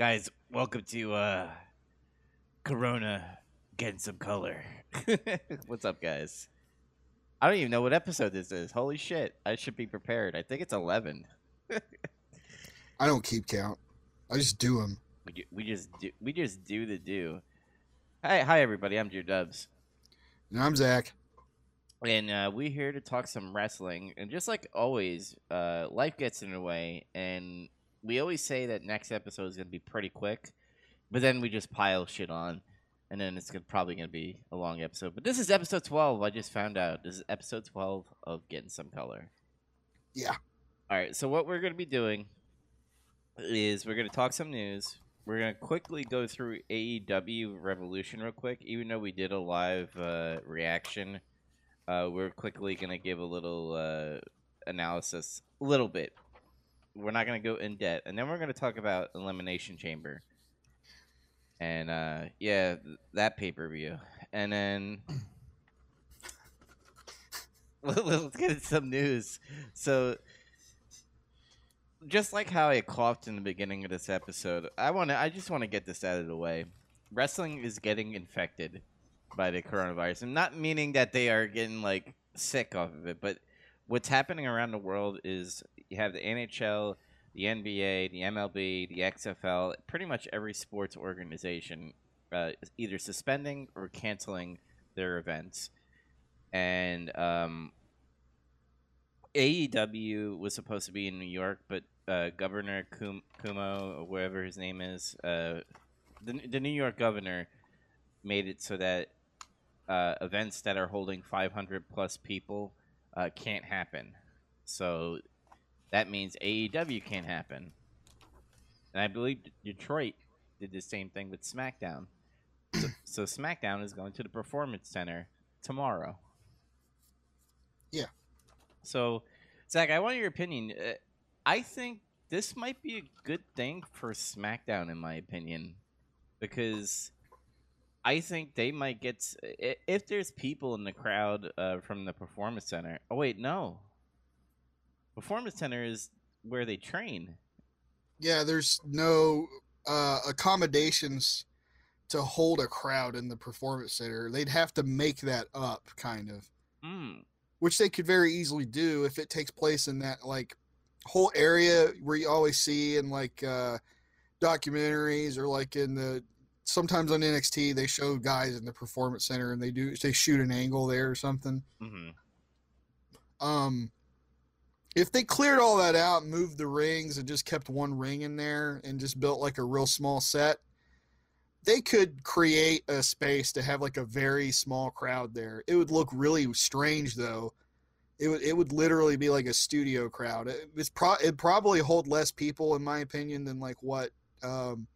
Guys, welcome to uh Corona getting some color. What's up, guys? I don't even know what episode this is. Holy shit. I should be prepared. I think it's 11. I don't keep count. I just do them. We, we just do we just do the do. Hi, hi everybody. I'm Drew Dubs. And I'm Zach. And uh, we're here to talk some wrestling. And just like always, uh, life gets in the way. And we always say that next episode is going to be pretty quick. But then we just pile shit on. And then it's gonna, probably going to be a long episode. But this is episode 12. I just found out. This is episode 12 of Getting Some Color. Yeah. All right. So, what we're going to be doing is we're going to talk some news. We're going to quickly go through AEW Revolution real quick. Even though we did a live uh, reaction uh, we're quickly going to give a little uh, analysis, a little bit. We're not going to go in debt, and then we're going to talk about Elimination Chamber, and uh, yeah, th- that pay per view, and then let's get some news. So, just like how I coughed in the beginning of this episode, I want to, I just want to get this out of the way. Wrestling is getting infected by the coronavirus. and not meaning that they are getting like sick off of it, but what's happening around the world is you have the NHL, the NBA, the MLB, the XFL, pretty much every sports organization uh, either suspending or canceling their events. And um, AEW was supposed to be in New York, but uh, Governor Kum- Cuomo, or whatever his name is, uh, the, the New York governor made it so that uh, events that are holding 500 plus people uh, can't happen. So that means AEW can't happen. And I believe Detroit did the same thing with SmackDown. So, so SmackDown is going to the Performance Center tomorrow. Yeah. So, Zach, I want your opinion. Uh, I think this might be a good thing for SmackDown, in my opinion, because I think they might get if there's people in the crowd uh, from the performance center. Oh wait, no. Performance center is where they train. Yeah, there's no uh, accommodations to hold a crowd in the performance center. They'd have to make that up, kind of, Mm. which they could very easily do if it takes place in that like whole area where you always see in like uh, documentaries or like in the sometimes on NXT they show guys in the performance center and they do they shoot an angle there or something. hmm um if they cleared all that out moved the rings and just kept one ring in there and just built like a real small set they could create a space to have like a very small crowd there. It would look really strange though. It would it would literally be like a studio crowd. It, it's pro it probably hold less people in my opinion than like what um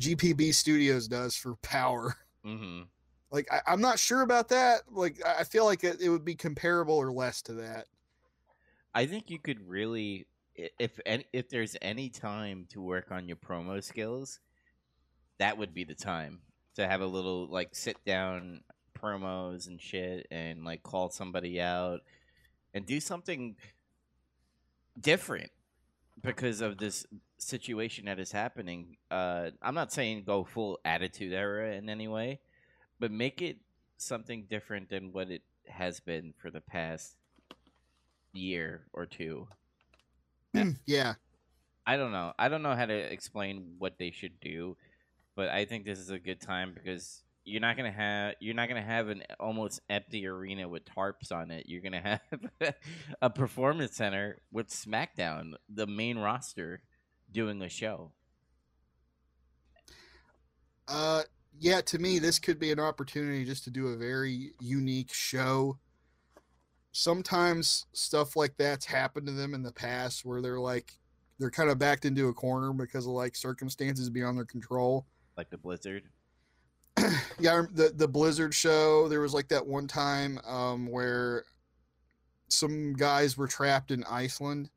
gpb studios does for power. Hmm like I, i'm not sure about that. Like i I feel like it, it would be comparable or less to that. I think you could really, if any, if there's any time to work on your promo skills, that would be the time to have a little like sit down promos and shit, and like call somebody out and do something different because of this situation that is happening. Uh, I'm not saying go full attitude era in any way, but make it something different than what it has been for the past year or two. yeah I don't know. I don't know how to explain what they should do, but I think this is a good time because you're not gonna have you're not gonna have an almost empty arena with tarps on it. You're gonna have a performance center with SmackDown, the main roster, doing a show. Uh, yeah, to me, this could be an opportunity just to do a very unique show. Sometimes stuff like that's happened to them in the past where they're like, they're kind of backed into a corner because of like circumstances beyond their control. Like the Blizzard. yeah, the the Blizzard show. There was like that one time um, where some guys were trapped in Iceland,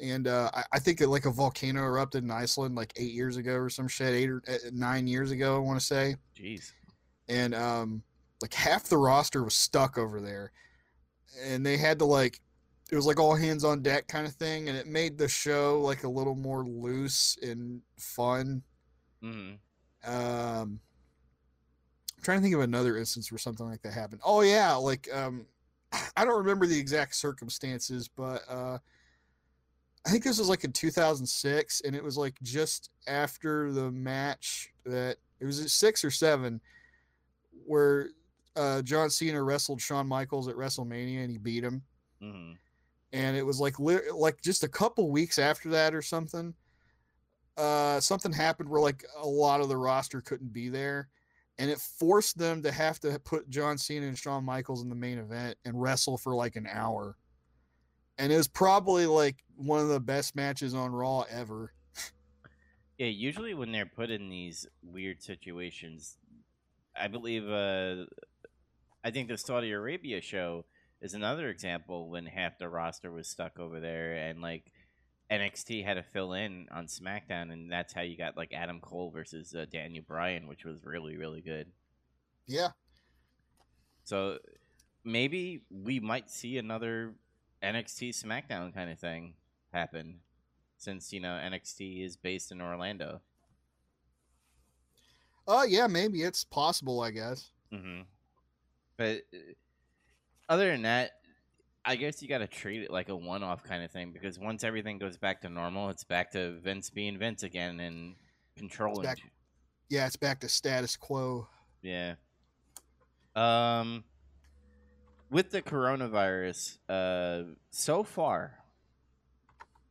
and uh, I, I think that like a volcano erupted in Iceland like eight years ago or some shit, eight or uh, nine years ago, I want to say, Jeez. and um, like half the roster was stuck over there, and they had to like it was like all hands on deck kind of thing, and it made the show like a little more loose and fun. hmm Um, I'm trying to think of another instance where something like that happened. Oh yeah, like um, I don't remember the exact circumstances, but uh, I think this was like in 2006, and it was like just after the match that it was at six or seven, where uh, John Cena wrestled Shawn Michaels at WrestleMania and he beat him, hmm and it was like li- like just a couple weeks after that or something. Uh, something happened where like a lot of the roster couldn't be there, and it forced them to have to put John Cena and Shawn Michaels in the main event and wrestle for like an hour. And it was probably like one of the best matches on Raw ever. Yeah, usually when they're put in these weird situations, I believe, uh, I think the Saudi Arabia show is another example when half the roster was stuck over there and like NXT had to fill in on SmackDown, and that's how you got like Adam Cole versus uh, Daniel Bryan, which was really really good. Yeah, So maybe we might see another NXT SmackDown kind of thing happen, since you know NXT is based in Orlando. uh, yeah, maybe it's possible. I guess. hmm But uh, other than that, I guess you got to treat it like a one-off kind of thing because once everything goes back to normal, it's back to Vince being Vince again and controlling. back- Yeah, it's back to status quo. Yeah. Um, with the coronavirus, uh, so far,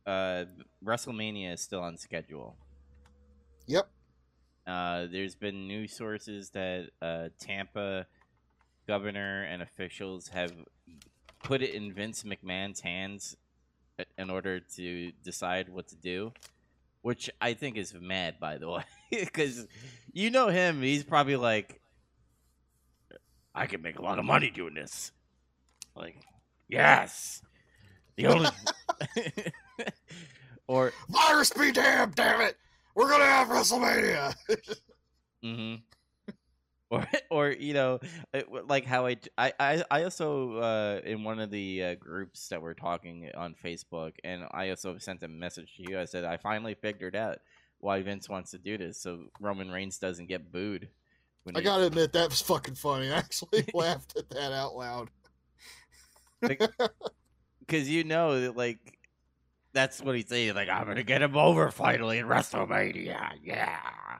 uh, WrestleMania is still on schedule. Yep. Uh, there's been news sources that uh, Tampa governor and officials have put it in Vince McMahon's hands in order to decide what to do, which I think is mad, by the way, because you know him. He's probably like, I can make a lot of money doing this. Like, yes, the only. or Virus be damned, damn it! We're gonna have WrestleMania. Mm hmm Or, or you know, like how I, I, I I also uh, in one of the uh, groups that we're talking on Facebook, and I also sent a message to you. I said I finally figured out why Vince wants to do this, so Roman Reigns doesn't get booed. When I he- gotta admit that was fucking funny. I actually laughed at that out loud. Because you know that like that's what he's saying. Like I'm gonna get him over finally in WrestleMania, yeah.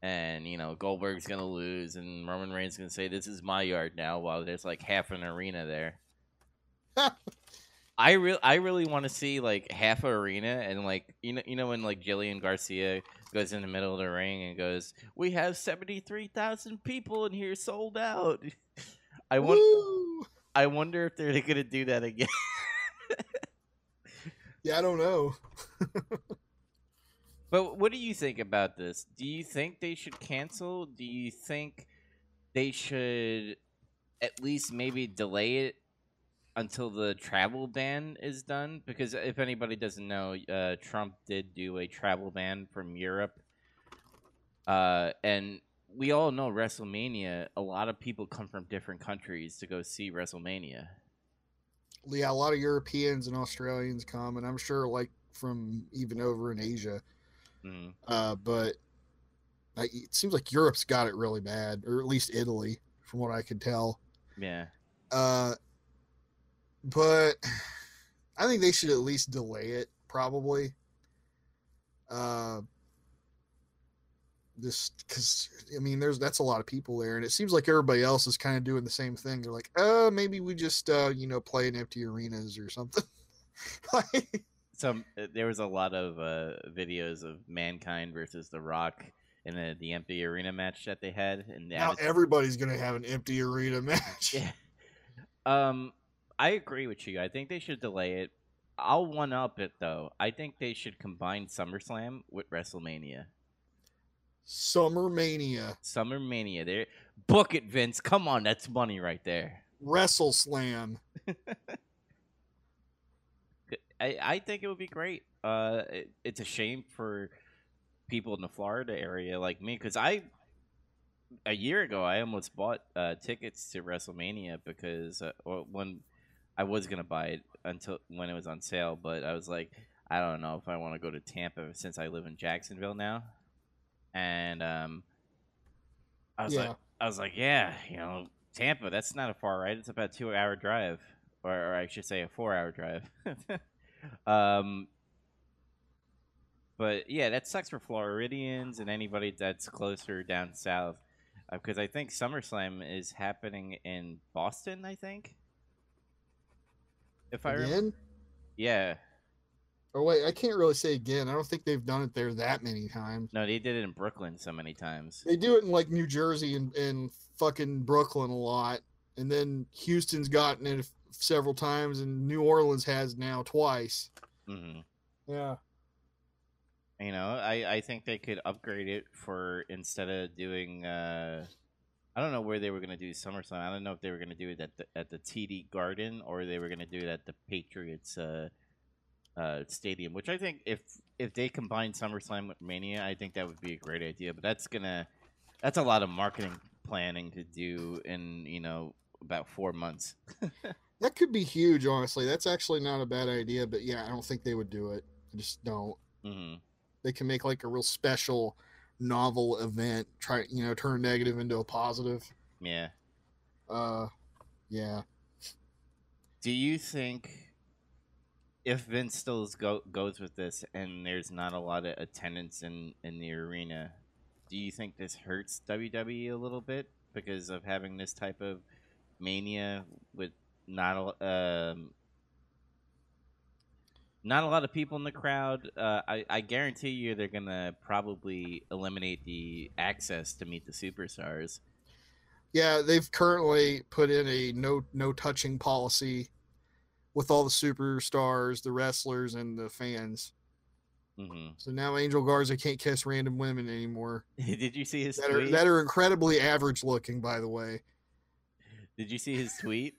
And you know Goldberg's gonna lose, and Roman Reigns gonna say, "This is my yard now." While there's like half an arena there. I really, I really want to see like half an arena, and like you know, you know when like Jillian Garcia goes in the middle of the ring and goes, "We have seventy three thousand people in here, sold out." I want. Woo! I wonder if they're gonna do that again. Yeah, I don't know. But what do you think about this? Do you think they should cancel? Do you think they should at least maybe delay it until the travel ban is done? Because if anybody doesn't know, uh, Trump did do a travel ban from Europe. Uh, and we all know WrestleMania, a lot of people come from different countries to go see WrestleMania. Yeah, a lot of Europeans and Australians come, and I'm sure like from even over in Asia. Mm. Uh, but I, it seems like Europe's got it really bad, or at least Italy, from what I can tell. Yeah. Uh, but I think they should at least delay it, probably. Uh, just because I mean, there's that's a lot of people there, and it seems like everybody else is kind of doing the same thing. They're like, uh, maybe we just uh, you know, play in empty arenas or something. like, some uh, there was a lot of uh, videos of mankind versus the rock in the, the empty arena match that they had and now attitude- everybody's gonna have an empty arena match. yeah um i agree with you i think they should delay it i'll one up it though i think they should combine summerslam with wrestlemania Summer Mania, summer mania there. Book it vince. Come on that's money right there. Wrestle Slam. I, I think it would be great. Uh, it, it's a shame for people in the Florida area like me because I a year ago I almost bought uh, tickets to WrestleMania because uh, when I was gonna buy it until when it was on sale, but I was like, I don't know if I want to go to Tampa since I live in Jacksonville now, and um, I was Yeah. like, I was like, yeah, you know, Tampa. That's not a far ride. It's about a two hour drive, or, or I should say a four hour drive. um, but yeah, that sucks for Floridians and anybody that's closer down south, because I think SummerSlam is happening in Boston. I think, if I remember, yeah, Or wait, I can't really say again. I don't think they've done it there that many times. no, they did it in Brooklyn so many times. They do it in like New Jersey and, and fucking Brooklyn a lot. And then Houston's gotten it several times, and New Orleans has now twice. hmm Yeah. You know, I, I think they could upgrade it for instead of doing. Uh, I don't know where they were going to do SummerSlam. I don't know if they were going to do it at the at the TD Garden or they were going to do it at the Patriots uh, uh, Stadium. Which I think if if they combine SummerSlam with Mania, I think that would be a great idea. But that's gonna that's a lot of marketing planning to do in you know about four months. That could be huge, honestly. That's actually not a bad idea, but yeah, I don't think they would do it. I just don't. hmm They can make like a real special novel event, try you know, turn a negative into a positive. Yeah. Uh yeah. Do you think if Vince still go, goes with this and there's not a lot of attendance in, in the arena, do you think this hurts WWE a little bit because of having this type of mania with not a um, not a lot of people in the crowd? Uh, I, I guarantee you they're gonna probably eliminate the access to meet the superstars. Yeah, they've currently put in a no no touching policy with all the superstars, the wrestlers, and the fans. hmm So now Angel Garza can't kiss random women anymore. Did you see his That are tweet? that are incredibly average looking, by the way. Did you see his tweet?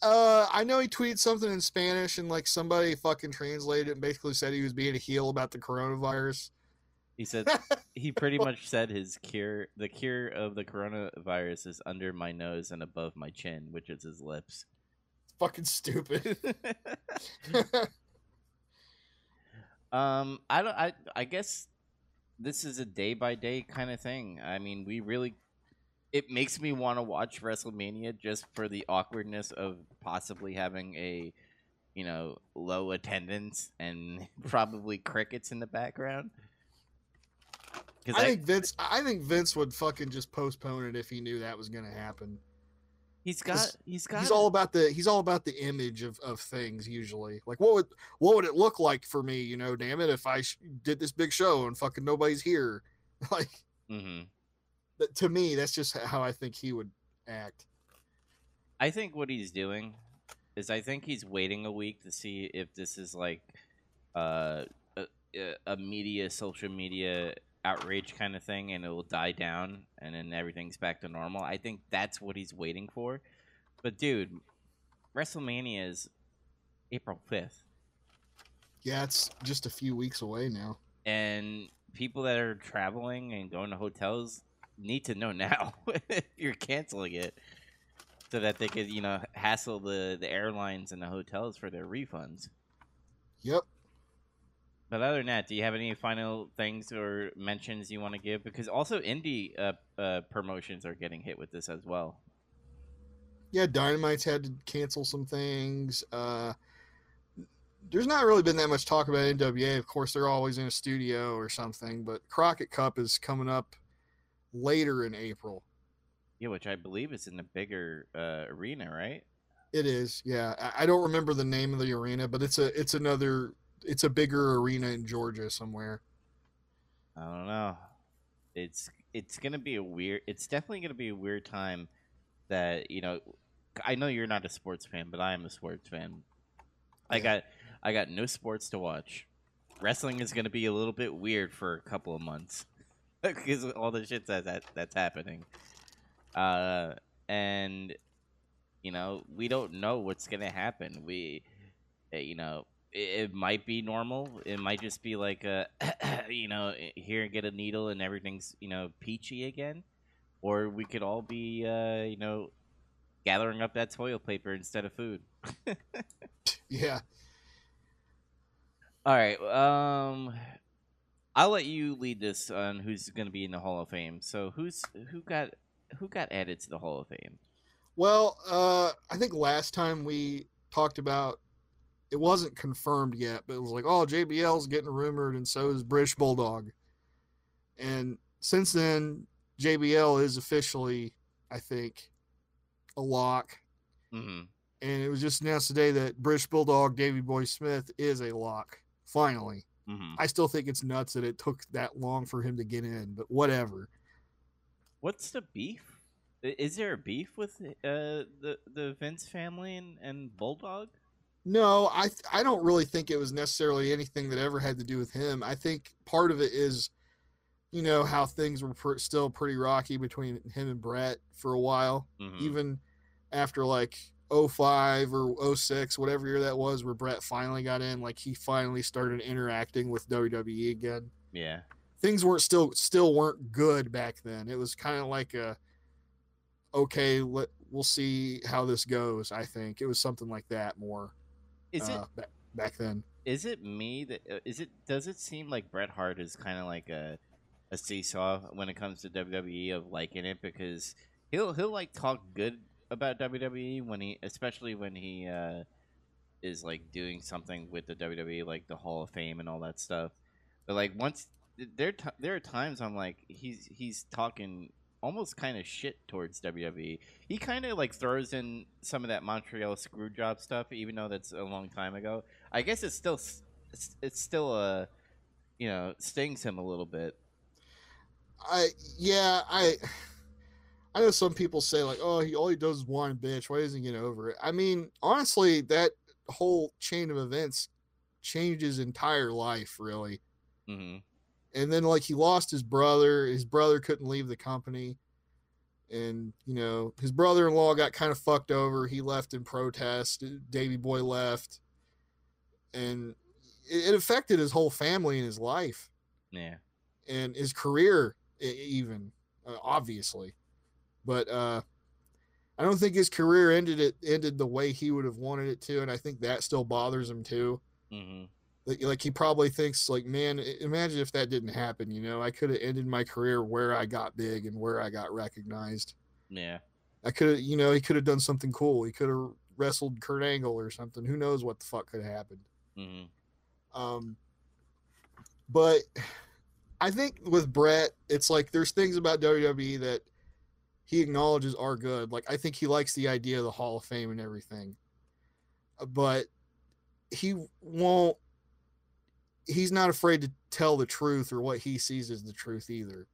Uh, I know he tweeted something in Spanish, and like somebody fucking translated it and basically said he was being a heel about the coronavirus. He said he pretty much said his cure, the cure of the coronavirus, is under my nose and above my chin, which is his lips. Fucking stupid. um, I don't. I I guess this is a day by day kind of thing. I mean, we really. It makes me want to watch WrestleMania just for the awkwardness of possibly having a, you know, low attendance and probably crickets in the background. Because I think Vince. I think Vince would fucking just postpone it if he knew that was gonna happen. He's got he's got He's all about the he's all about the image of, of things usually. Like what would what would it look like for me? You know, damn it, if I sh- did this big show and fucking nobody's here. Like hmm that, to me, that's just how I think he would act. I think what he's doing is I think he's waiting a week to see if this is like uh, a, a media, social media outrage kind of thing, and it will die down, and then everything's back to normal. I think that's what he's waiting for. But dude, WrestleMania is April fifth, Yeah, it's just a few weeks away now. and people that are traveling and going to hotels need to know now if you're canceling it so that they could you know hassle the the airlines and the hotels for their refunds Yep. But other than that do you have any final things or mentions you want to give because also indie uh, uh, promotions are getting hit with this as well Yeah, Dynamite's had to cancel some things. Uh, there's not really been that much talk about NWA. Of course, they're always in a studio or something, but Crockett Cup is coming up later in April. yeah which i believe is in the bigger uh, arena right It is, yeah. I- I don't remember the name of the arena, but it's a it's another it's a bigger arena in Georgia somewhere. i don't know. It's it's gonna be a weird it's definitely gonna be a weird time that you know i know you're not a sports fan but i am a sports fan. I got i got no sports to watch. Wrestling is gonna be a little bit weird for a couple of months because all the shit that, that that's happening. Uh and you know we don't know what's gonna happen. We uh, you know it, might be normal it might just be like a you know here and get a needle and everything's you know peachy again or we could all be uh you know gathering up that toilet paper instead of food. Yeah. All right. Um, I'll let you lead this on who's going to be in the Hall of Fame. So who's who got who got added to the Hall of Fame? Well, uh, I think last time we talked about it wasn't confirmed yet, but it was like, oh, JBL's getting rumored, and so is British Bulldog. And since then, JBL is officially, I think, a lock. Mm-hmm. And it was just announced today that British Bulldog Davy Boy Smith is a lock. Finally, Mm-hmm. I still think it's nuts that it took that long for him to get in, but whatever. What's the beef? Is there a beef with uh, the the Vince family and, and Bulldog? No, I I don't really think it was necessarily anything that ever had to do with him. I think part of it is, you know, how things were pr- still pretty rocky between him and Bret for a while, Mhm. even after like 05 or 06, whatever year that was, where Bret finally got in. Like he finally started interacting with WWE again. Yeah. Things weren't still still weren't good back then. It was kind of like a, okay, let we'll see how this goes. I think it was something like that more Is it uh, back, back then. is it me that uh, it does it seem like Bret Hart is kind of like a a seesaw when it comes to WWE of liking it because he'll he'll like talk good about WWE when he especially when he uh is like doing something with the WWE like the Hall of Fame and all that stuff. But like once there there are times I'm like he's he's talking almost kind of shit towards WWE. He kind of like throws in some of that Montreal screw job stuff, even though that's a long time ago. I guess it's still it's, it's still uh you know stings him a little bit. I yeah, I I know some people say like, oh, he all he does is whine bitch. Why doesn't he get over it? I mean, honestly, that whole chain of events changed his entire life, really. hmm And then like he lost his brother. His brother couldn't leave the company. And you know, his brother-in-law got kind of fucked over. He left in protest. Davy Boy left. And it it affected his whole family and his life Yeah. and his career even uh, obviously but uh i don't think his career ended it ended the way he would have wanted it to and i think that still bothers him too hmm like, he probably thinks like man imagine if that didn't happen you know i could have ended my career where i got big and where i got recognized Yeah. i could have you know he could have done something cool he could have wrestled kurt angle or something who knows what the fuck could have happened hmm Um, but I think with Bret, it's like there's things about WWE that he acknowledges are good. Like I think he likes the idea of the Hall of Fame and everything, Uh, but he won't. He's not afraid to tell the truth or what he sees as the truth either.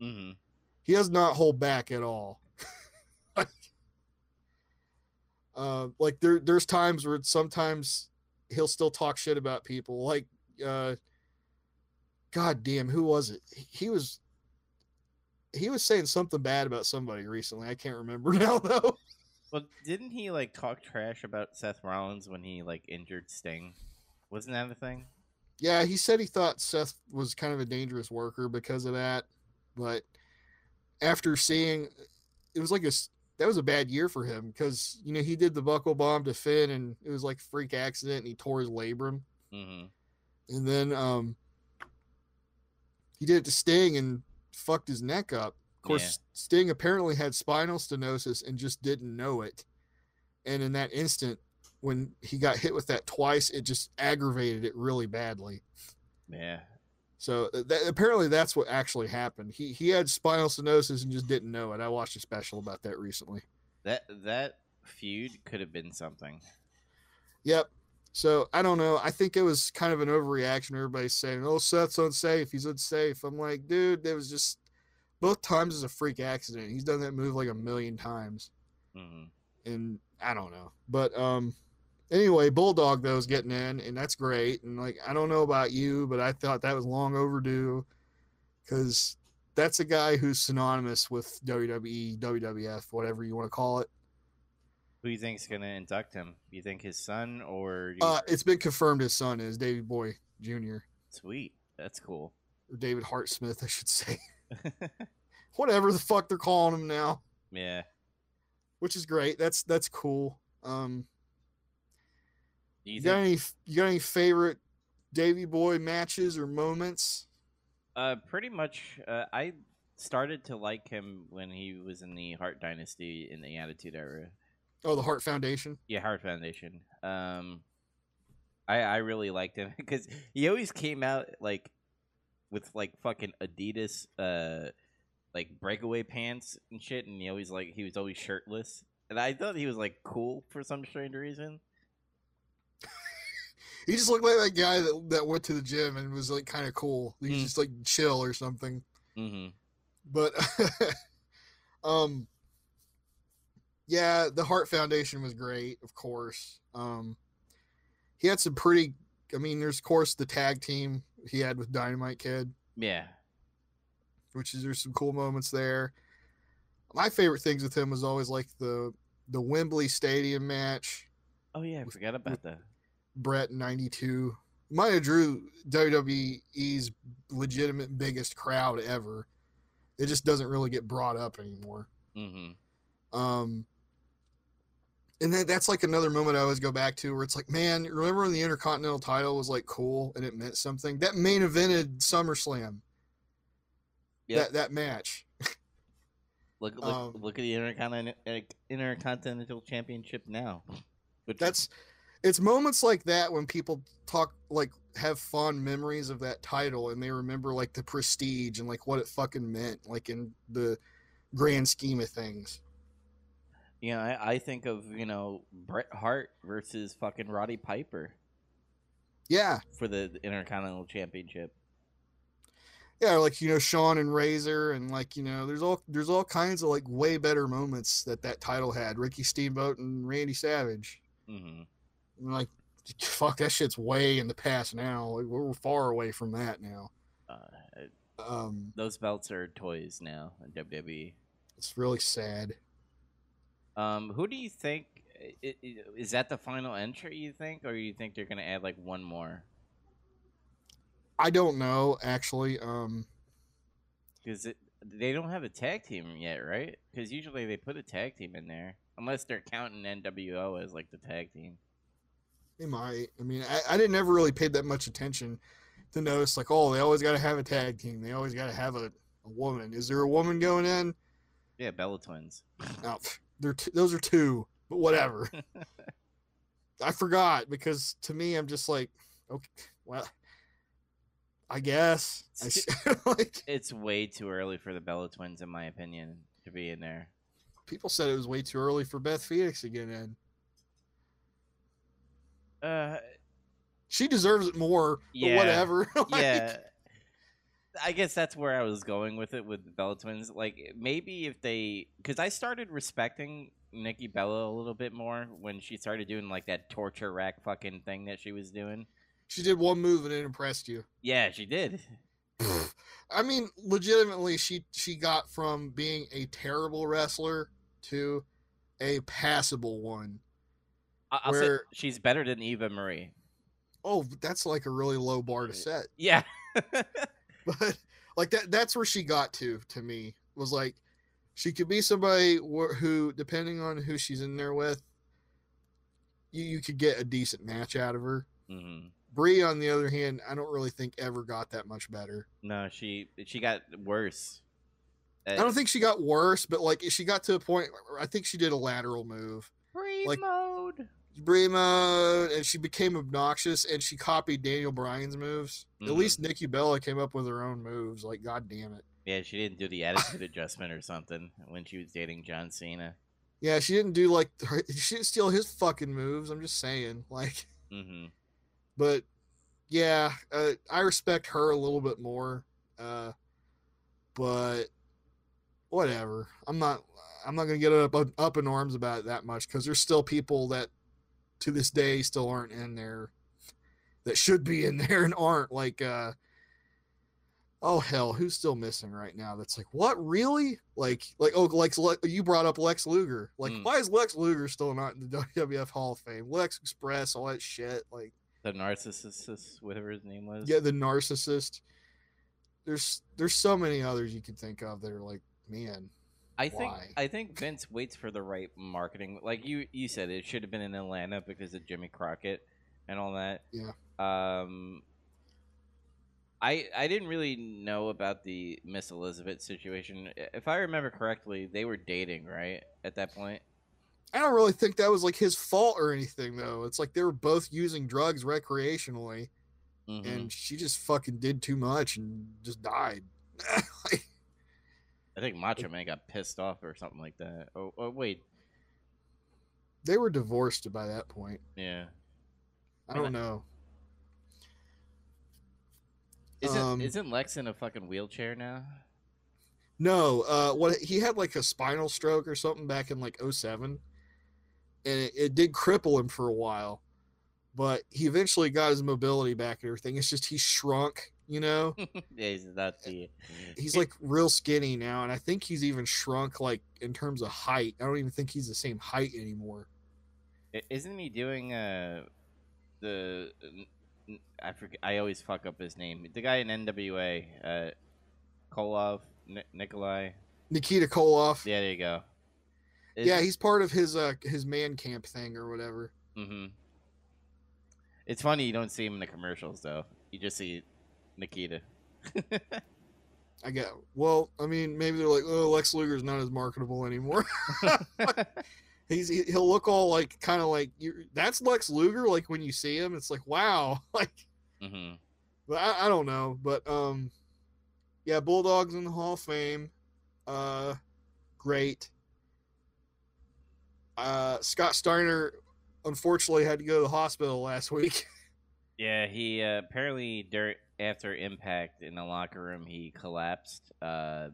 hmm He does not hold back at all. like, uh, like there, there's times where sometimes he'll still talk shit about people. Like, uh, God damn, who was it? He was, he was saying something bad about somebody recently. I can't remember now though. Well, didn't he like talk trash about Seth Rollins when he like injured Sting? Wasn't that a thing? Yeah, he said he thought Seth was kind of a dangerous worker because of that, but after seeing, it was like a that was a bad year for him because you know he did the buckle bomb to Finn and it was like freak accident and he tore his labrum, hmm and then um he did it to Sting and fucked his neck up. Of course, Yeah. Sting apparently had spinal stenosis and just didn't know it, and in that instant. When he got hit with that twice, it just aggravated it really badly. Yeah. So uh, that, apparently that's what actually happened. He he had spinal stenosis and just didn't know it. I watched a special about that recently. That that feud could have been something. Yep. So I don't know. I think it was kind of an overreaction. Everybody's saying, "Oh, Seth's unsafe. He's unsafe." I'm like, dude, it was just both times is a freak accident. He's done that move like a million times, hmm and I don't know. But um, anyway, Bulldog though is getting in, and that's great. And like, I don't know about you, but I thought that was long overdue because that's a guy who's synonymous with WWE, WWF, whatever you want to call it. Who do you think's gonna induct him? You think his son or you... Uh, it's been confirmed his son is Davy Boy Jr. sweet? That's cool. or David Hart Smith, I should say. Whatever the fuck they're calling him now. yeah. which is great. That's that's cool. Um, you you got any you got any favorite Davy Boy matches or moments? uh, pretty much, uh, I started to like him when he was in the Hart Dynasty in the Attitude Era. Oh, the Hart Foundation. Yeah, Hart Foundation. Um, I I really liked him because he always came out like with like fucking Adidas, uh, like breakaway pants and shit, and he always like he was always shirtless, and I thought he was like cool for some strange reason. He just looked like that guy that that went to the gym and was like kind of cool. He's Mm. just like chill or something. Mm-hmm. But um yeah, the Hart Foundation was great, of course. Um he had some pretty I mean, there's of course the tag team he had with Dynamite Kid, Yeah. which is there's some cool moments there. My favorite things with him was always like the the Wembley Stadium match, Oh yeah, I forgot about that. Bret in 92. Maya drew WWE's legitimate biggest crowd ever. It just doesn't really get brought up anymore. Mm-hmm. Um, and that, that's like another moment I always go back to where it's like, man, remember when the Intercontinental title was like cool and it meant something? That main evented SummerSlam. Yep. That that match. Look look um, look at the Intercontinental Intercontinental Championship now. Which That's it's moments like that when people talk like have fond memories of that title and they remember like the prestige and like what it fucking meant, like in the grand scheme of things. you know I, I think of you know Bret Hart versus fucking Roddy Piper Yeah. for the, Intercontinental Championship. Yeah, like you know, Shawn and Razor, and like you know, there's all there's all kinds of like way better moments that that title had. Ricky Steamboat and Randy Savage. Mm-hmm. And like, fuck, that shit's way in the past now. Like, we're far away from that now. Uh, Um, those belts are toys now in WWE. it's really sad. Um, who do you think is that the final entry? You think, or you think they're gonna add like one more? I don't know actually. Um, Because they don't have a tag team yet, right? Because usually they put a tag team in there, unless they're counting NWO as like the tag team. They might. I mean, I, I didn't ever really pay that much attention to notice like, oh, they always got to have a tag team. They always got to have a, a woman. Is there a woman going in? Yeah, Bella Twins. No, they're t- those are two, but whatever. I forgot because to me, I'm just like, okay, well, I guess. I like it's way too early for the Bella Twins, in my opinion, to be in there. people said it was way too early for Beth Phoenix to get in. Uh, She deserves it more, but Yeah. whatever. Like, yeah. I guess that's where I was going with it with the Bella Twins. Like maybe if they, because I started respecting Nikki Bella a little bit more when she started doing like that torture rack fucking thing that she was doing. she did one move and it impressed you. Yeah, she did. I mean, legitimately, she she got from being a terrible wrestler to a passable one. I'll say Where- she's better than Eva Marie. Oh, that's like a really low bar to set. Yeah. but like that that's where she got to to me was like she could be somebody wh- who depending on who she's in there with you, you could get a decent match out of her hmm Brie, on the other hand i don't really think ever got that much better No, she she got worse. I don't think she got worse but like she got to a point where i think she did a lateral move free like- mode. Brie mode, and she became obnoxious and she copied daniel bryan's moves Mhm. at least nikki bella came up with her own moves like god damn it Yeah, she didn't do the attitude adjustment or something when she was dating John Cena. Yeah, she didn't do like her, she didn't steal his fucking moves. I'm just saying, like, hmm but yeah, uh, I respect her a little bit more. Uh, but whatever. I'm not. I'm not gonna get up up in arms about it that much because there's still people that to this day still aren't in there that should be in there and aren't. Like, uh, oh hell, who's still missing right now? That's like, what really? Like, like oh, like you brought up Lex Luger. Like, Mm. why is Lex Luger still not in the WWF Hall of Fame? Lex Express, all that shit. Like, The narcissist, whatever his name was. yeah, the narcissist. There's there's so many others you could think of that are like, man, I think Why? I think Vince waits for the right marketing. Like you you said, it should have been in Atlanta because of Jimmy Crockett and all that. Yeah. Um. I I didn't really know about the Miss Elizabeth situation. If I remember correctly, they were dating, right? At that point. I don't really think that was like his fault or anything though. It's like they were both using drugs recreationally Mhm. and she just fucking did too much and just died. Like, I think Macho Man got pissed off or something like that. Oh, oh wait, they were divorced by that point. yeah. I don't know. Isn't Um, isn't Lex in a fucking wheelchair now? No, uh, what he had like a spinal stroke or something back in like 07. and it, it did cripple him for a while, but he eventually got his mobility back and everything. It's just he shrunk, you know. yeah, he's not the. He's like real skinny now, and I think he's even shrunk like in terms of height. I don't even think he's the same height anymore. Isn't he doing uh the I forget I always fuck up his name. The guy in NWA, uh Koloff, Ni- Nikolai. Nikita Koloff. Yeah, there you go. Yeah, he's part of his uh his man camp thing or whatever. hmm It's funny you don't see him in the commercials though. You just see Nikita. I get. Well, I mean, maybe they're like, oh, Lex Luger's not as marketable anymore. He's he- he'll look all like kind of like you. That's Lex Luger. Like when you see him, it's like wow. Like, hmm but I, I don't know. But um, yeah, Bulldogs in the Hall of Fame. Uh, great. Uh, Scott Steiner unfortunately had to go to the hospital last week. Yeah, he uh, apparently dur- after impact in the locker room he collapsed. Uh,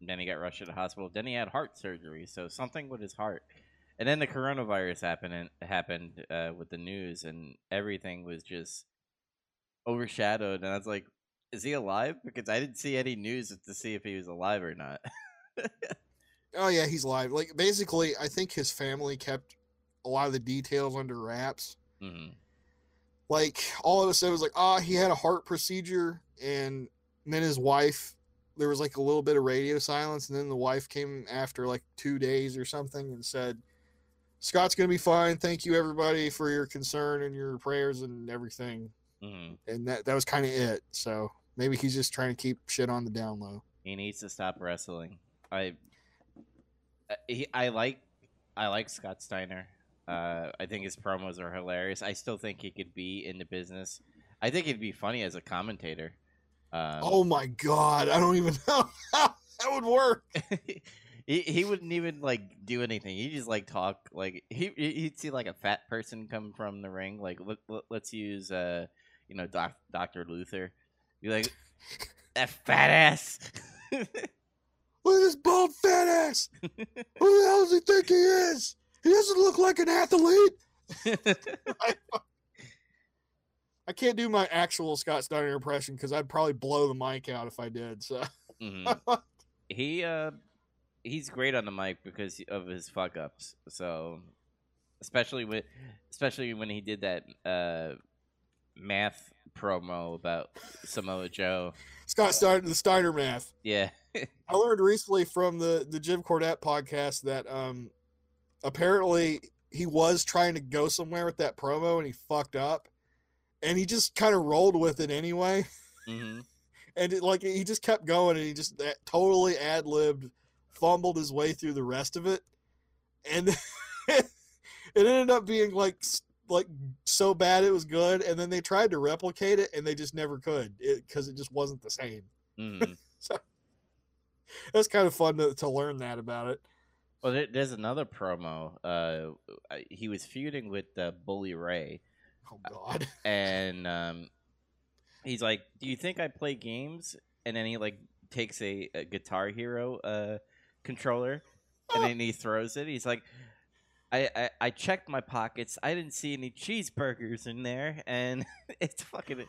then he got rushed to the hospital. Then he had heart surgery, so something with his heart. And then the coronavirus happened happened uh, with the news, and everything was just overshadowed. And I was like, "Is he alive?" Because I didn't see any news to see if he was alive or not. oh yeah, he's live. Like basically, I think his family kept a lot of the details under wraps. hmm like all of a sudden it was like ah he had a heart procedure and then his wife there was like a little bit of radio silence and then the wife came after like two days or something and said scott's gonna be fine. Thank you everybody for your concern and your prayers and everything. Hmm and that, that was kind of it. So maybe he's just trying to keep shit on the down low. He needs to stop wrestling. I, he, I like, I like Scott Steiner. Uh, I think his promos are hilarious. I still think he could be in the business. I think he'd be funny as a commentator. Um, oh my god i don't even know how that would work he he wouldn't even like do anything. He just like talk like he he- he'd see like a fat person come from the ring. Like let, let, let's use uh you know doc, Doctor Luther. Be like that fat ass. look at this bald fat ass who the hell does he think he is he doesn't look like an athlete I can't do my actual Scott Steiner impression because I'd probably blow the mic out if I did. So Mhm. he uh he's great on the mic because of his fuck ups. So especially with especially when he did that uh math promo about Samoa Joe. Scott Steiner, the Steiner math. Yeah. I learned recently from the the Jim Cornette podcast that um apparently he was trying to go somewhere with that promo and he fucked up, and he just kind of rolled with it anyway. hmm And it, like he just kept going and he just totally ad libbed, fumbled his way through the rest of it, and it ended up being like like so bad it was good. And then they tried to replicate it and they just never could because it, just wasn't the same. hmm That's kind of fun to, to learn that about it. Well, there, there's another promo. Uh, he was feuding with uh, Bully Ray, Oh God. and um, he's like, "Do you think I play games?" And then he like takes a, a Guitar Hero uh, controller, and then he throws it. He's like, I, I, "I checked my pockets. I didn't see any cheeseburgers in there, and it's fucking."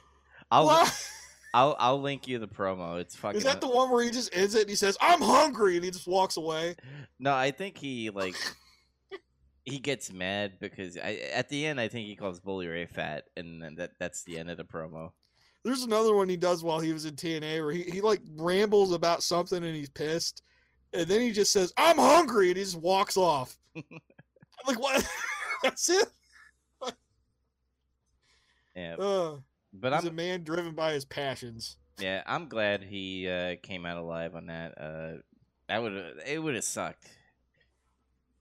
I'll What? I'll I'll link you the promo. It's fucking. Is that the one where he just ends it and he says, I'm hungry and he just walks away? No, I think he like he gets mad because I, at the end I think he calls Bully Ray fat, and then that that's the end of the promo. There's another one he does while he was in TNA where he, he like rambles about something and he's pissed. and then he just says, "I'm hungry," and he just walks off. I'm like, what? That's it. Yeah, Uh, but he's I'm a man driven by his passions. yeah, I'm glad he uh, came out alive on that. Uh, that would it would have sucked.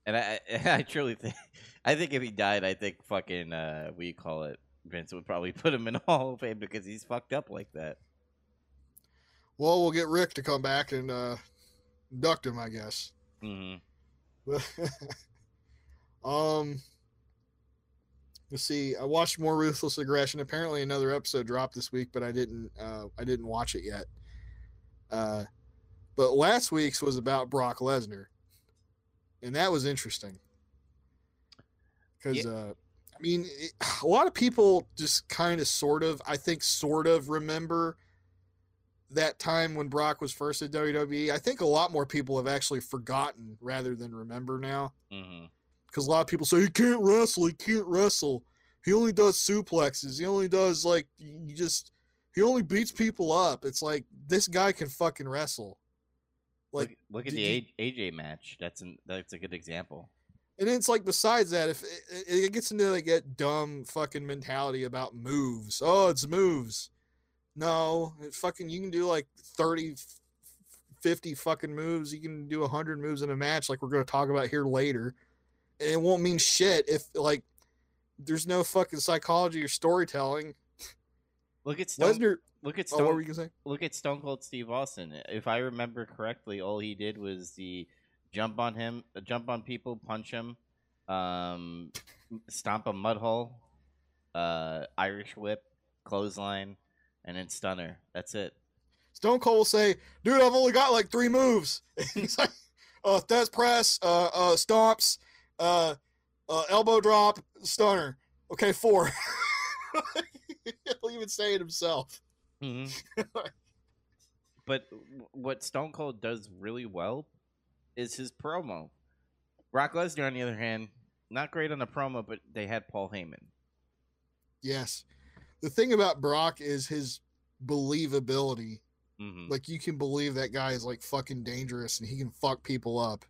And I I truly think I think if he died, I think fucking uh, we call it Vince would probably put him in a Hall of Fame because he's fucked up like that. Well, we'll get Rick to come back and uh, induct him, I guess. hmm um, let's see. I watched more Ruthless Aggression. Apparently, another episode dropped this week, but I didn't. Uh, I didn't watch it yet. Uh, but last week's was about Brock Lesnar, and that was interesting because uh, I mean, it, a lot of people just kind of, sort of, I think, sort of remember that time when Brock was first at WWE. I think a lot more people have actually forgotten rather than remember now hmm because a lot of people say he can't wrestle. He can't wrestle. He only does suplexes. He only does like he just he only beats people up. It's like this guy can fucking wrestle. Like, look, look at the A- AJ match. That's an, that's a good example. and it's like besides that, if it, it gets into like that dumb fucking mentality about moves. Oh, it's moves. No, it fucking you can do like 30 50 fucking moves. You can do 100 moves in a match like we're going to talk about here later. It won't mean shit if like there's no fucking psychology or storytelling. Look at Stone. Lesnar, Look at oh, Stone. what were you gonna say? look at Stone Cold Steve Austin. If I remember correctly, all he did was the jump on him, jump on people, punch him, um, stomp a mud hole, uh, Irish whip, clothesline, and then stunner. That's it. Stone Cold will say, "Dude, I've only got like three moves." He's like, "Uh, Thesz press, uh, uh, stomps, uh, uh, elbow drop, stunner. Okay, four. He'll even say it himself. hmm but what Stone Cold does really well is his promo. Brock Lesnar, on the other hand, not great on the promo, but they had Paul Heyman. Yes. The thing about Brock is his believability. hmm Like you can believe that guy is like fucking dangerous and he can fuck people up.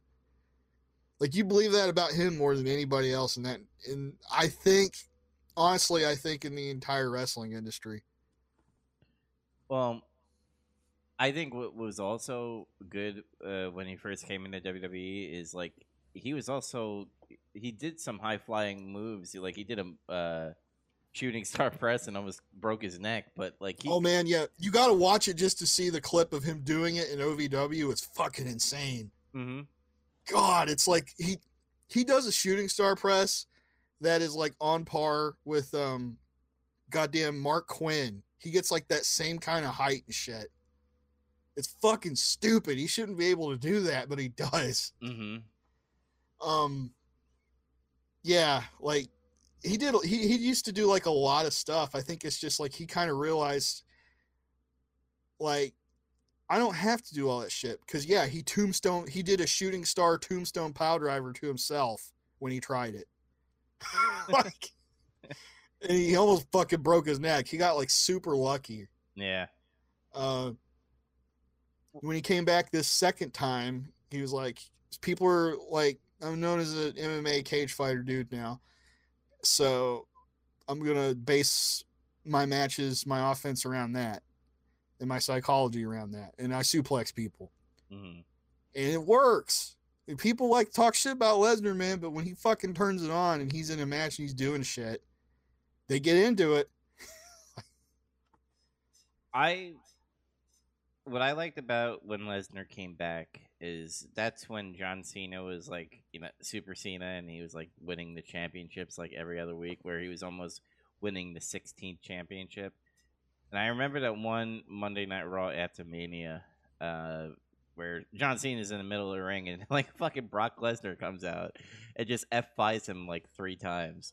Like you believe that about him more than anybody else in that and I think honestly I think in the entire wrestling industry. Well, I think what was also good uh, when he first came into WWE is like he was also he did some high flying moves. Like he did a uh, shooting star press and almost broke his neck. But like he, Oh man, yeah. You got to watch it just to see the clip of him doing it in OVW. It's fucking insane. hmm God, it's like he he does a shooting star press that is like on par with um goddamn Mark Quinn. He gets like that same kind of height and shit. It's fucking stupid. He shouldn't be able to do that, but he does. hmm Um yeah, like he did he he used to do like a lot of stuff. I think it's just like he kind of realized like I don't have to do all that shit because yeah, he tombstone he did a shooting star tombstone piledriver to himself when he tried it. like and he almost fucking broke his neck. He got like super lucky. Yeah. Uh when he came back this second time, he was like people were like I'm known as an MMA cage fighter dude now. So I'm gonna base my matches, my offense around that, and my psychology around that, and I suplex people, hmm and it works. And people like talk shit about Lesnar, man, but when he fucking turns it on and he's in a match and he's doing shit, they get into it. I what I liked about when Lesnar came back is that's when John Cena was like, you know, Super Cena, and he was like winning the championships like every other week, where he was almost winning the 16th championship. And I remember that one Monday Night Raw after Mania, uh, where John Cena is in the middle of the ring and like fucking Brock Lesnar comes out and just F5s him like three times.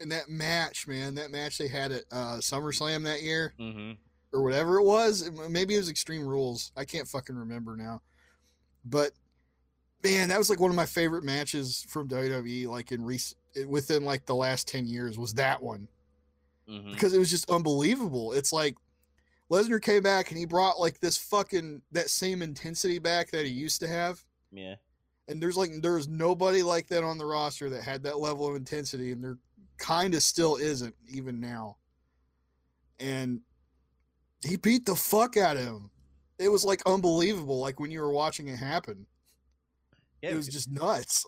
And that match, man, that match they had at uh, SummerSlam that year, hmm or whatever it was. Maybe it was Extreme Rules. I can't fucking remember now. But man, that was like one of my favorite matches from WWE. Like in recent, within like the last ten years, was that one hmm because it was just unbelievable. It's like Lesnar came back and he brought like this fucking that same intensity back that he used to have. Yeah. And there's like there's nobody like that on the roster that had that level of intensity, and there kind of still isn't even now. And he beat the fuck out of him. It was like unbelievable, like when you were watching it happen. Yeah, it was just nuts.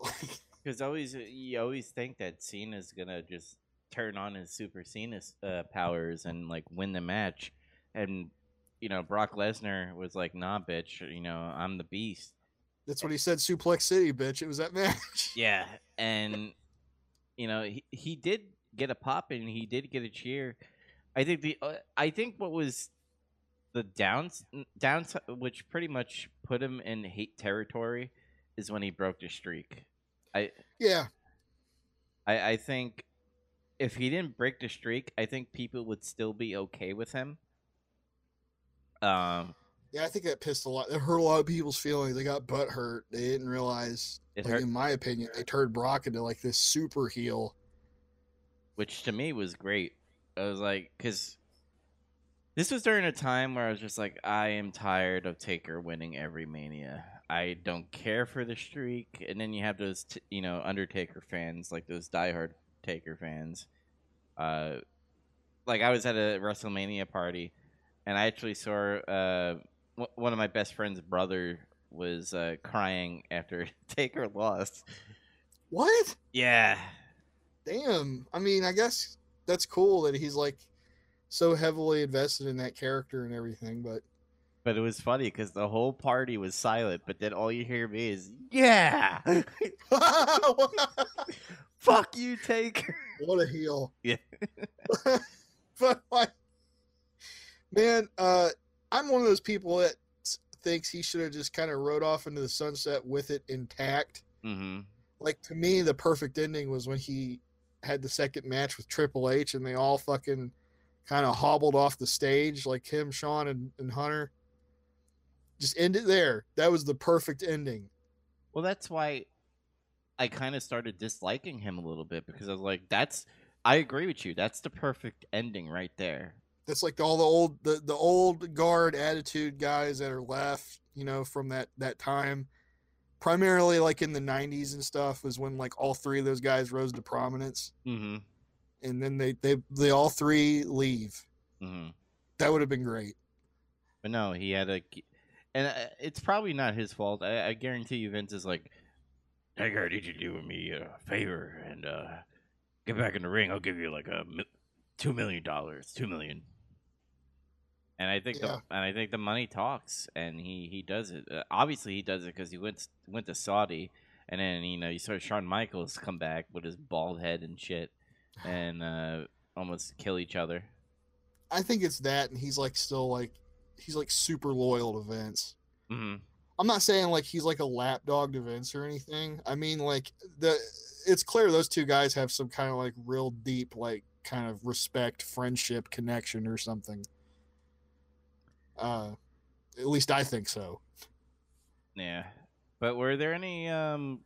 because always you always think that Cena's gonna just turn on his Super Cena uh, powers and like win the match, and you know Brock Lesnar was like, "Nah, bitch, you know I'm the beast." That's what he said. Suplex City, bitch. It was that match. Yeah, and you know he he did get a pop and he did get a cheer. I think the uh, I think what was the downs downs which pretty much put him in hate territory is when he broke the streak. I yeah. I I think if he didn't break the streak, I think people would still be okay with him. Um yeah, I think that pissed a lot. It hurt a lot of people's feelings. They got butt hurt. They didn't realize. It like, hurt. in my opinion, they turned Brock into like this super heel. which to me was great. I was like, because this was during a time where I was just like, I am tired of Taker winning every Mania. I don't care for the streak. And then you have those, t- you know, Undertaker fans, like those diehard Taker fans. Uh, like I was at a WrestleMania party, and I actually saw uh, w- one of my best friend's brother was uh, crying after Taker lost. What? Yeah, Damn. I mean, I guess that's cool that he's like so heavily invested in that character and everything. But But it was funny because the whole party was silent, but then all you hear me is, "Yeah, fuck you, Taker." what a heel. Yeah. but like, man, uh, I'm one of those people that thinks he should have just kind of rode off into the sunset with it intact. Mm-hmm. Like to me, the perfect ending was when he had the second match with Triple H, and they all fucking kind of hobbled off the stage, like him, Shawn, and, and Hunter. Just end it there. That was the perfect ending. Well, that's why I kind of started disliking him a little bit because I was like, "That's." I agree with you. That's the perfect ending right there. That's like all the old the, the old guard attitude guys that are left, you know, from that that time. Primarily like in the 90s and stuff was when like all three of those guys rose to prominence Mm-hmm. and then they they they all three leave. Mm-hmm. That would have been great. But no, he had a, and uh, it's probably not his fault. I, I guarantee you, Vince is like, Taker, did you do me a favor and uh, get back in the ring. I'll give you like a two million dollars, two million. And I think Yeah. the and I think the money talks, and he he does it. Uh, obviously, he does it because he went went to Saudi, and then you know you saw Shawn Michaels come back with his bald head and shit, and uh, almost kill each other. I think it's that and he's like still like he's like super loyal to Vince. hmm I'm not saying like he's like a lapdog to Vince or anything. I mean like the it's clear those two guys have some kind of like real deep like kind of respect, friendship, connection or something. Uh at least I think so. Yeah, but were there any um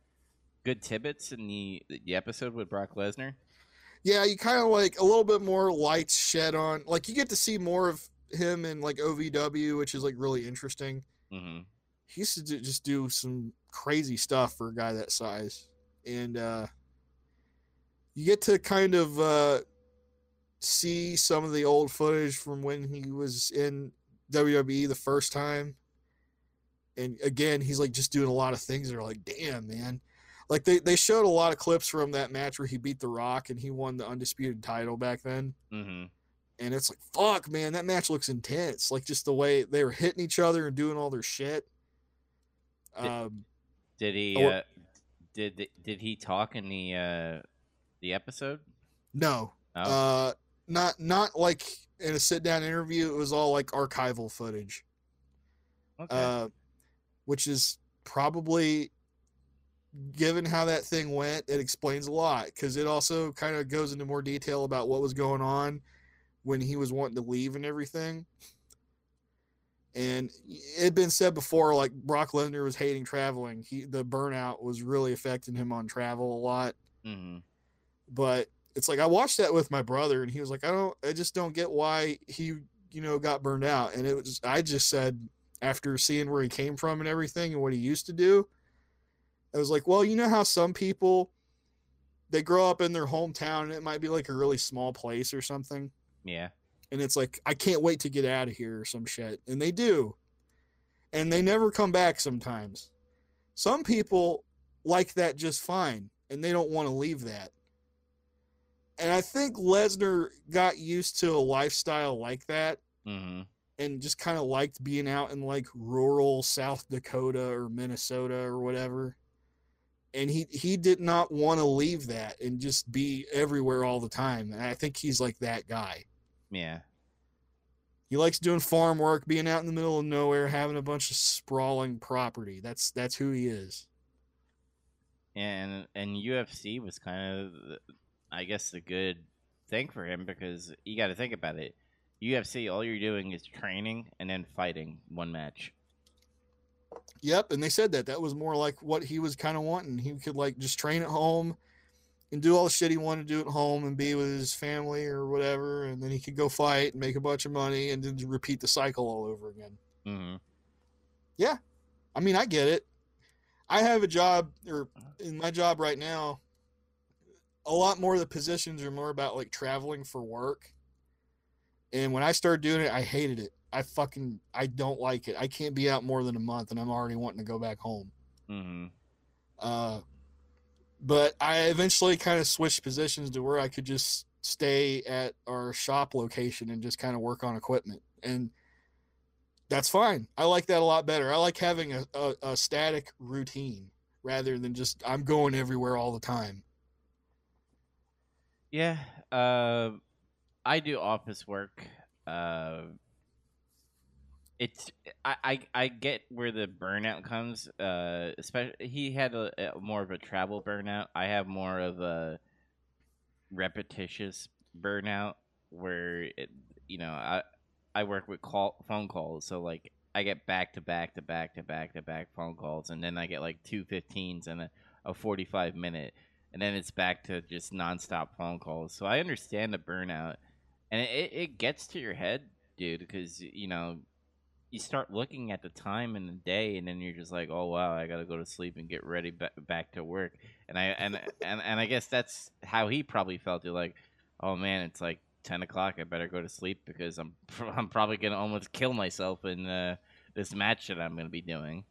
good tidbits in the the episode with Brock Lesnar? Yeah, you kind of like a little bit more lights shed on like you get to see more of him in like OVW, which is like really interesting. Mm-hmm. He used to just do some crazy stuff for a guy that size. And uh you get to kind of uh see some of the old footage from when he was in WWE the first time. And again he's like just doing a lot of things that are like damn man. Like they, they showed a lot of clips from that match where he beat the rock and he won the undisputed title back then. Mm-hmm. and it's like fuck man that match looks intense. Like just the way they were hitting each other and doing all their shit. Um Did he? Oh, Uh, did did he talk in the uh the episode? no Oh, uh not not like in a sit down interview it was all like archival footage okay. uh which is probably given how that thing went it explains a lot because it also kind of goes into more detail about what was going on when he was wanting to leave and everything and it had been said before like brock lesnar was hating traveling he the burnout was really affecting him on travel a lot mm-hmm. but it's like I watched that with my brother, and he was like, "I don't, I just don't get why he, you know, got burned out." And it was, I just said, after seeing where he came from and everything, and what he used to do, I was like, well, you know how some people they grow up in their hometown and it might be like a really small place or something. Yeah. And it's like, I can't wait to get out of here or some shit. And they do. And they never come back sometimes. Some people like that just fine and they don't want to leave that. And I think Lesnar got used to a lifestyle like that Mm-hmm. and just kind of liked being out in like rural South Dakota or Minnesota or whatever. And he he did not want to leave that and just be everywhere all the time. And I think he's like that guy. Yeah. He likes doing farm work, being out in the middle of nowhere, having a bunch of sprawling property. That's that's who he is. and and UFC was kind of, I guess, a good thing for him because you got to think about it. UFC, all you're doing is training and then fighting one match. Yep, and they said that that was more like what he was kind of wanting. He could like just train at home and do all the shit he wanted to do at home and be with his family or whatever, and then he could go fight and make a bunch of money and then repeat the cycle all over again. Mm-hmm. Yeah, I mean, I get it. I have a job, or in my job right now, a lot more of the positions are more about like traveling for work. And when I started doing it, I hated it. I fucking I don't like it. I can't be out more than a month, and I'm already wanting to go back home. Mm-hmm. Uh, but I eventually kind of switched positions to where I could just stay at our shop location and just kind of work on equipment, and that's fine. I like that a lot better. I like having a, a, a static routine rather than just I'm going everywhere all the time. Yeah. Uh, I do office work. Uh, it's I, I I get where the burnout comes. Uh, especially he had a, a more of a travel burnout. I have more of a repetitious burnout where it, you know I I work with call phone calls, so like I get back to back to back to back to back phone calls, and then I get like two 15s and a, a 45 minute, and then it's back to just nonstop phone calls. So I understand the burnout, and it, it gets to your head, dude, because you know you start looking at the time in the day, and then you're just like, oh wow, I gotta go to sleep and get ready ba- back to work, and I and and and I guess that's how he probably felt. You're like, oh man, it's like. 10 o'clock i better go to sleep because i'm i'm probably gonna almost kill myself in uh, this match that i'm gonna be doing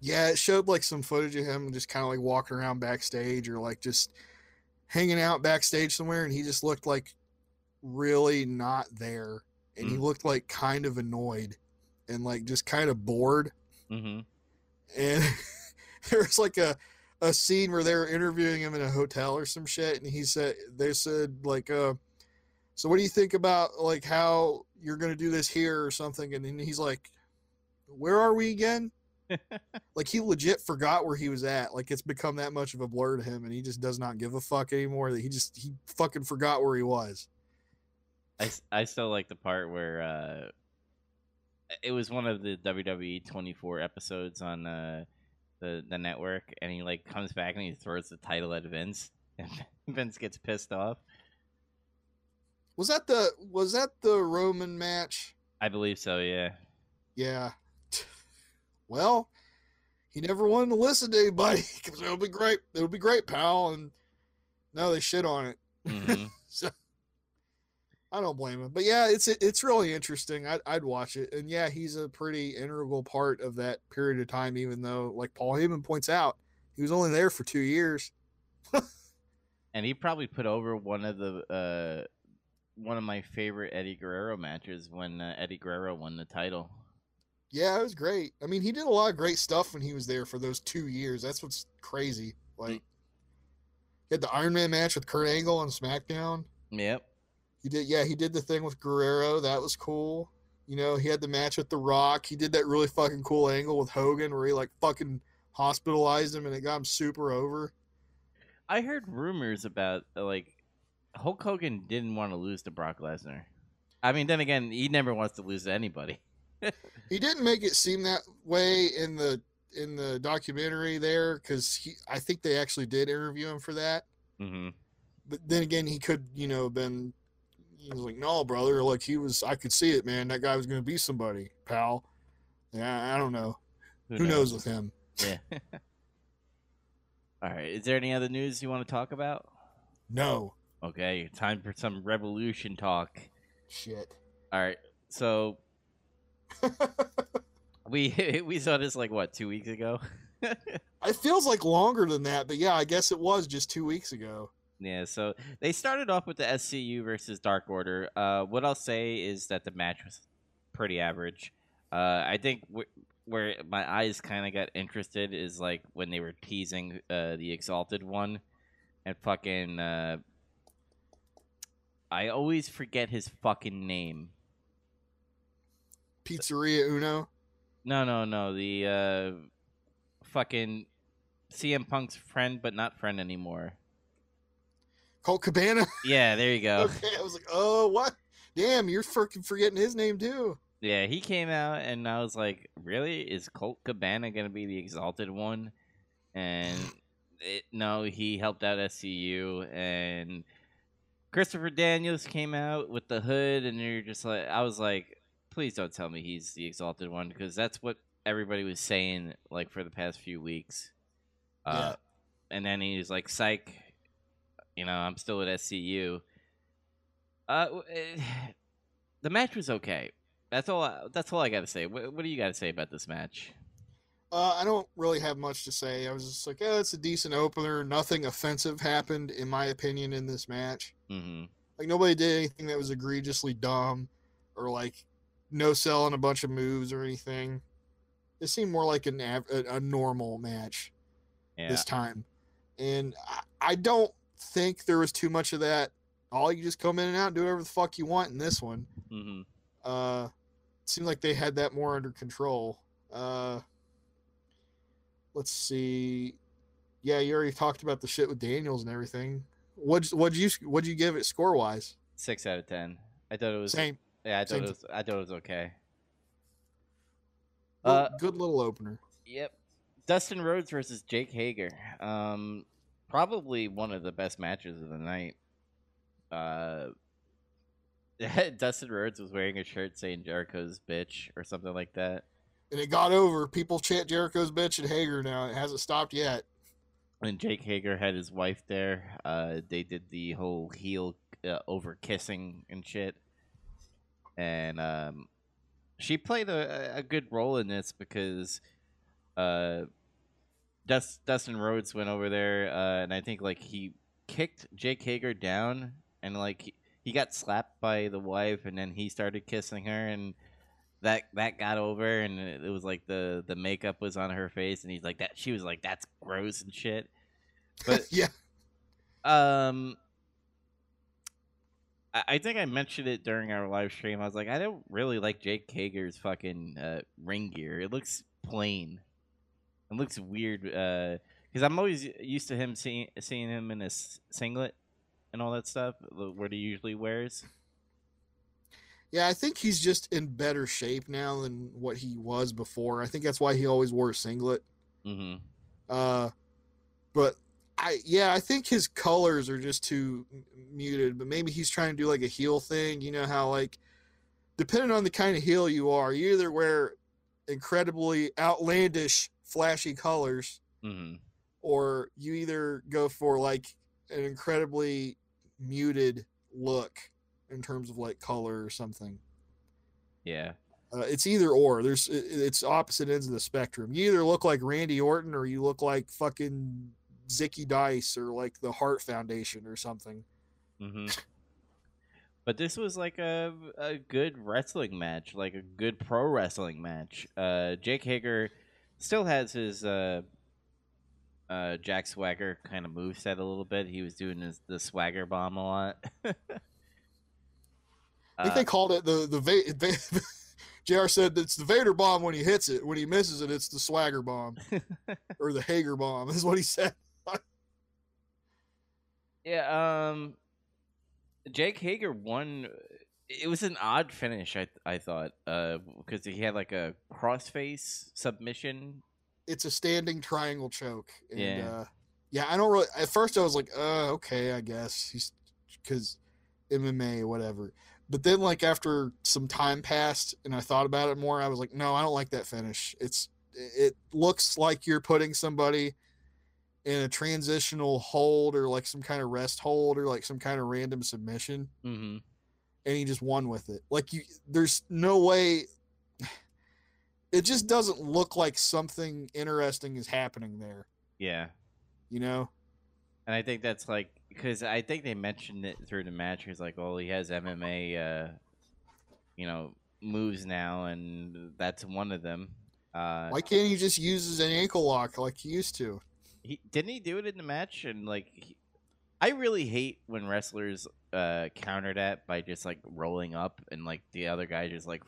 Yeah, it showed like some footage of him just kind of like walking around backstage or like just hanging out backstage somewhere, and he just looked like really not there, and he Mm. looked like kind of annoyed and like just kind of bored. mm-hmm. And there was like a a scene where they were interviewing him in a hotel or some shit and he said they said like uh so what do you think about like how you're gonna do this here or something? And then he's like where are we again? Like he legit forgot where he was at. Like it's become that much of a blur to him and he just does not give a fuck anymore. That he just he fucking forgot where he was. I, I still like the part where uh, it was one of the WWE 24 episodes on uh, the the network, and he like comes back and he throws the title at Vince, and Vince gets pissed off. was that the was that the roman match I believe so. Yeah. Yeah. Well, he never wanted to listen to anybody because it'll be great. It'll be great, pal. And no, they shit on it. hmm So I don't blame him. But yeah, it's it's really interesting. I'd, I'd watch it. And yeah, he's a pretty integral part of that period of time, even though, like Paul Heyman points out, he was only there for two years. and he probably put over one of the uh, one of my favorite Eddie Guerrero matches when uh, Eddie Guerrero won the title. Yeah, it was great. I mean, he did a lot of great stuff when he was there for those two years. That's what's crazy. Like, he had the Iron Man match with Kurt Angle on SmackDown. Yep. He did, yeah, he did the thing with Guerrero. That was cool. You know, he had the match with The Rock. He did that really fucking cool angle with Hogan where he like fucking hospitalized him and it got him super over. I heard rumors about uh, like Hulk Hogan didn't want to lose to Brock Lesnar. I mean, then again, he never wants to lose to anybody. He didn't make it seem that way in the in the documentary there because he, I think they actually did interview him for that. hmm But then again, he could, you know, been. He was like, "No, brother. Like he was. I could see it, man. That guy was going to be somebody, pal." Yeah, I don't know. Who knows with him? Yeah. All right. Is there any other news you want to talk about? No. Okay, time for some revolution talk. Shit. All right. So we we saw this like what two weeks ago. It feels like longer than that, but yeah, I guess it was just two weeks ago. Yeah. So they started off with the SCU versus Dark Order. Uh, what I'll say is that the match was pretty average. Uh, I think wh- where my eyes kind of got interested is like when they were teasing uh, the Exalted One, and fucking. Uh, I always forget his fucking name. Pizzeria Uno. No, no, no. The uh, fucking CM Punk's friend, but not friend anymore. Colt Cabana. Yeah, there you go. okay, I was like, oh, what? Damn, you're freaking forgetting his name too. Yeah, he came out, and I was like, really? Is Colt Cabana gonna be the exalted one? And it, no, he helped out SCU, and Christopher Daniels came out with the hood, and you're just like, I was like, please don't tell me he's the exalted one, because that's what everybody was saying like for the past few weeks. Uh, and then he's like, "Psych, you know, I'm still at SCU." Uh, eh, the match was okay. That's all. I, that's all I got to say. What, what do you got to say about this match? Uh, I don't really have much to say. I was just like, oh, it's a decent opener. Nothing offensive happened, in my opinion, in this match. hmm Like nobody did anything that was egregiously dumb, or like no selling a bunch of moves or anything. It seemed more like an av- a, a normal match Yeah. this time, and I, I don't think there was too much of that. All you just come in and out, and do whatever the fuck you want in this one. hmm Uh, seemed like they had that more under control. Uh, let's see. Yeah, you already talked about the shit with Daniels and everything. What'd what'd you what'd you give it score wise? Six out of ten. I thought it was. Same. Yeah, I thought same. it was. I thought it was okay. Well, Uh, good little opener. Yep. Dustin Rhodes versus Jake Hager. Um, probably one of the best matches of the night. Uh, Dustin Rhodes was wearing a shirt saying Jericho's bitch or something like that. And it got over. People chant Jericho's bitch and Hager now. It hasn't stopped yet. And Jake Hager had his wife there. Uh, they did the whole heel uh, over kissing and shit. And um, she played a, a good role in this because uh, Dust, Dustin Rhodes went over there, uh, and I think like he kicked Jake Hager down, and like he, he got slapped by the wife, and then he started kissing her, and that that got over, and it, was like the the makeup was on her face, and he's like that. She was like, "That's gross" and shit. But yeah. um, I, I think I mentioned it during our live stream. I was like, I don't really like Jake Hager's fucking uh, ring gear. It looks plain. It looks weird. Because I'm always used to him seeing seeing him in his singlet and all that stuff, what he usually wears. Yeah, I think he's just in better shape now than what he was before. I think that's why he always wore a singlet. hmm Uh, but I yeah, I think his colors are just too m- muted. But maybe he's trying to do like a heel thing. You know how like depending on the kind of heel you are, you either wear incredibly outlandish, flashy colors, hmm or you either go for like an incredibly muted look in terms of like color or something. Yeah. Uh, it's either or. There's it's opposite ends of the spectrum. You either look like Randy Orton or you look like fucking Zicky Dice or like the Hart Foundation or something. hmm But this was like a a good wrestling match, like a good pro wrestling match. Uh, Jake Hager still has his uh, uh, Jack Swagger kind of moveset a little bit. He was doing his the Swagger bomb a lot. I think Uh, they called it the the Va- Va- Jr. said it's the Vader bomb when he hits it. When he misses it, it's the Swagger bomb or the Hager bomb. Is what he said. yeah, um, Jake Hager won. It was an odd finish, I I thought, uh, because he had like a crossface submission. It's a standing triangle choke. And, Yeah. Uh, yeah, I don't really. At first, I was like, uh, okay, I guess he's because MMA, whatever. But then, like after some time passed, and I thought about it more, I was like, no, I don't like that finish. It's it looks like you're putting somebody in a transitional hold or like some kind of rest hold or like some kind of random submission Mm-hmm. And he just won with it. Like you there's no way it just doesn't look like something interesting is happening there, Yeah. you know? And I think that's like because I think they mentioned it through the match. He's like, "Oh, he has MMA, uh, you know, moves now, and that's one of them." Uh, Why can't he just use his ankle lock like he used to? he didn't he do it in the match? And like, I really hate when wrestlers uh, counter that by just like rolling up and like the other guy just like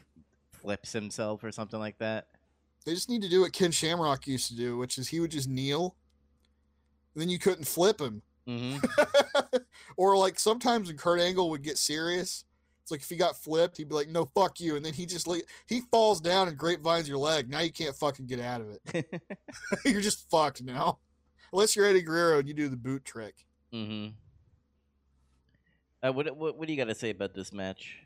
flips himself or something like that. They just need to do what Ken Shamrock used to do, which is he would just kneel and then you couldn't flip him. Mm-hmm. or like sometimes when Kurt Angle would get serious, it's like if he got flipped, he'd be like, "No, fuck you," and then he just like he falls down and grapevines your leg. Now you can't fucking get out of it. You're just fucked now, unless you're Eddie Guerrero and you do the boot trick. Mm-hmm. Uh, what, what what do you got to say about this match?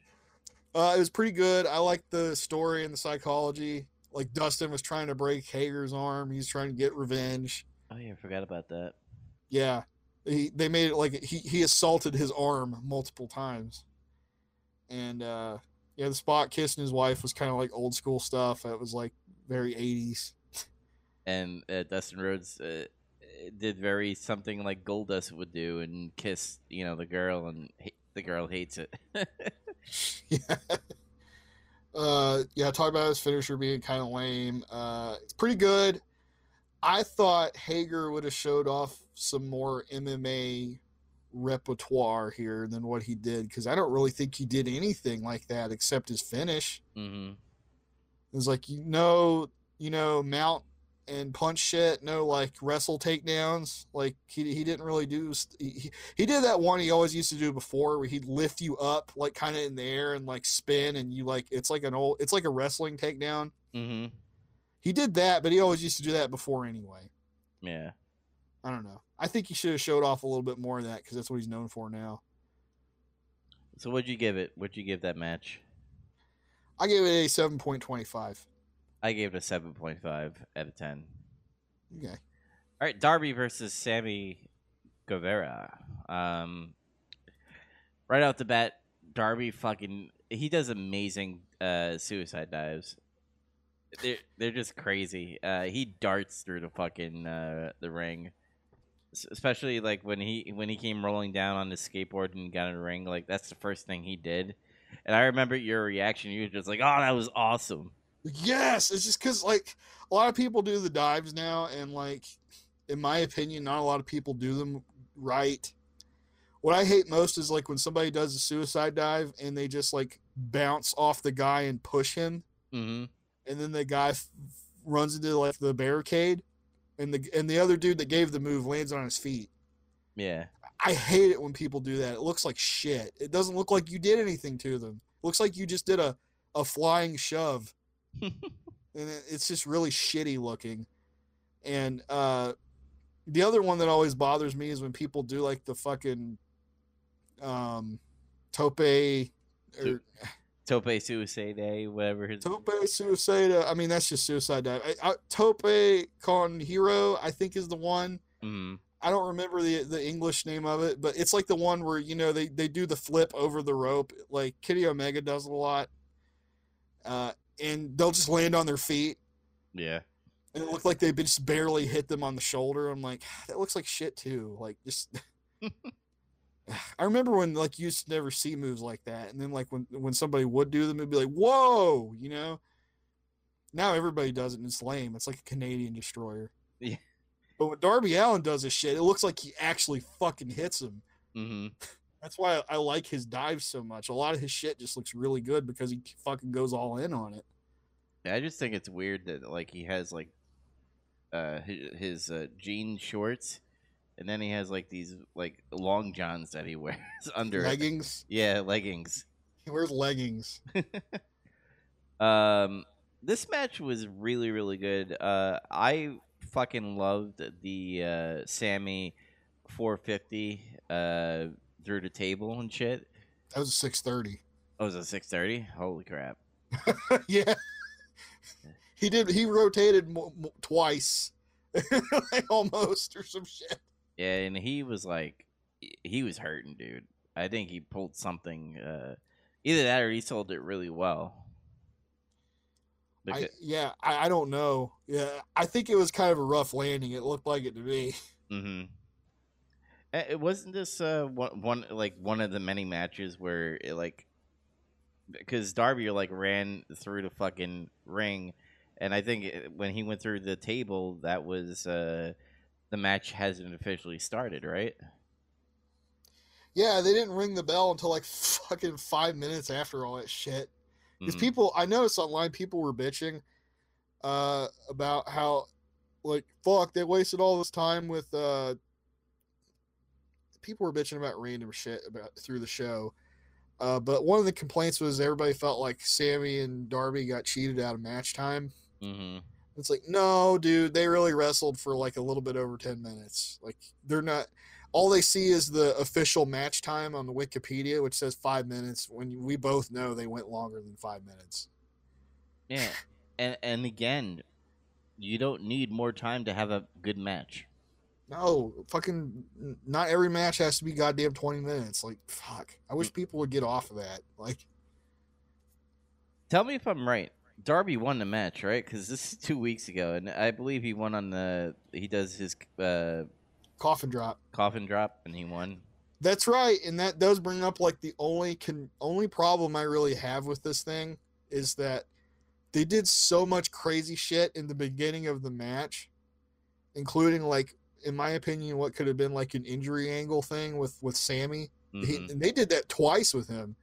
Uh, it was pretty good. I liked the story and the psychology. Like Dustin was trying to break Hager's arm. He's trying to get revenge. Oh yeah, I forgot about that. Yeah, he, they made it like he he assaulted his arm multiple times, and uh, yeah, the spot kissing his wife was kind of like old school stuff. It was like very eighties. and uh, Dustin Rhodes uh, did very something like Goldust would do and kiss, you know, the girl, and ha- the girl hates it. yeah. Uh, yeah, talk about his finisher being kind of lame. Uh, it's pretty good. I thought Hager would have showed off some more MMA repertoire here than what he did because I don't really think he did anything like that except his finish. hmm It was like you know, you know, mount and punch shit. No, like wrestle takedowns. Like he he didn't really do. He, he- did that one he always used to do before, where he'd lift you up like kind of in the air and like spin, and you like it's like an old, it's like a wrestling takedown. hmm He did that, but he always used to do that before anyway. Yeah. I don't know. I think he should have showed off a little bit more of that because that's what he's known for now. So what'd you give it? What'd you give that match? I gave it a seven point twenty five. I gave it a seven point five out of ten. Okay. All right, Darby versus Sammy Guevara. Um, right off the bat, Darby fucking he does amazing uh, suicide dives. They're they're just crazy. Uh, he darts through the fucking uh, the ring, S- especially like when he when he came rolling down on the skateboard and got in the ring. Like that's the first thing he did. And I remember your reaction. You were just like, "Oh, that was awesome." Yes, it's just because like a lot of people do the dives now, and like in my opinion, not a lot of people do them right. What I hate most is like when somebody does a suicide dive and they just like bounce off the guy and push him, hmm and then the guy f- runs into like the barricade, and the and the other dude that gave the move lands on his feet. Yeah. I hate it when people do that. It looks like shit. It doesn't look like you did anything to them. It looks like you just did a, a flying shove. And it, it's just really shitty looking. And uh, the other one that always bothers me is when people do like the fucking um, tope or Tope Suicide, whatever his. tope suicide. I mean, that's just suicide dive. I, I, tope con hilo, I think, is the one. Mhm. I don't remember the the English name of it, but it's like the one where you know they they do the flip over the rope, like Kenny Omega does a lot, uh, and they'll just land on their feet, Yeah. and it looked like they just barely hit them on the shoulder. I'm like, that looks like shit too. Like just, I remember when like you used to never see moves like that, and then like when when somebody would do them, it'd be like, whoa, you know. Now everybody does it, and it's lame. It's like a Canadian destroyer. Yeah. But when Darby Allin does his shit, it looks like he actually fucking hits him. hmm That's why I, I like his dives so much. A lot of his shit just looks really good because he fucking goes all in on it. I just think it's weird that like he has like uh his, his uh, jean shorts, and then he has like these like long johns that he wears under. it. Leggings. Yeah, leggings. He wears leggings. Um, this match was really really good. Uh, I fucking loved the uh, Sammy 450 uh through the table and shit. That was a six thirty. Oh, was a 6:30? Holy crap! yeah. He did. He rotated mo- mo- twice, like, almost or some shit. Yeah, and he was like, he was hurting, dude. I think he pulled something. Uh, either that or he sold it really well. I, yeah, I, I don't know. Yeah, I think it was kind of a rough landing. It looked like it to me. hmm It wasn't this uh one, one like one of the many matches where it like because Darby like ran through the fucking ring, and I think it, when he went through the table, that was uh the match hasn't officially started, right? Yeah, they didn't ring the bell until like fucking five minutes after all that shit. Because Mhm. people, I noticed online, people were bitching uh, about how, like, fuck, they wasted all this time with. Uh, people were bitching about random shit about through the show. Uh, but one of the complaints was everybody felt like Sammy and Darby got cheated out of match time. Mhm. It's like, no, dude, they really wrestled for like a little bit over 10 minutes. Like, they're not, all they see is the official match time on the Wikipedia, which says five minutes, when we both know they went longer than five minutes. Yeah, and and again, you don't need more time to have a good match. No, fucking, not every match has to be goddamn 20 minutes. Like, fuck. I wish people would get off of that. Like, Tell me if I'm right. Darby won the match, right? Because this is two weeks ago, and I believe he won on the. He does his uh, coffin drop. coffin drop, and he won. That's right, and that does bring up like the only can only problem I really have with this thing is that they did so much crazy shit in the beginning of the match, including like, in my opinion, what could have been like an injury angle thing with with Sammy. He, Mhm. and they did that twice with him,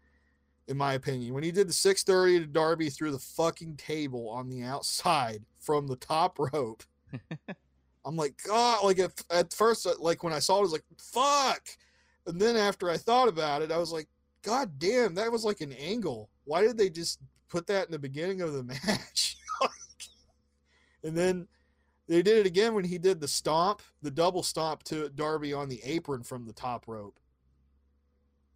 in my opinion. When he did the six thirty to Darby through the fucking table on the outside from the top rope, I'm like, God, like at, at first, uh, like when I saw it, I was like, fuck. And then after I thought about it, I was like, God damn, that was like an angle. Why did they just put that in the beginning of the match? and then they did it again when he did the stomp, the double stomp to Darby on the apron from the top rope.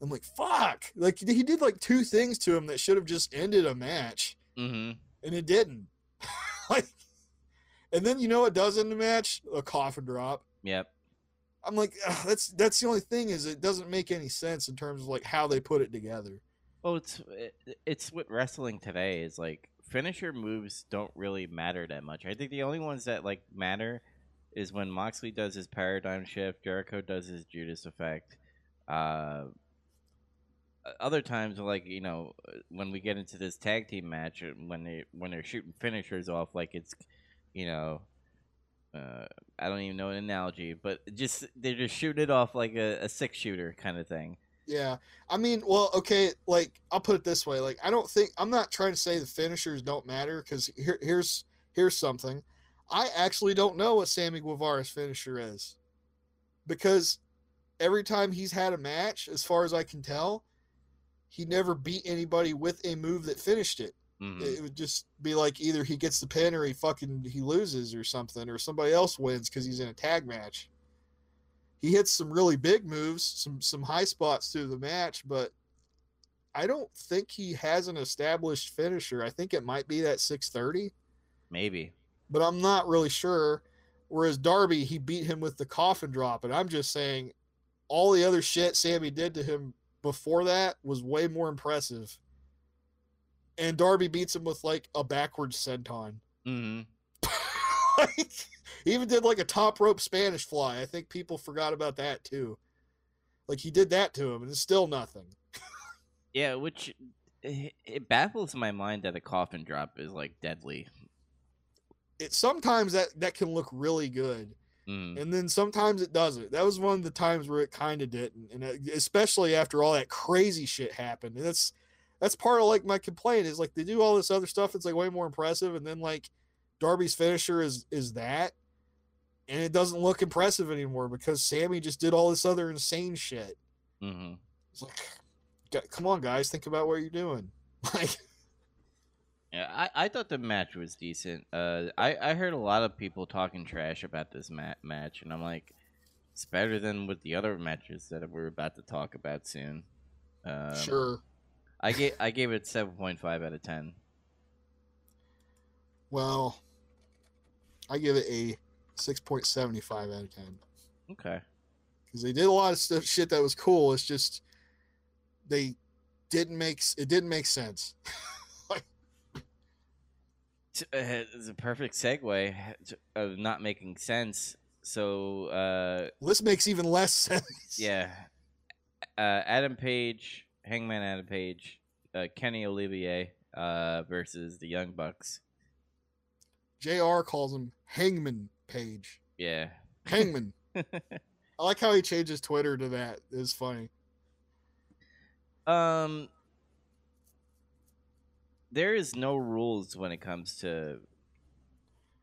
I'm like, fuck. Like he did like two things to him that should have just ended a match Mhm. and it didn't. like, and then you know what does end the match? A coffin drop. Yep. I'm like, that's that's the only thing is it doesn't make any sense in terms of like how they put it together. Well, it's it, it's what wrestling today is like. Finisher moves don't really matter that much. I think the only ones that like matter is when Moxley does his paradigm shift, Jericho does his Judas effect. Uh, other times, like you know, when we get into this tag team match, uh, when they when they're shooting finishers off, like it's, you know, uh, I don't even know an analogy, but just they're just shooting it off like a, a six shooter kind of thing. Yeah, I mean, well, okay, like I'll put it this way: like I don't think I'm not trying to say the finishers don't matter because here, here's here's something. I actually don't know what Sammy Guevara's finisher is because every time he's had a match, as far as I can tell, he never beat anybody with a move that finished it. Mhm. It would just be like either he gets the pin or he fucking he loses or something, or somebody else wins because he's in a tag match. He hits some really big moves, some some high spots through the match, but I don't think he has an established finisher. I think it might be that 630, Maybe. but I'm not really sure. Whereas Darby, he beat him with the coffin drop, and I'm just saying all the other shit Sammy did to him before that was way more impressive. And Darby beats him with like a backwards senton. hmm like, he even did like a top rope Spanish fly. I think people forgot about that too. Like he did that to him, and it's still nothing. Yeah, which it, it baffles my mind that a coffin drop is like deadly. It sometimes that that can look really good, Mm. and then sometimes it doesn't. That was one of the times where it kind of didn't, and especially after all that crazy shit happened. And that's that's part of like my complaint is like they do all this other stuff It's like way more impressive, and then like Darby's finisher is is that, and it doesn't look impressive anymore because Sammy just did all this other insane shit. hmm It's like, come on, guys, think about what you're doing. Like, Yeah, I, I thought the match was decent. Uh, I, I heard a lot of people talking trash about this ma- match, and I'm like, it's better than with the other matches that we're about to talk about soon. Um, sure. I gave I gave it seven point five out of ten. Well, I give it a Six point seventy five out of ten. Okay. Because they did a lot of stuff, shit that was cool. It's just they didn't make it didn't make sense. Uh, It's a perfect segue of not making sense. So, uh, this makes even less sense. yeah, uh, Adam Page, Hangman Adam Page, uh, Kenny Olivier uh, versus the Young Bucks. Jr. calls him Hangman Page. Yeah. Hangman. I like how he changes Twitter to that. It's funny. Um, there is no rules when it comes to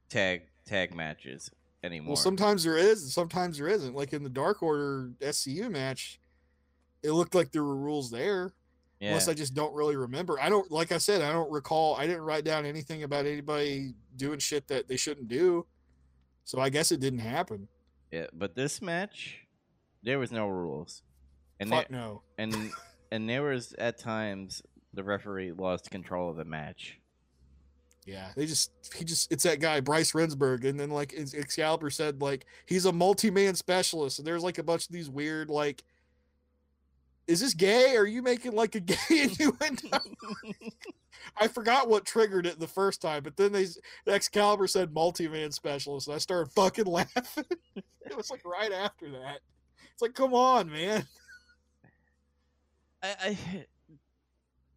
tag tag matches anymore. Well, sometimes there is, and sometimes there isn't. Like in the Dark Order SCU match, it looked like there were rules there. yeah. Unless I just don't really remember. I don't, like I said, I don't recall. I didn't write down anything about anybody doing shit that they shouldn't do. So I guess it didn't happen. yeah, but this match, there was no rules, and there, no. and and there was at times the referee lost control of the match. Yeah, they just he just it's that guy Bryce Remsburg, and then like Excalibur said like he's a multi-man specialist, and there's like a bunch of these weird like, is this gay? Are you making like a gay innuendo? I forgot what triggered it the first time, but then they Excalibur said multi-man specialist, and I started fucking laughing. it was like right after that. It's like, come on, man. I, I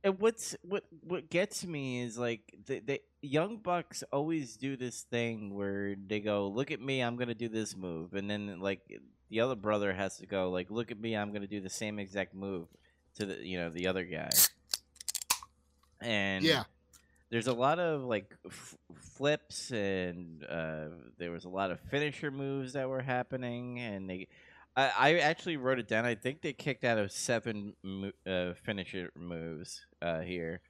and what's what what gets me is like the, the young bucks always do this thing where they go look at me i'm gonna do this move and then like the other brother has to go like look at me i'm gonna do the same exact move to the you know the other guy and Yeah. there's a lot of like f- flips and uh, there was a lot of finisher moves that were happening and they I, I actually wrote it down. I think they kicked out of seven mo- uh, finisher moves uh, here,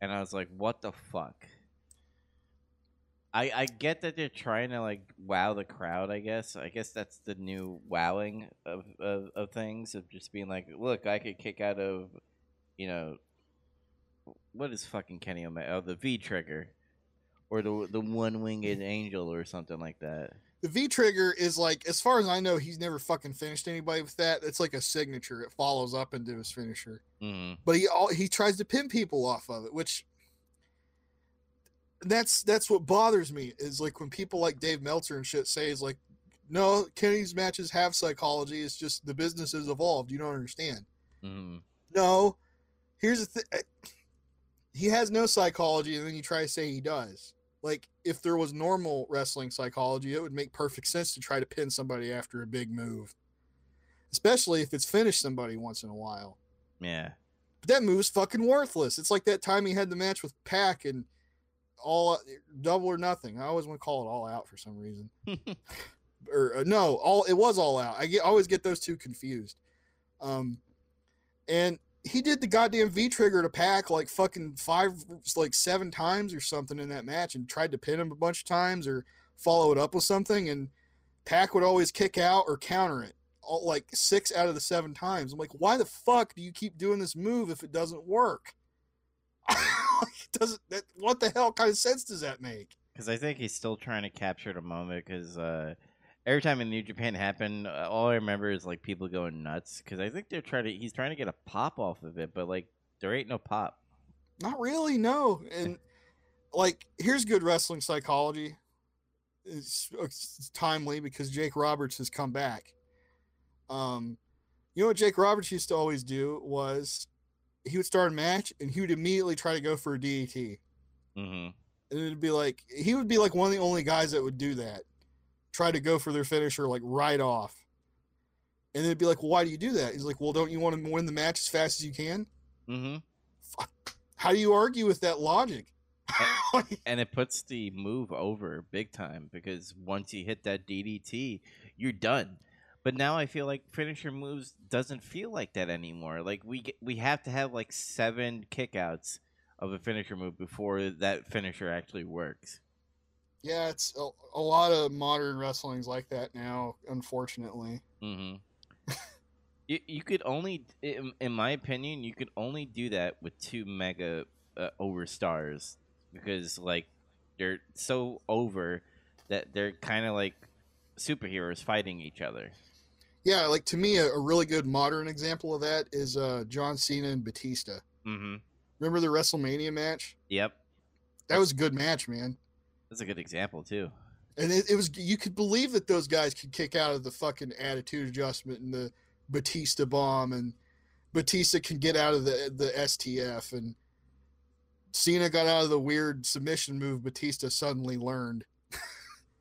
and I was like, "What the fuck?" I I get that they're trying to like wow the crowd. I guess I guess that's the new wowing of of, of things of just being like, "Look, I could kick out of, you know, what is fucking Kenny Omega? Oh, the V trigger, or the the one winged angel, or something like that." The V trigger is like, as far as I know, he's never fucking finished anybody with that. It's like a signature. It follows up into his finisher. hmm but he all he tries to pin people off of it which that's that's what bothers me is like when people like dave meltzer and shit say is like no kenny's matches have psychology. It's just the business has evolved. You don't understand. Hmm no. Here's the thing he has no psychology and then you try to say he does like if there was normal wrestling psychology it would make perfect sense to try to pin somebody after a big move especially if it's finished somebody once in a while Yeah. but that move's fucking worthless. It's like that time he had the match with Pac and all double or nothing. I always want to call it all out for some reason. or uh, no, all it was all out. I get I always get those two confused. Um, and he did the goddamn V trigger to Pac like fucking five, like seven times or something in that match, and tried to pin him a bunch of times or follow it up with something, and Pac would always kick out or counter it. All, like six out of the seven times. I'm like, why the fuck do you keep doing this move if it doesn't work? it doesn't. That, what the hell kind of sense does that make? Because I think he's still trying to capture the moment. Because uh, every time in New Japan happened, uh, all I remember is like people going nuts. Because I think they're trying to. He's trying to get a pop off of it, but like there ain't no pop. Not really, no. And like, here's good wrestling psychology. It's, it's timely because Jake Roberts has come back. Um, you know what Jake Roberts used to always do was he would start a match and he would immediately try to go for a DDT. hmm And it'd be like he would be like one of the only guys that would do that. Try to go for their finisher like right off. And it'd be like, well, why do you do that? He's like, well, don't you want to win the match as fast as you can? hmm How do you argue with that logic? And it puts the move over big time because once you hit that DDT, you're done. But now I feel like finisher moves doesn't feel like that anymore. Like we get, we have to have like seven kickouts of a finisher move before that finisher actually works. Yeah, it's a, a lot of modern wrestling's like that now, unfortunately. hmm you, you could only, in, in my opinion, you could only do that with two mega uh, over stars because like they're so over that they're kind of like superheroes fighting each other. Yeah, like to me, a, a really good modern example of that is uh, John Cena and Batista. Mm-hmm. Remember the WrestleMania match? Yep, That was a good match, man. That's a good example too. And it, it was you could believe that those guys could kick out of the fucking attitude adjustment and the Batista bomb, and Batista can get out of the the STF, and Cena got out of the weird submission move Batista suddenly learned.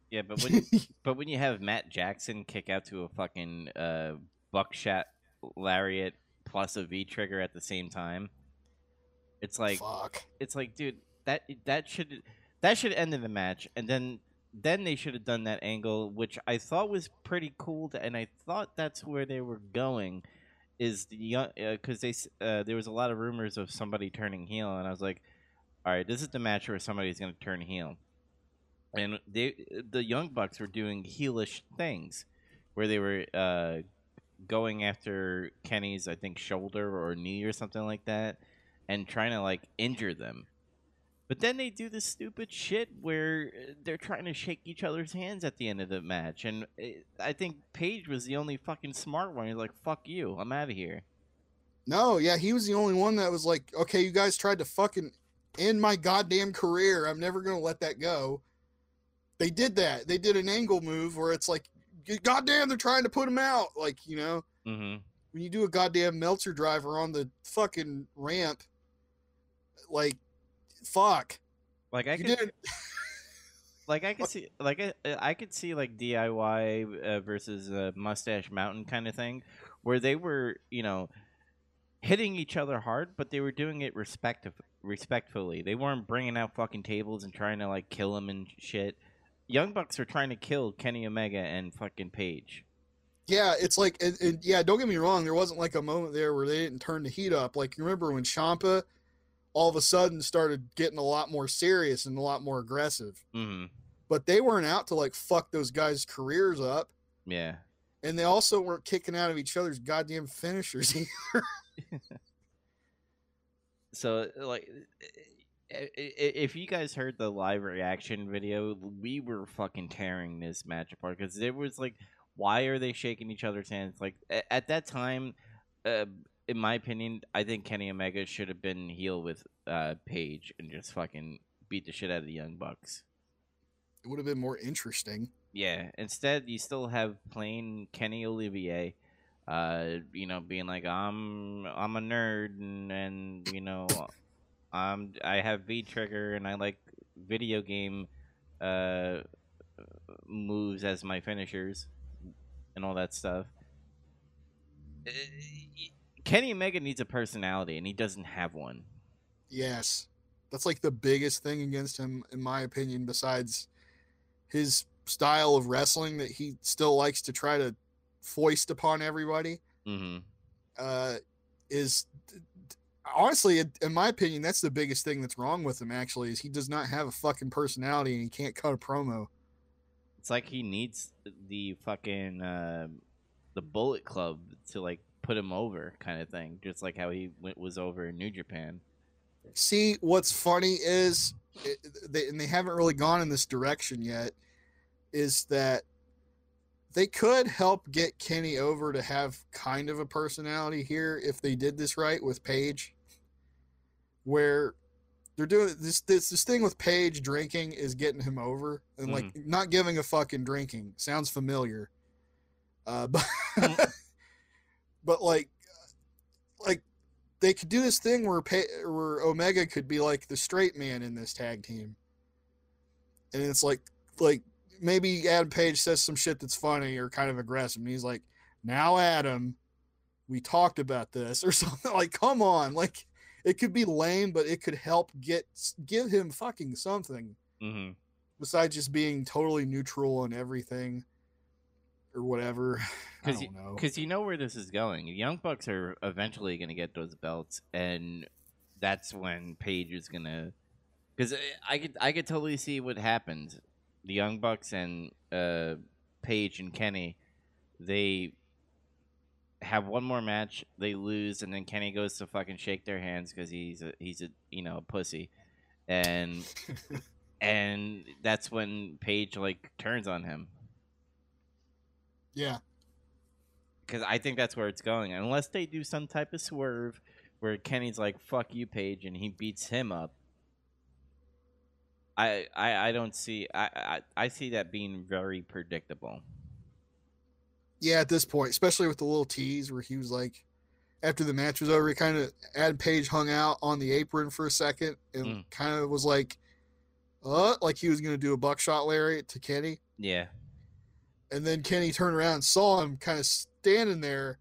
Yeah, but when but when you have Matt Jackson kick out to a fucking uh, buckshot lariat plus a V trigger at the same time, it's like Fuck. it's like, dude, that that should that should end in the match, and then then they should have done that angle, which I thought was pretty cool, to, and I thought that's where they were going. Is the young because they uh, there was a lot of rumors of somebody turning heel, and I was like, all right, this is the match where somebody's going to turn heel, and they the young bucks were doing heelish things, where they were uh, going after Kenny's I think shoulder or knee or something like that, and trying to like injure them. But then they do this stupid shit where uh, they're trying to shake each other's hands at the end of the match, and uh, I think Page was the only fucking smart one. He's like, "Fuck you, I'm out of here." No, yeah, he was the only one that was like, okay, you guys tried to fucking end my goddamn career. I'm never gonna let that go. They did that. They did an angle move where it's like, goddamn, they're trying to put him out. Like, you know, Mm-hmm. when you do a goddamn Meltzer driver on the fucking ramp, like, fuck. Like I could, like I could see, like I, I could see like DIY uh, versus uh, Mustache Mountain kind of thing, where they were, you know, hitting each other hard, but they were doing it respect respectfully. They weren't bringing out fucking tables and trying to like kill him and shit. Young Bucks are trying to kill Kenny Omega and fucking Page. Yeah, it's like, and, and yeah, don't get me wrong. There wasn't like a moment there where they didn't turn the heat up. Like, you remember when Ciampa all of a sudden started getting a lot more serious and a lot more aggressive. Mm-hmm. But they weren't out to like fuck those guys' careers up. Yeah. And they also weren't kicking out of each other's goddamn finishers either. So like, if you guys heard the live reaction video, we were fucking tearing this match apart because it was like, why are they shaking each other's hands? Like at that time, uh, in my opinion, I think Kenny Omega should have been heel with uh, Page and just fucking beat the shit out of the Young Bucks. it would have been more interesting. Yeah. Instead, you still have plain Kenny Olivier, uh, you know, being like, "I'm I'm a nerd and, and you know, um, I have V trigger and I like video game uh moves as my finishers and all that stuff." Kenny Omega needs a personality, and he doesn't have one. Yes. That's like the biggest thing against him, in my opinion, besides his style of wrestling that he still likes to try to foist upon everybody. Mm-hmm. uh, is honestly, in my opinion, that's the biggest thing that's wrong with him. Actually, is he does not have a fucking personality and he can't cut a promo. It's like he needs the fucking uh, the Bullet Club to like put him over, kind of thing. Just like how he went, was over in New Japan. See, what's funny is, it, they, and they haven't really gone in this direction yet, is that they could help get Kenny over to have kind of a personality here if they did this right with Page, where they're doing this this this thing with Page drinking is getting him over and like not giving a fucking drinking sounds familiar, uh, but but like like they could do this thing where pa- where Omega could be like the straight man in this tag team, and it's like like maybe Adam Page says some shit that's funny or kind of aggressive, and he's like, "Now, Adam, we talked about this," or something like, "Come on!" Like it could be lame, but it could help get give him fucking something Mm-hmm. besides just being totally neutral and everything or whatever. Because don't know. you know where this is going. Young Bucks are eventually going to get those belts, and that's when Page is going to. Because I could I could totally see what happened. The Young Bucks and uh, Page and Kenny, they have one more match. They lose, and then Kenny goes to fucking shake their hands because he's a, he's a you know a pussy, and and that's when Page like turns on him. Yeah. because I think that's where it's going. Unless they do some type of swerve where Kenny's like "fuck you, Page," and he beats him up. I I, I don't see I, I I see that being very predictable. Yeah, at this point, especially with the little tease where he was like, after the match was over, he kind of Ad Page hung out on the apron for a second and Mm. kind of was like, uh, like he was gonna do a buckshot lariat to Kenny, Yeah, and then Kenny turned around and saw him kind of standing there,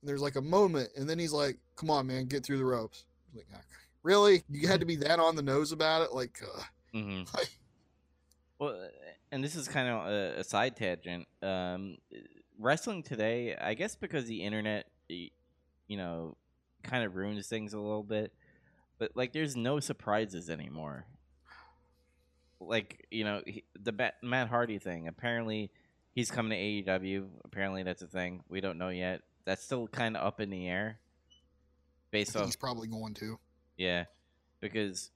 and there's like a moment, and then he's like, "Come on, man, get through the ropes." Like, "Ah, really? You had to be that on the nose about it? Like, uh, hmm like Well, and this is kind of a, a side tangent. Um, wrestling today, I guess, because the internet, you know, kind of ruins things a little bit. But like, there's no surprises anymore. Like you know, he, the Matt Hardy thing. Apparently, he's coming to AEW. Apparently, that's a thing. We don't know yet. That's still kind of up in the air. Based off he's probably going to." yeah, because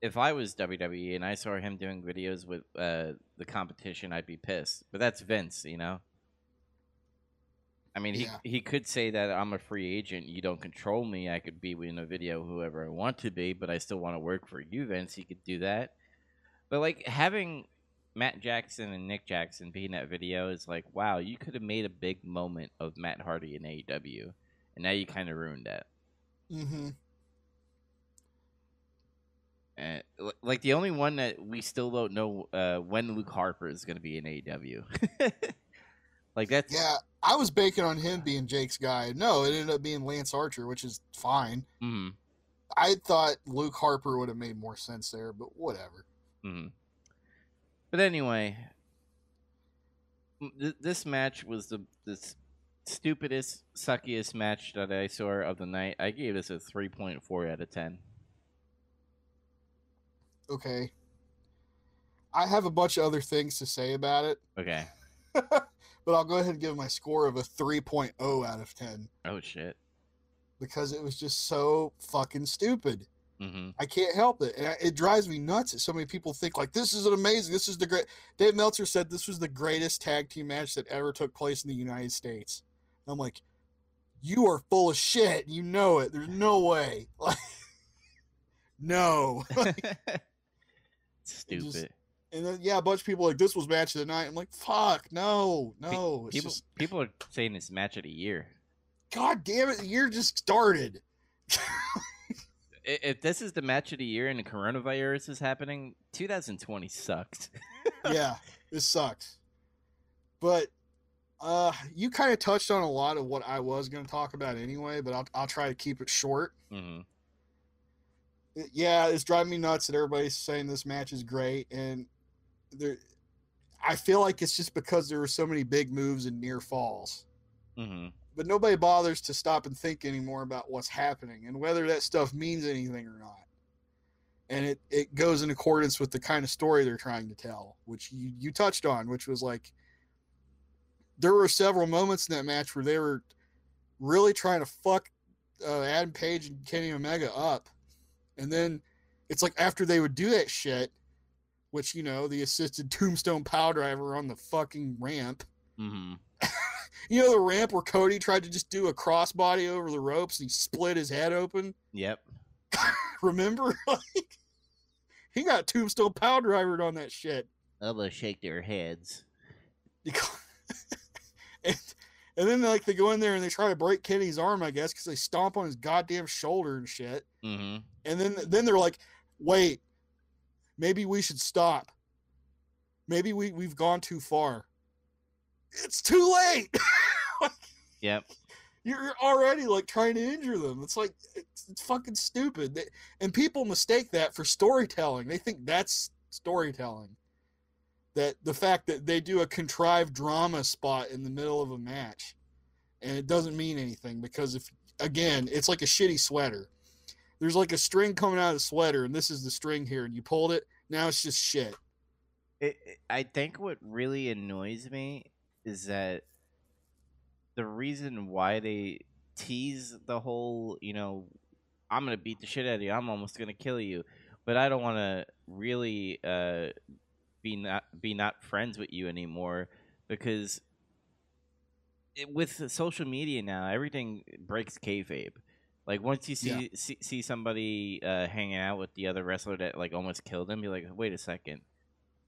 if I was WWE and I saw him doing videos with uh, the competition, I'd be pissed. But that's Vince, you know. I mean, Yeah. he he could say that I'm a free agent. You don't control me. I could be in a video whoever I want to be, but I still want to work for you, Vince. He could do that. But like having Matt Jackson and Nick Jackson being that video is like, wow, you could have made a big moment of Matt Hardy in AEW, and now you kind of ruined that. Mm-hmm. Uh, li- like the only one that we still don't know uh, when Luke Harper is going to be in AEW. like that's Yeah, I was banking on him being Jake's guy. No, it ended up being Lance Archer, which is fine. mhm, I thought Luke Harper would have made more sense there, but whatever. mhm. But anyway, th- this match was the the stupidest, suckiest match that I saw of the night. I gave this a three point four out of ten. Okay. I have a bunch of other things to say about it, Okay. but I'll go ahead and give my score of a 3.0 out of 10 Oh shit. because it was just so fucking stupid. Hmm I can't help it. It drives me nuts that so many people think like this is an amazing. This is the great. Dave Meltzer said this was the greatest tag team match that ever took place in the United States. And I'm like, you are full of shit. You know it. There's no way. Like, no. Stupid. just- and then yeah, a bunch of people like this was match of the night. I'm like, fuck, no, no. People just, people are saying it's match of the year. God damn it, the year just started. If this is the match of the year and the coronavirus is happening, 2020 sucked. yeah, it sucks. But uh you kind of touched on a lot of what I was going to talk about anyway, but I'll I'll try to keep it short. hmm It- yeah, it's driving me nuts that everybody's saying this match is great and there I feel like it's just because there were so many big moves and near falls. hmm But nobody bothers to stop and think anymore about what's happening and whether that stuff means anything or not. And it, it goes in accordance with the kind of story they're trying to tell, which you, you touched on, which was like there were several moments in that match where they were really trying to fuck uh, Adam Page and Kenny Omega up. And then it's like after they would do that shit, which, you know, the assisted tombstone power driver on the fucking ramp. hmm You know the ramp where Cody tried to just do a crossbody over the ropes and he split his head open? Yep. Remember? like he got tombstone power drivered on that shit. I'm gonna shake their heads. and, and then like they go in there and they try to break Kenny's arm, I guess, because they stomp on his goddamn shoulder and shit. hmm And then then they're like, wait, maybe we should stop. Maybe we, we've gone too far. It's too late. Yep. you're already like trying to injure them. It's like it's, it's fucking stupid. They, and people mistake that for storytelling. They think that's storytelling. That the fact that they do a contrived drama spot in the middle of a match, and it doesn't mean anything because if again, it's like a shitty sweater. There's like a string coming out of the sweater, and this is the string here, and you pulled it. Now it's just shit. It, it- I think what really annoys me is that the reason why they tease the whole, you know, I'm gonna beat the shit out of you. I'm almost gonna kill you, but I don't want to really uh, be not be not friends with you anymore because it- with social media now, everything breaks kayfabe. Like once you see Yeah. see, see somebody uh, hanging out with the other wrestler that like almost killed him, you're like, wait a second.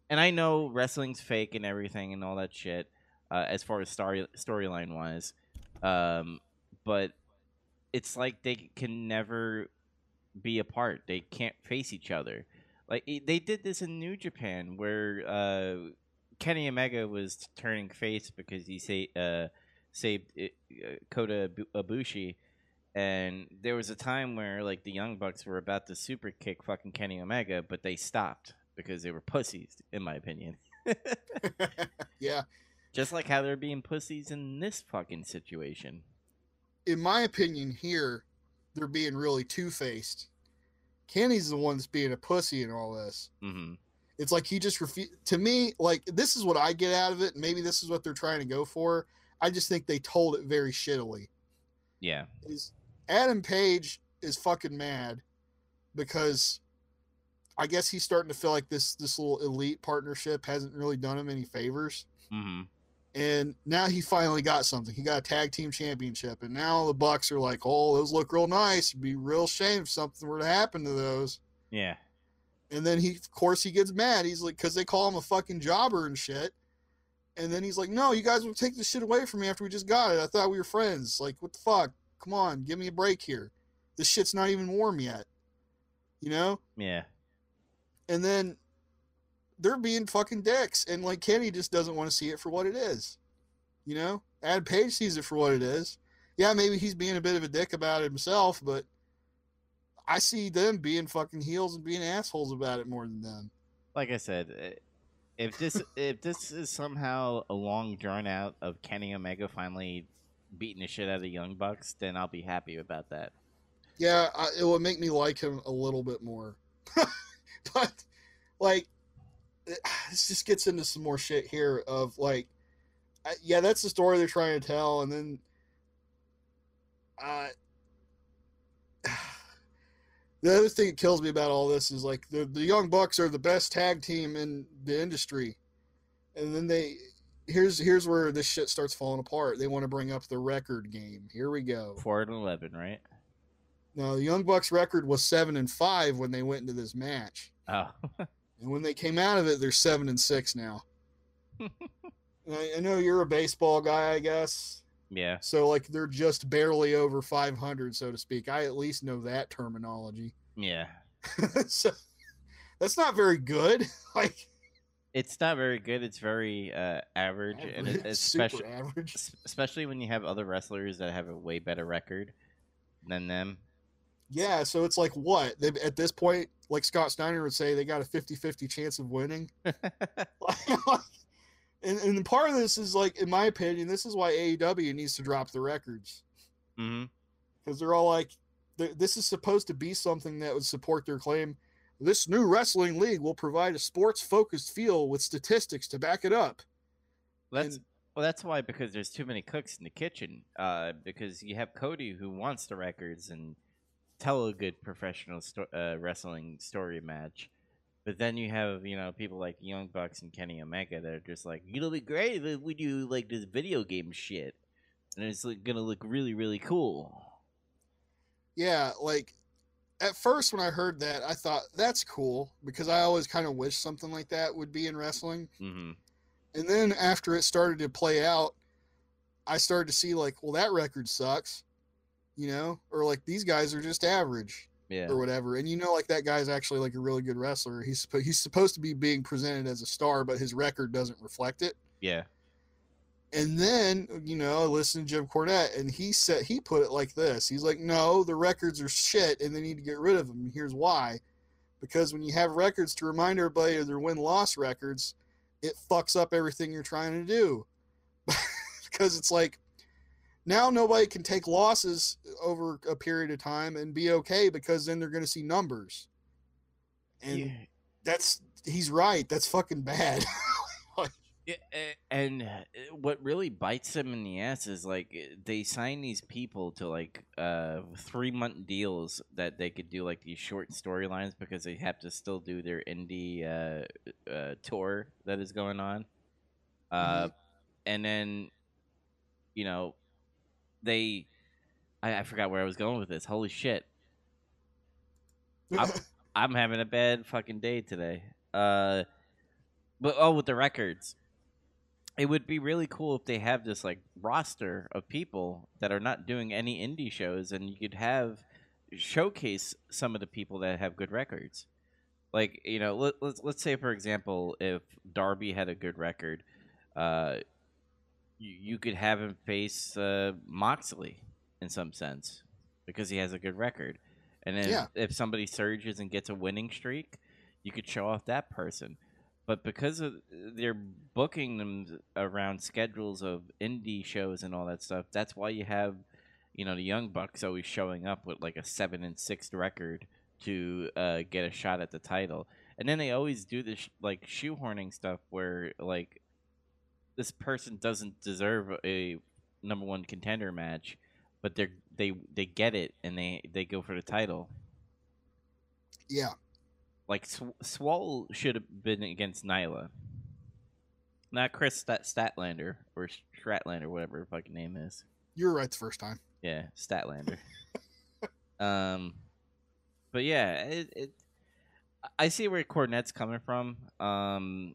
And I know wrestling's fake and everything and all that shit, uh, as far as story storyline wise, um, but it's like they can never be apart. They can't face each other. Like they did this in New Japan, where uh, Kenny Omega was turning face because he sa- uh, saved uh, Kota Ibu- Ibushi, and there was a time where like the Young Bucks were about to super kick fucking Kenny Omega, but they stopped because they were pussies, in my opinion. yeah. Just like how they're being pussies in this fucking situation. In my opinion, here they're being really two faced. Kenny's the one that's being a pussy in all this. hmm It's like he just refused. to me, like this is what I get out of it. Maybe this is what they're trying to go for. I just think they told it very shittily. Yeah. Is Adam Page is fucking mad because I guess he's starting to feel like this this little elite partnership hasn't really done him any favors. hmm And now he finally got something. He got a tag team championship, and now the Bucks are like, "Oh, those look real nice. It'd be real shame if something were to happen to those." Yeah. And then he, of course, he gets mad. He's like, because they call him a fucking jobber and shit. And then he's like, no, you guys will take this shit away from me after we just got it. I thought we were friends. Like, what the fuck? Come on, give me a break here. This shit's not even warm yet. You know? Yeah. And then they're being fucking dicks. And like Kenny just doesn't want to see it for what it is. You know? Ad Page sees it for what it is. Yeah, maybe he's being a bit of a dick about it himself, but I see them being fucking heels and being assholes about it more than them. like I said, if this if this is somehow a long drawn out of Kenny Omega finally beating the shit out of Young Bucks, then I'll be happy about that. Yeah, I, it would make me like him a little bit more. but like, this just gets into some more shit here of like, I, yeah, that's the story they're trying to tell, and then, uh, the other thing that kills me about all this is like the the Young Bucks are the best tag team in the industry, and then they. Here's here's where this shit starts falling apart. They want to bring up the record game. Here we go. Four and eleven, right? Now the Young Bucks record was seven and five when they went into this match, Oh, and when they came out of it, they're seven and six now. I, I know you're a baseball guy, I guess, yeah. so like they're just barely over five hundred, so to speak. I at least know that terminology. Yeah. so that's not very good. Like It's not very good. It's very uh, average, and it, average, super especially average. especially when you have other wrestlers that have a way better record than them. Yeah, so it's like what? They, at this point, like Scott Steiner would say, they got a 50-50 chance of winning. and, and part of this is like, in my opinion, this is why AEW needs to drop the records because they're all like, this is supposed to be something that would support their claim. This new wrestling league will provide a sports-focused feel with statistics to back it up. That's And- well. That's why because there's too many cooks in the kitchen. Uh, because you have Cody who wants the records and tell a good professional sto- uh, wrestling story match, but then you have you know people like Young Bucks and Kenny Omega that are just like it'll be great if we do like this video game shit, and it's like, gonna look really really cool. Yeah, like at first when I heard that, I thought that's cool because I always kind of wish something like that would be in wrestling. hmm And then after it started to play out, I started to see like, well, that record sucks, you know, or like these guys are just average Yeah. or whatever. And you know, like that guy's actually like a really good wrestler. He's he's supposed to be being presented as a star, but his record doesn't reflect it. Yeah. And then, you know, I listened to Jim Cornette and he said he put it like this. He's like, No, the records are shit and they need to get rid of them. And here's why. Because when you have records to remind everybody of their win loss records, it fucks up everything you're trying to do. because it's like now nobody can take losses over a period of time and be okay because then they're going to see numbers. And Yeah. that's he's right. That's fucking bad. Yeah, and uh, what really bites them in the ass is like they sign these people to like uh three month deals that they could do like these short storylines because they have to still do their indie uh, uh tour that is going on. Uh, and then you know, they. I, I forgot where I was going with this. Holy shit! I'm, I'm having a bad fucking day today. Uh, but oh, with the records, it would be really cool if they have this like roster of people that are not doing any indie shows, and you could have showcase some of the people that have good records. Like you know, let, let's let's say for example, if Darby had a good record, uh, you, you could have him face uh, Moxley in some sense because he has a good record. And then Yeah. if somebody surges and gets a winning streak, you could show off that person. But because of they're booking them around schedules of indie shows and all that stuff, that's why you have, you know, the Young Bucks always showing up with like a seven and six record to uh, get a shot at the title. And then they always do this like shoehorning stuff where like this person doesn't deserve a number one contender match, but they're they they get it and they they go for the title. yeah, Like Sw- Swole should have been against Nyla, not Kris Stat- Statlander or Stratlander, whatever her fucking name is. you were right the first time. Yeah, Statlander. um, but yeah, it, it. I see where Cornette's coming from. Um,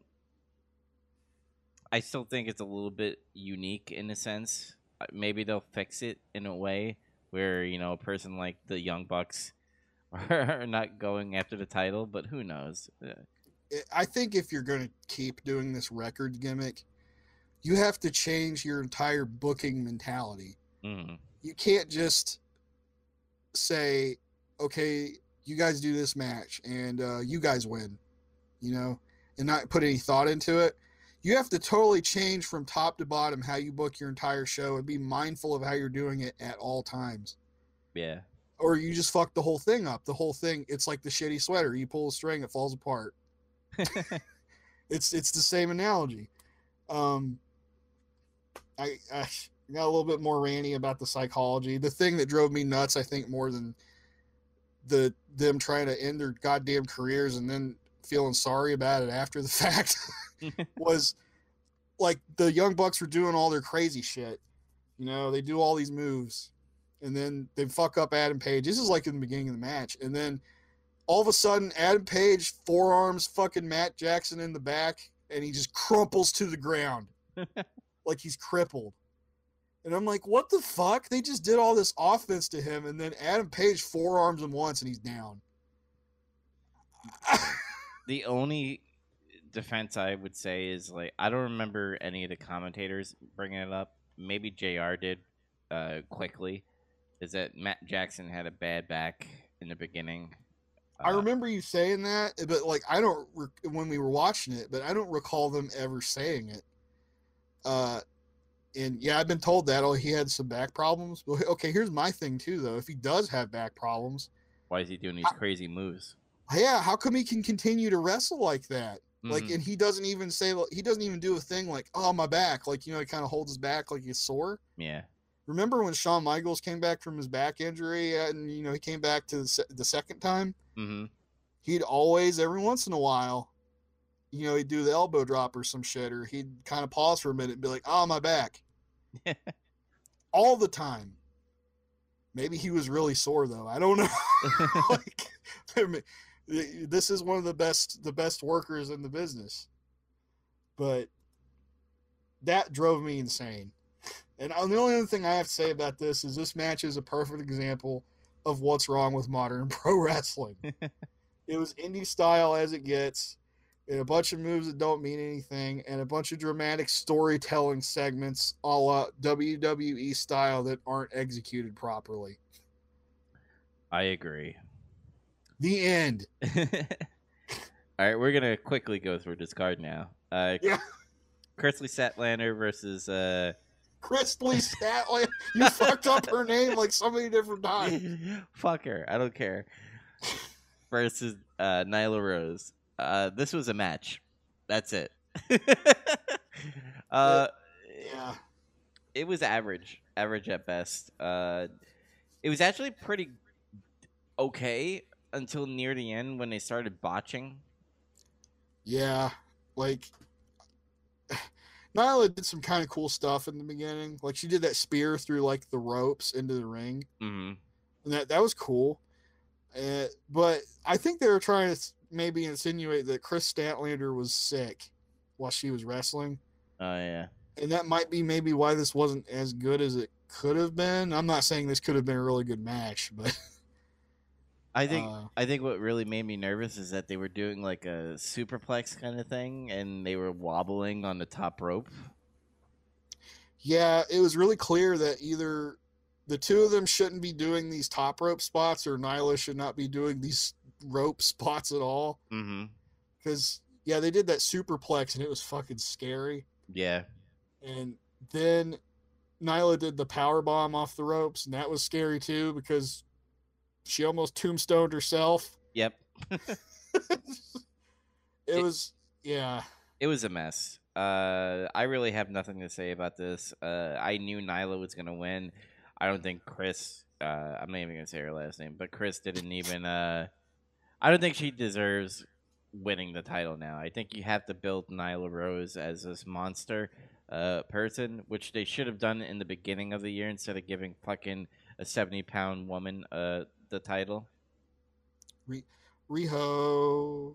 I still think it's a little bit unique in a sense. Uh, Maybe they'll fix it in a way where you know a person like the Young Bucks are not going after the title, but who knows? Uh, I- I think if you're going to keep doing this record gimmick, you have to change your entire booking mentality. mm, You can't just say, "Okay, you guys do this match and uh, you guys win," you know, and not put any thought into it. You have to totally change from top to bottom how you book your entire show and be mindful of how you're doing it at all times. yeah, Or you just fuck the whole thing up. The whole thing, it's like the shitty sweater. You pull a string, it falls apart. it's it's the same analogy. Um, I, I got a little bit more ranty about the psychology. The thing that drove me nuts, I think, more than the them trying to end their goddamn careers and then feeling sorry about it after the fact was like the young bucks were doing all their crazy shit. You know, they do all these moves, and then they fuck up Adam Page. This is like in the beginning of the match, and then all of a sudden, Adam Page forearms fucking Matt Jackson in the back, and he just crumples to the ground like he's crippled. And I'm like, what the fuck? They just did all this offense to him, and then Adam Page forearms him once, and he's down. the only defense I would say is like I don't remember any of the commentators bringing it up. Maybe Jr. did uh, quickly. Is that Matt Jackson had a bad back in the beginning? I Uh, remember you saying that, but like I don't rec- when we were watching it, but I don't recall them ever saying it. Uh, and yeah, I've been told that. Oh, he had some back problems. Well, okay, here's my thing too, though. If he does have back problems, Why is he doing these crazy moves? yeah, how come he can continue to wrestle like that? Like, Mhm. and he doesn't even say he doesn't even do a thing like, "Oh, my back," like you know, he kind of holds his back like he's sore. yeah, Remember when Shawn Michaels came back from his back injury, and you know he came back to the, se- the second time? hmm he'd always every once in a while you know he'd do the elbow drop or some shit or he'd kind of pause for a minute and be like oh my back. All the time. Maybe he was really sore though. I don't know. Like this is one of the best the best workers in the business but that drove me insane and uh, the only other thing i have to say about this is this match is a perfect example of what's wrong with modern pro wrestling it was indie style as it gets, and a bunch of moves that don't mean anything, and a bunch of dramatic storytelling segments a la WWE style that aren't executed properly. I agree. The end. All right, we're gonna quickly go through this card now. Uh, Yeah. Chrisley Statlander versus uh, Chrisley Statlander. You fucked up her name like so many different times. Fuck her. I don't care. Versus uh, Nyla Rose. Uh, this was a match. That's it. uh, Yeah. it was average, average at best. Uh, it was actually pretty okay until near the end when they started botching. Yeah. Like Nyla did some kind of cool stuff in the beginning. Like she did that spear through like the ropes into the ring, hmm and that that was cool. Uh, but I think they were trying to maybe insinuate that Kris Statlander was sick while she was wrestling, Oh yeah. and that might be maybe why this wasn't as good as it could have been. I'm not saying this could have been a really good match, but I think uh, I think what really made me nervous is that they were doing like a superplex kind of thing, and they were wobbling on the top rope. yeah, it was really clear that either the two of them shouldn't be doing these top rope spots, or Nyla should not be doing these rope spots at all. Because yeah, they did that superplex and it was fucking scary. Yeah. And then Nyla did the power bomb off the ropes, and that was scary too because she almost tombstoned herself. Yep. it It- was yeah. It was a mess. Uh, I really have nothing to say about this. Uh, I knew Nyla was gonna win. I don't think Kris. Uh, I'm not even gonna say her last name, but Kris didn't even. Uh, I don't think she deserves winning the title now. I think you have to build Nyla Rose as this monster uh, person, which they should have done in the beginning of the year instead of giving fucking a 70 pound woman uh, the title. Riho.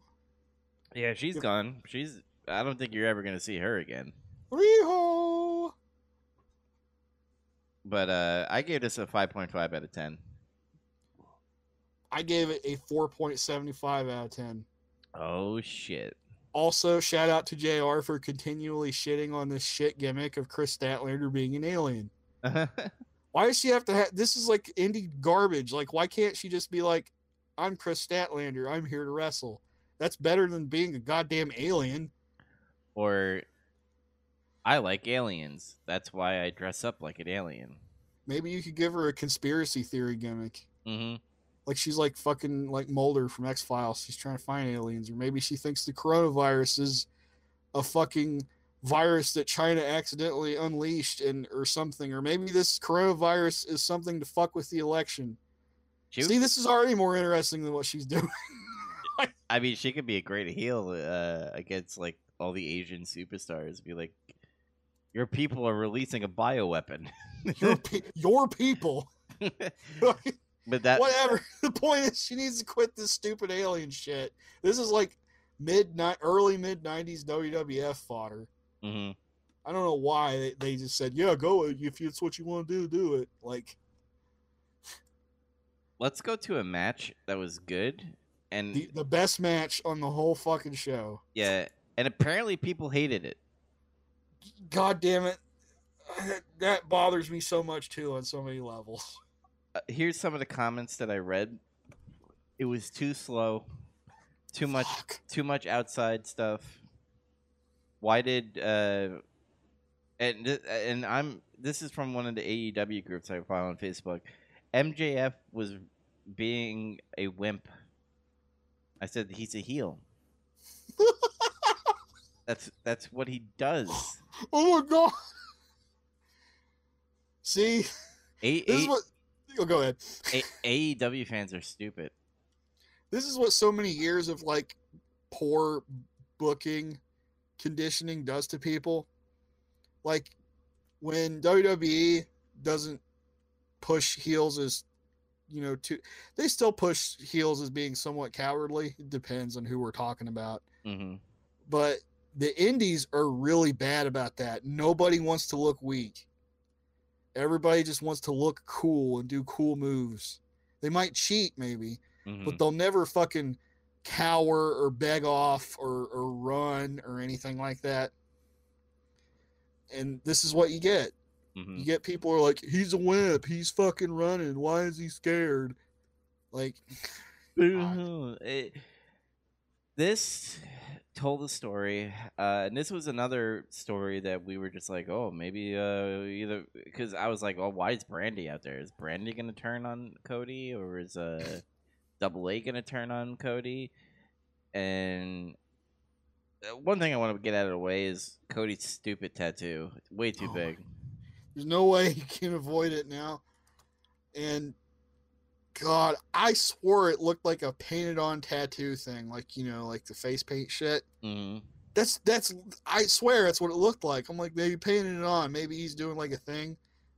Yeah, she's Yep. gone. She's. I don't think you're ever gonna see her again. Riho. But uh, I gave this a 5.5 out of 10. I gave it a 4.75 out of 10. Oh shit. Also, shout out to JR for continually shitting on this shit gimmick of Kris Statlander being an alien. Why does she have to have this is like indie garbage. Like why can't she just be like I'm Kris Statlander, I'm here to wrestle. That's better than being a goddamn alien. or I like aliens. That's why I dress up like an alien. Maybe you could give her a conspiracy theory gimmick. hmm Like she's like fucking like Mulder from X Files. She's trying to find aliens, or maybe she thinks the coronavirus is a fucking virus that China accidentally unleashed and or something, or maybe this coronavirus is something to fuck with the election. She, See, this is already more interesting than what she's doing. I mean, she could be a great heel uh, against like all the Asian superstars. Be like, your people are releasing a bioweapon. your, pe- your people. but that Whatever. The point is, she needs to quit this stupid alien shit. This is like mid early mid '90s WWF fodder. Mhm. I don't know why they, they just said, "Yeah, go if it's what you want to do, do it." Like Let's go to a match that was good, and the, the best match on the whole fucking show. yeah, and apparently people hated it. God damn it, that bothers me so much too on so many levels. uh, here's some of the comments that I read. It was too slow, too much, Fuck. too much outside stuff. Why did uh, and th- and I'm this is from one of the AEW groups I follow on Facebook. MJF was being a wimp. I said he's a heel. that's that's what he does. Oh my god. See, A- this is A- what. Oh, go ahead. A- AEW fans are stupid. this is what so many years of like poor booking conditioning does to people. Like when WWE doesn't push heels as you know to they still push heels as being somewhat cowardly. It depends on who we're talking about. Hmm but the indies are really bad about that. Nobody wants to look weak. Everybody just wants to look cool and do cool moves. They might cheat maybe hmm but they'll never fucking cower or beg off or, or run or anything like that. And this is what you get. hmm You get people who are like, he's a wimp, he's fucking running. Why is he scared? Like, It- this told a story, uh, and this was another story that we were just like, oh, maybe uh, either because I was like, oh, why is Brandi out there? Is Brandi gonna turn on Cody, or is uh, Double A gonna turn on Cody? And uh, one thing I want to get out of the way is Cody's stupid tattoo. It's way too Oh, big. there's no way he can avoid it now. And God, I swore it looked like a painted on tattoo thing, like, you know, like the face paint shit. hmm That's that's I swear that's what it looked like. I'm like maybe painting it on, maybe he's doing like a thing,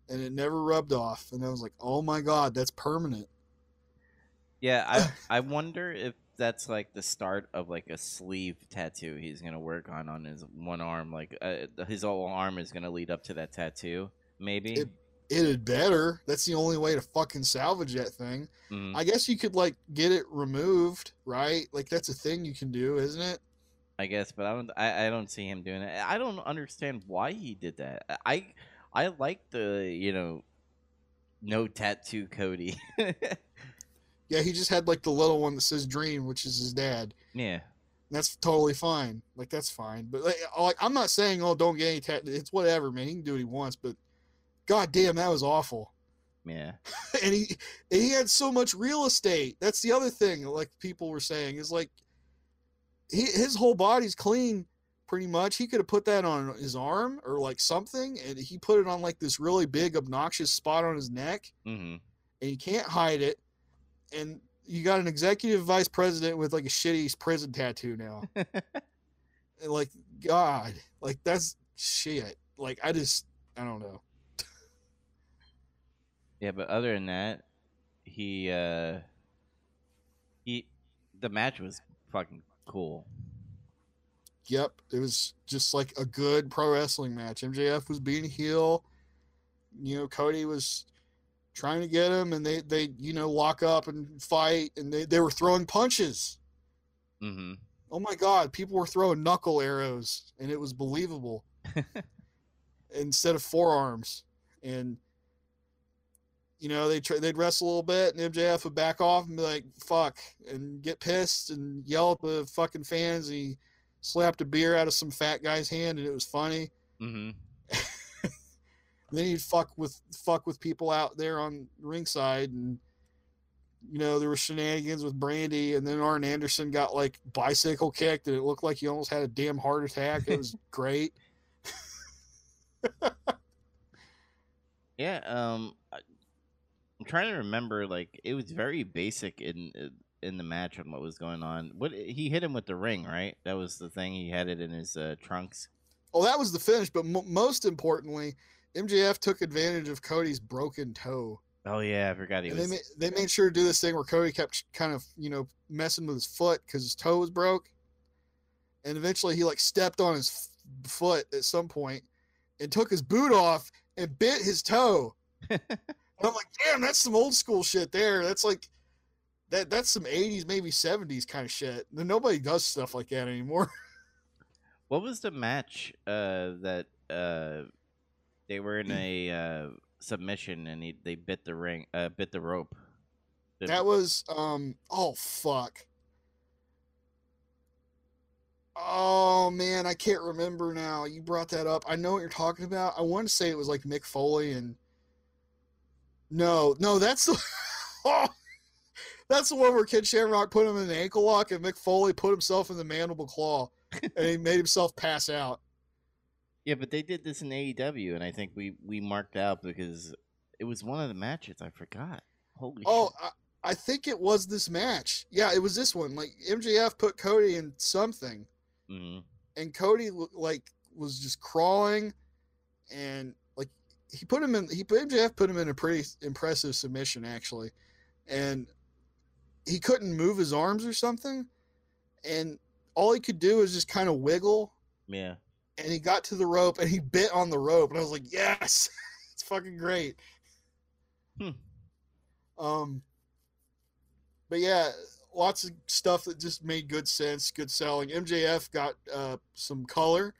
and it never rubbed off. And I was like, oh my god, that's permanent. Yeah, I I wonder if that's like the start of like a sleeve tattoo he's gonna work on on his one arm. Like uh, his whole arm is gonna lead up to that tattoo. Maybe. It, it had better. That's the only way to fucking salvage that thing. Mhm. I guess you could like get it removed, right? Like that's a thing you can do, isn't it? I guess, but I don't. I, I don't see him doing it. I don't understand why he did that. I I like the you know, no tattoo Cody. Yeah, he just had like the little one that says "Dream," which is his dad. yeah. That's totally fine. Like that's fine. But like, like I'm not saying oh don't get any tat. It's whatever, man. He can do what he wants. But god damn, that was awful. Yeah. and he and he had so much real estate. That's the other thing. Like people were saying is like he, his whole body's clean pretty much. He could have put that on his arm or like something, and he put it on like this really big obnoxious spot on his neck, hmm and he can't hide it. And you got an executive vice president with like a shitty prison tattoo now. And, like God, like that's shit. Like I just I don't know. Yeah, but other than that, he uh he the match was fucking cool. Yep, it was just like a good pro wrestling match. MJF was being a heel. You know, Cody was trying to get him, and they they you know lock up and fight, and they they were throwing punches. hmm Oh my God, people were throwing knuckle arrows, and it was believable instead of forearms. And you know they try, they'd wrestle a little bit, and MJF would back off and be like "fuck" and get pissed and yell at the fucking fans. And he slapped a beer out of some fat guy's hand, and it was funny. hmm then he'd fuck with fuck with people out there on ringside, and you know there were shenanigans with Brandi, and then Arn Anderson got like bicycle kicked, and it looked like he almost had a damn heart attack. It was great. Yeah, um I'm trying to remember like it was very basic in in the match and what was going on. What he hit him with the ring, right? That was the thing. He had it in his uh, trunks. Oh, that was the finish, but mo most importantly, MJF took advantage of Cody's broken toe. Oh yeah, I forgot he And was. they, ma- they made sure to do this thing where Cody kept kind of, you know, messing with his foot because his toe was broke. And eventually he like stepped on his f- foot at some point and took his boot off and bit his toe. and I'm like, damn, that's some old school shit there. That's like, that that's some 80s, maybe 70s kind of shit. Nobody does stuff like that anymore. What was the match uh, that uh, they were in a uh, submission and he, they bit the ring, uh, bit the rope? That was um oh fuck. Oh man, I can't remember now. You brought that up. I know what you're talking about. I want to say it was like Mick Foley and No, no, that's the oh, that's the one where Ken Shamrock put him in an ankle lock and Mick Foley put himself in the mandible claw and he made himself pass out. Yeah, but they did this in AEW, and I think we we marked out because it was one of the matches. I forgot. Holy Oh, shit! I, I think it was this match. Yeah, it was this one. Like MJF put Cody in something. hmm and Cody like was just crawling, and like he put him in. He put MJF put him in a pretty impressive submission actually, and he couldn't move his arms or something, and all he could do was just kind of wiggle, Yeah. And he got to the rope and he bit on the rope, and I was like, yes, it's fucking great. Hmm. Um, but yeah, lots of stuff that just made good sense, good selling. MJF got uh, some color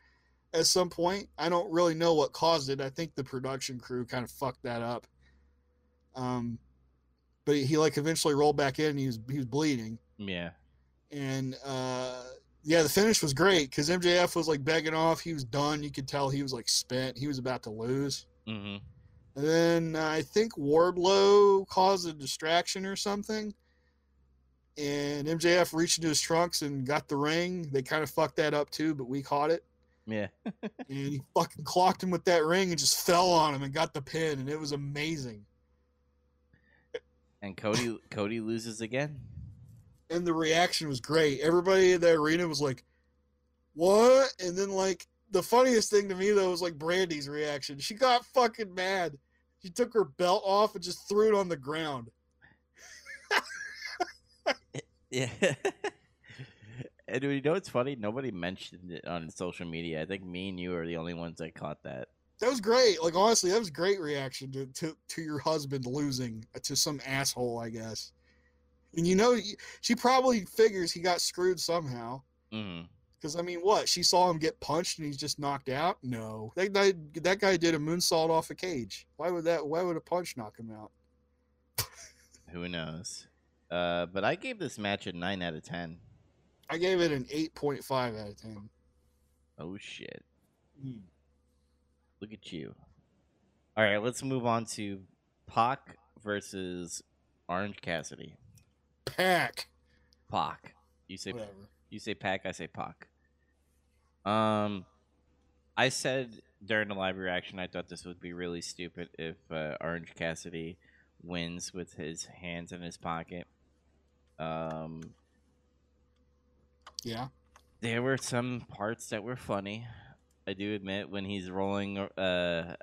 at some point. I don't really know what caused it. I think the production crew kind of fucked that up. Um, but he like eventually rolled back in. And he was he was bleeding, Yeah. and uh, yeah, the finish was great because MJF was like begging off. He was done. You could tell he was like spent. He was about to lose. hmm And then uh, I think Wardlow caused a distraction or something. And MJF reached into his trunks and got the ring. They kind of fucked that up too, but we caught it. Yeah. And he fucking clocked him with that ring and just fell on him and got the pin. And it was amazing. And Cody Cody loses again. And the reaction was great. Everybody in the arena was like, what? And then like the funniest thing to me though was like Brandi's reaction. She got fucking mad. She took her belt off and just threw it on the ground. Yeah. and you know what's funny? Nobody mentioned it on social media. I think me and you are the only ones that caught that. That was great. Like honestly, that was a great reaction to, to, to your husband losing to some asshole, I guess. And you know, she probably figures he got screwed somehow. Because I mean, what? She saw him get punched and he's just knocked out. No, that guy, that guy did a moonsault off a cage. Why would that? Why would a punch knock him out? Who knows? Uh, but I gave this match a nine out of ten. I gave it an eight point five out of ten. Oh shit! Look at you. All right, let's move on to Pac versus Orange Cassidy. Pack. Pac. You say Whatever. you say Pac. I say Pac. Um, I said during the live reaction, I thought this would be really stupid if uh, Orange Cassidy wins with his hands in his pocket. Um, Yeah. there were some parts that were funny. I do admit when he's rolling, uh,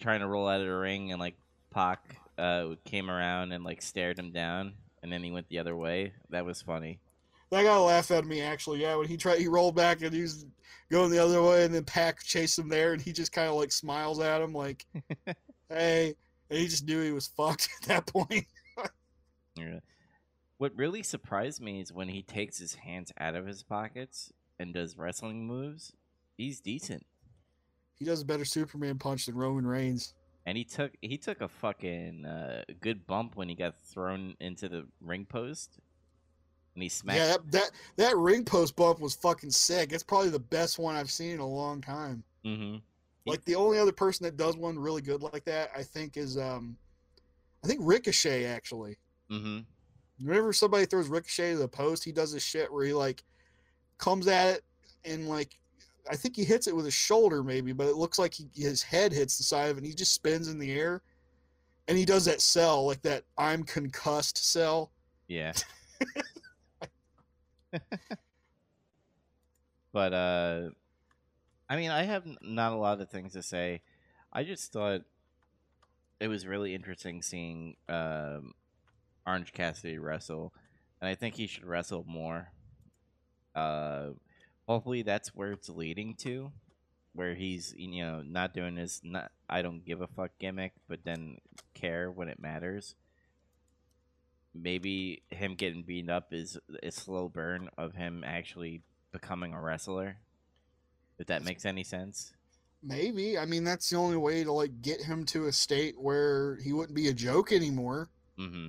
trying to roll out of the ring, and like Pac uh, came around and like stared him down, and then he went the other way. That was funny. That guy laughed at me actually. Yeah, when he tried, he rolled back and he was going the other way, and then Pac chased him there, and he just kind of like smiles at him like, "Hey," and he just knew he was fucked at that point. Yeah. What really surprised me is when he takes his hands out of his pockets and does wrestling moves. He's decent, He does a better Superman punch than Roman Reigns. And he took he took a fucking uh, good bump when he got thrown into the ring post, and he smacked. Yeah, that, that that ring post bump was fucking sick. It's probably the best one I've seen in a long time. hmm Like the only other person that does one really good like that, I think, is um, I think Ricochet actually. hmm Whenever somebody throws Ricochet to the post, he does this shit where he like comes at it and like I think he hits it with his shoulder maybe, but it looks like he, his head hits the side of it and he just spins in the air. And he does that sell, like that I'm concussed sell. Yeah. but uh I mean, I have not a lot of things to say. I just thought it was really interesting seeing um Orange Cassidy wrestle, and I think he should wrestle more. Uh hopefully that's where it's leading to where he's you know not doing his not I don't give a fuck gimmick, but then care when it matters maybe him getting beaten up is a slow burn of him actually becoming a wrestler. If that makes any sense. Maybe. I mean, that's the only way to like get him to a state where he wouldn't be a joke anymore. Mm-hmm.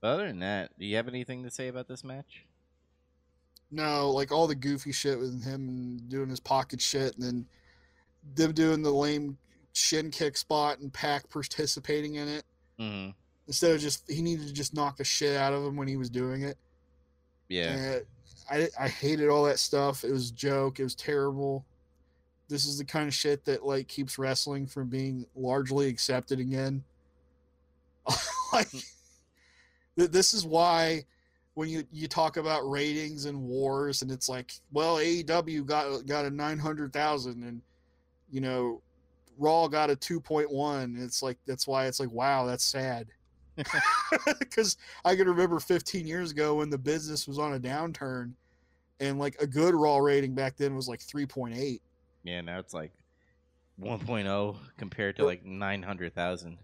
But other than that, do you have anything to say about this match? No, like all the goofy shit with him doing his pocket shit, and then them doing the lame shin kick spot and Pac participating in it Mm-hmm. instead of just he needed to just knock the shit out of him when he was doing it. Yeah. Uh, I I hated all that stuff. It was a joke. It was terrible. This is the kind of shit that like keeps wrestling from being largely accepted again. like this is why when you you talk about ratings and wars and it's like, well, AEW got got a 900,000 and you know, Raw got a 2.1. It's like that's why it's like, wow, that's sad. Cuz I can remember 15 years ago when the business was on a downturn and like a good Raw rating back then was like 3.8. Yeah, now it's like 1.0 compared to like 900,000.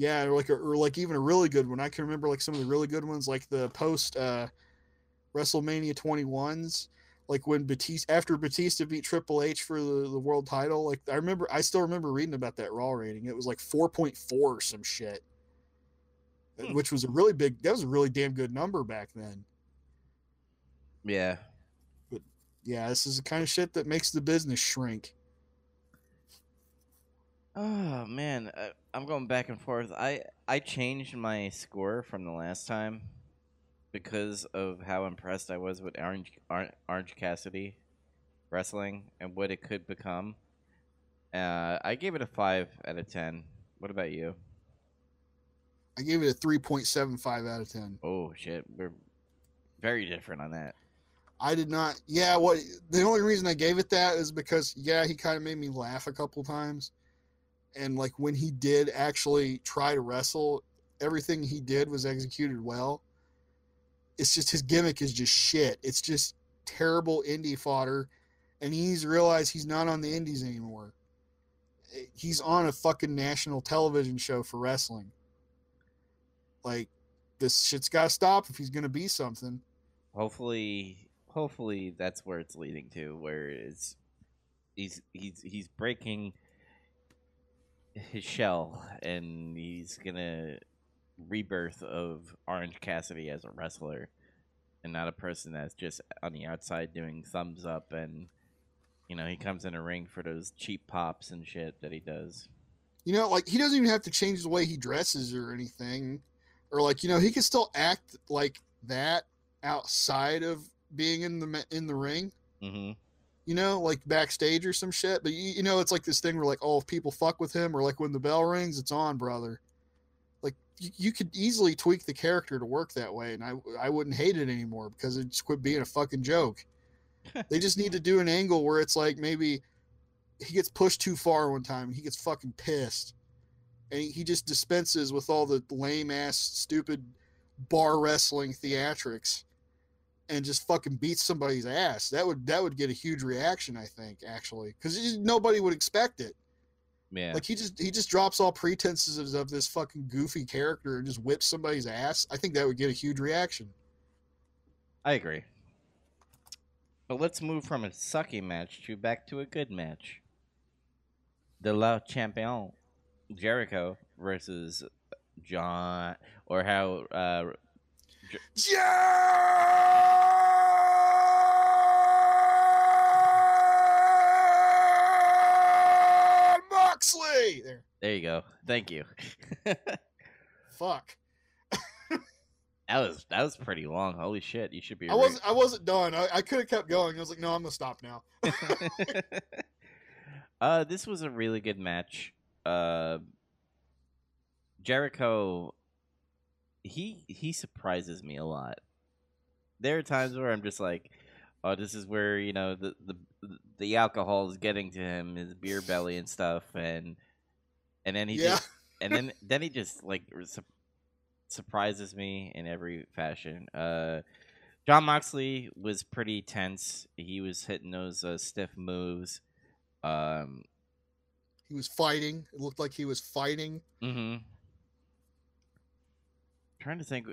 Yeah, or like a, or like even a really good one. I can remember like some of the really good ones, like the post uh, WrestleMania 21s, like when Batista after Batista beat Triple H for the, the world title. Like I remember, I still remember reading about that Raw rating. It was like 4.4 or some shit, Hmm. which was a really big. That was a really damn good number back then. Yeah. but Yeah, this is the kind of shit that makes the business shrink. Oh man, I, I'm going back and forth. I I changed my score from the last time because of how impressed I was with Orange Orange, Cassidy wrestling and what it could become. Uh, I gave it a five out of ten. What about you? I gave it a 3.75 out of 10. Oh shit, we're very different on that. I did not. Yeah, what the only reason I gave it that is because yeah, he kind of made me laugh a couple times, and like when he did actually try to wrestle, everything he did was executed well. It's just his gimmick is just shit. It's just terrible indie fodder, and he's realized he's not on the indies anymore. Eh, he's on a fucking national television show for wrestling. Like, this shit's got to stop if he's gonna be something. Hopefully, hopefully that's where it's leading to, where it's he's he's he's breaking his shell and he's gonna rebirth of Orange Cassidy as a wrestler and not a person that's just on the outside doing thumbs up and you know he comes in a ring for those cheap pops and shit that he does. You know, like he doesn't even have to change the way he dresses or anything, or like you know he can still act like that outside of being in the in the ring. Mm-hmm. You know, like backstage or some shit. But you, you know, it's like this thing where like, oh, if people fuck with him, or like when the bell rings, it's on, brother. Like you, you could easily tweak the character to work that way, and I I wouldn't hate it anymore because it just quit being a fucking joke. they just need to do an angle where it's like maybe he gets pushed too far one time and he gets fucking pissed and he just dispenses with all the lame ass stupid bar wrestling theatrics and just fucking beat somebody's ass that would that would get a huge reaction i think actually because nobody would expect it Yeah. like he just he just drops all pretenses of this fucking goofy character and just whips somebody's ass i think that would get a huge reaction I agree. But let's move from a sucky match to back to a good match. The Le Champion Jericho versus Jon, or how uh, Jon There, you go. Thank you. Fuck. that was that was pretty long. Holy shit! You should be. I wasn't. I wasn't done. I, I could have kept going. I was like, no, I'm gonna stop now. uh, this was a really good match. Uh, Jericho, he he surprises me a lot. There are times where I'm just like, oh, this is where you know the the the alcohol is getting to him, his beer belly and stuff, and and then he Yeah. just, and then then he just like su- surprises me in every fashion. Uh, Jon Moxley was pretty tense. He was hitting those uh, stiff moves. Um, He was fighting. It looked like he was fighting. hmm Trying to think.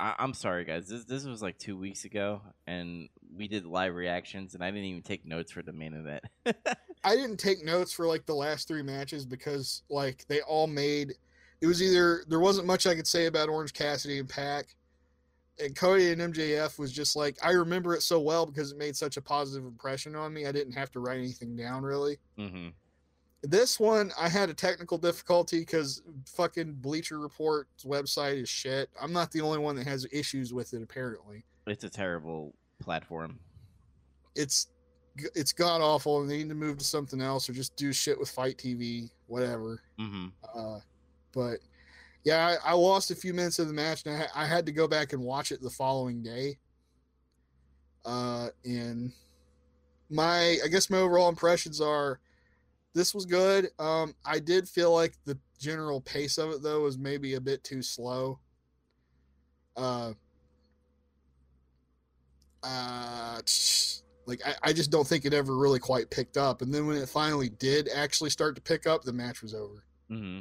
I, I'm sorry, guys. This this was like two weeks ago, and we did live reactions, and I didn't even take notes for the main event. I didn't take notes for like the last three matches because like they all made it was either there wasn't much I could say about Orange Cassidy and Pac, And Cody and MJF was just like I remember it so well because it made such a positive impression on me. I didn't have to write anything down really. hmm This one I had a technical difficulty because fucking Bleacher Report's website is shit. I'm not the only one that has issues with it apparently. It's a terrible platform. It's it's god awful and they need to move to something else or just do shit with FITE TV, whatever. hmm Uh, but yeah, I, I lost a few minutes of the match, and I, ha- I had to go back and watch it the following day. Uh, and my, I guess my overall impressions are, this was good. Um, I did feel like the general pace of it though was maybe a bit too slow. Uh, uh, like I, I just don't think it ever really quite picked up. And then when it finally did actually start to pick up, the match was over. hmm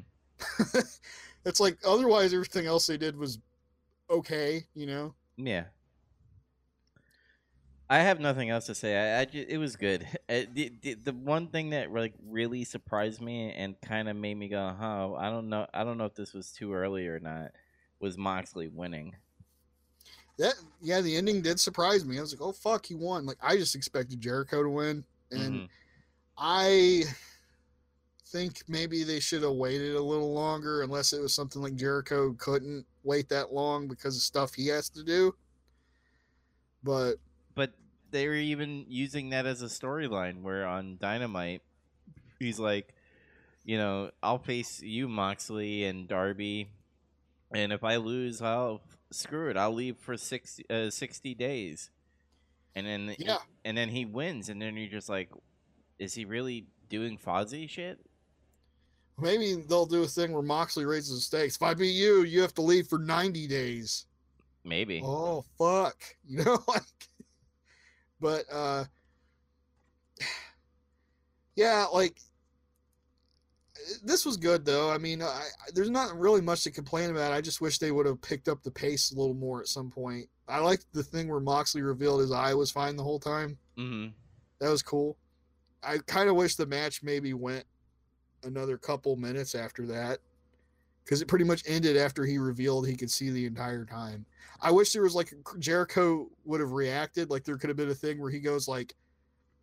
it's like otherwise everything else they did was okay, you know. Yeah. I have nothing else to say. I, I ju- it was good. Uh, the, the the one thing that like really surprised me and kind of made me go, "Huh, I don't know. I don't know if this was too early or not." Was Moxley winning? That yeah, the ending did surprise me. I was like, oh fuck, he won. Like I just expected Jericho to win, and Mhm. I think maybe they should have waited a little longer, unless it was something like Jericho couldn't wait that long because of stuff he has to do. But they were even using that as a storyline where on Dynamite, he's like, you know, I'll face you, Moxley and Darby, and if I lose, I'll screw it. I'll leave for 60, uh, 60 days. and then Yeah. and then he wins, and then you're just like, is he really doing Fozzy shit? Maybe they'll do a thing where Moxley raises the stakes. If I beat you, you have to leave for 90 days. Maybe. Oh fuck. You know, like but uh yeah, like this was good though. I mean, I, there's not really much to complain about. I just wish they would have picked up the pace a little more at some point. I liked the thing where Moxley revealed his eye was fine the whole time. hmm That was cool. I kind of wish the match maybe went another couple minutes after that because it pretty much ended after he revealed he could see the entire time. I wish there was like Jericho would have reacted like there could have been a thing where he goes like,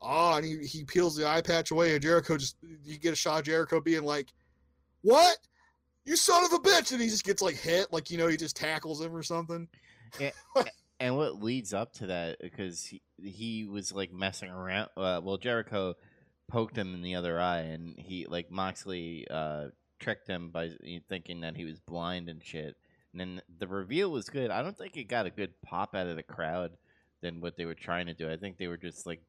"Oh," and he, he peels the eye patch away, and Jericho just you get a shot of Jericho being like, "What? You son of a bitch!" and he just gets like hit, like you know he just tackles him or something. And what leads up to that? Because he he was like messing around. Uh, well, Jericho poked him in the other eye, and he like Moxley uh, tricked him by thinking that he was blind and shit. And then the reveal was good. I don't think it got a good pop out of the crowd than what they were trying to do. I think they were just like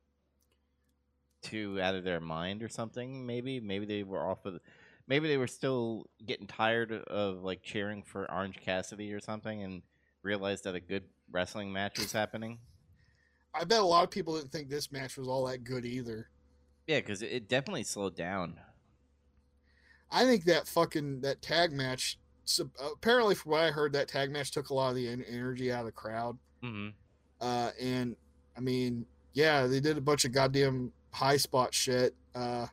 too out of their mind or something. Maybe maybe they were off of. Maybe they were still getting tired of like cheering for Orange Cassidy or something, and realized that a good wrestling match was happening. I bet a lot of people didn't think this match was all that good either. Yeah, because it, it definitely slowed down. I think that fucking that tag match. So apparently, from what I heard, that tag match took a lot of the energy out of the crowd. Mm-hmm. Uh, and I mean, yeah, they did a bunch of goddamn high spot shit. Uh,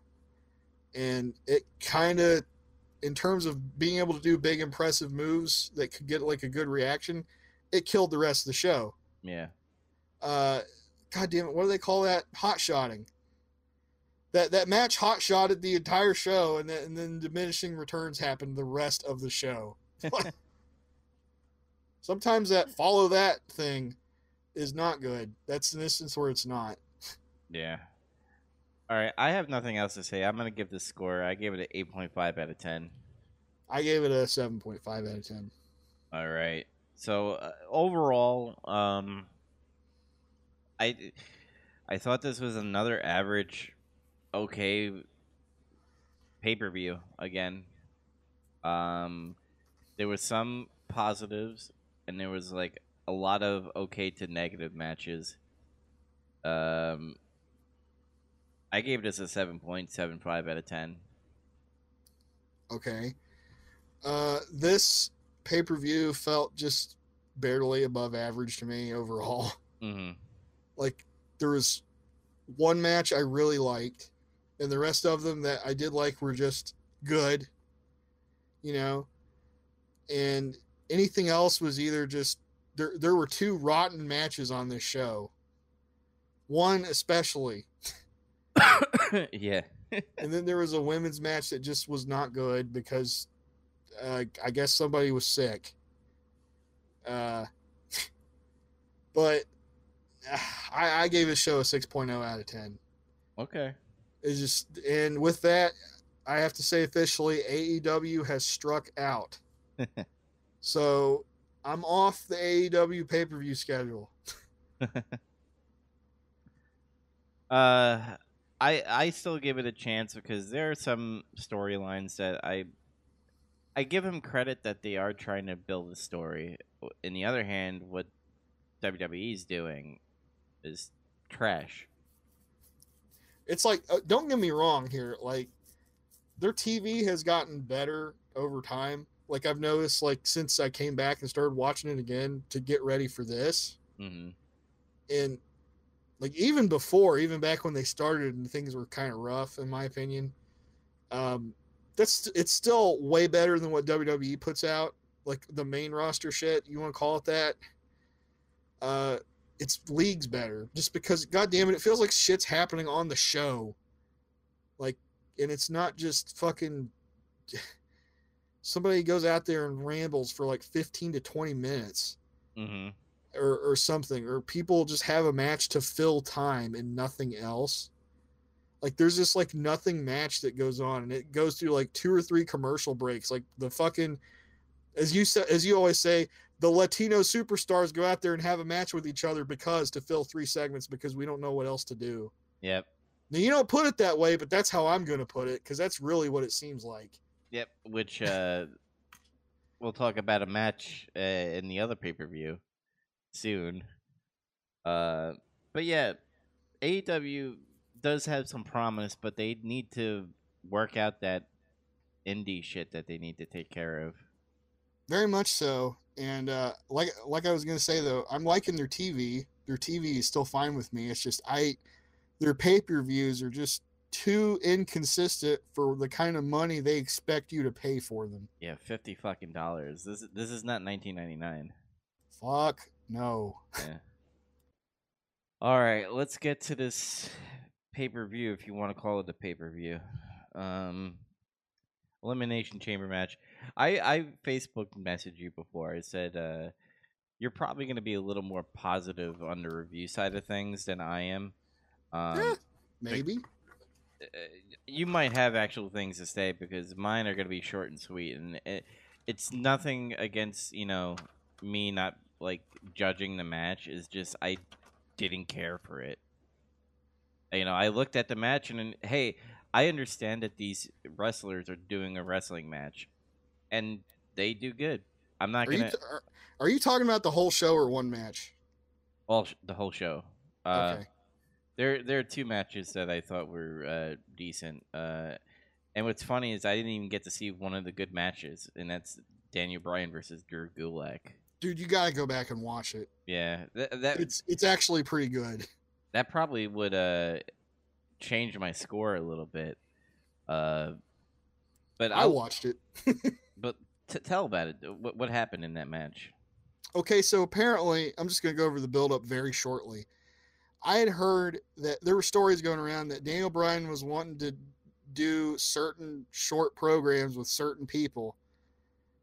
and it kind of, in terms of being able to do big, impressive moves that could get like a good reaction, it killed the rest of the show. Yeah. Uh, God damn it, what do they call that? Hot shotting. That that match hot shotted the entire show, and then, and then diminishing returns happened the rest of the show. Sometimes that follow that thing is not good. That's an instance where it's not. Yeah. All right. I have nothing else to say. I'm gonna give this score. I gave it an eight point five out of ten. I gave it a seven point five out of ten. All right. So uh, overall, um, I I thought this was another average, okay pay per view again. Um, there was some positives, and there was like a lot of okay to negative matches. Um, I gave this a seven point seven five out of ten. Okay. Uh, this pay per view felt just barely above average to me overall. Mm-hmm. like there was one match I really liked, and the rest of them that I did like were just good, you know. And anything else was either just there. There were two rotten matches on this show. One especially, yeah. and then there was a women's match that just was not good because uh, I guess somebody was sick. Uh, but uh, I, I gave the show a 6.0 out of 10. Okay. It's just, and with that, I have to say officially, AEW has struck out. so I'm off the AEW pay per view schedule. Uh, I I still give it a chance because there are some storylines that I I give him credit that they are trying to build a story. In the other hand, what WWE is doing is trash. It's like, uh, don't get me wrong here. Like, their TV has gotten better over time. Like, I've noticed, like, since I came back and started watching it again to get ready for this. hmm And, like, even before, even back when they started and things were kind of rough, in my opinion, um, that's it's still way better than what WWE puts out. Like, the main roster shit, you want to call it that? Uh, it's leagues better just because god damn it it feels like shit's happening on the show. Like and it's not just fucking somebody goes out there and rambles for like 15 to 20 minutes hmm or, or something or people just have a match to fill time and nothing else. Like there's just like nothing match that goes on and it goes through like two or three commercial breaks. Like the fucking as you said as you always say the Latino superstars go out there and have a match with each other because to fill three segments because we don't know what else to do. Yep. Now you don't put it that way, but that's how I'm going to put it because that's really what it seems like. Yep. Which uh, we'll talk about a match uh, in the other pay per view soon. Uh, but yeah, AEW does have some promise, but they need to work out that indie shit that they need to take care of. Very much so. And uh, like like I was gonna say though, I'm liking their TV. Their TV is still fine with me. It's just I their pay per views are just too inconsistent for the kind of money they expect you to pay for them. Yeah, fifty fucking dollars. This this is not nineteen ninety nine. Fuck no. Yeah. All right, let's get to this pay per view, if you want to call it a pay per view. Um, elimination chamber match. I I Facebook messaged you before. I said uh, you're probably going to be a little more positive on the review side of things than I am. Um, Eh, maybe. uh, you might have actual things to say because mine are going to be short and sweet, and it, it's nothing against you know me not like judging the match. Is just I didn't care for it. You know, I looked at the match and, then, hey, I understand that these wrestlers are doing a wrestling match, and they do good. I'm not Are you gonna t- are, are you talking about the whole show or one match? all sh- the whole show. Uh, okay. There, there are two matches that I thought were uh, decent. Uh, and what's funny is I didn't even get to see one of the good matches, and that's Daniel Bryan versus Drew Gulak. Dude, you got to go back and watch it. Yeah, that that, It's it's actually pretty good. that probably would uh change my score a little bit. Uh, but I I watched it. but t- tell about it. What what happened in that match? Okay, so apparently, I'm just going to go over the build up very shortly. I had heard that there were stories going around that Daniel Bryan was wanting to do certain short programs with certain people.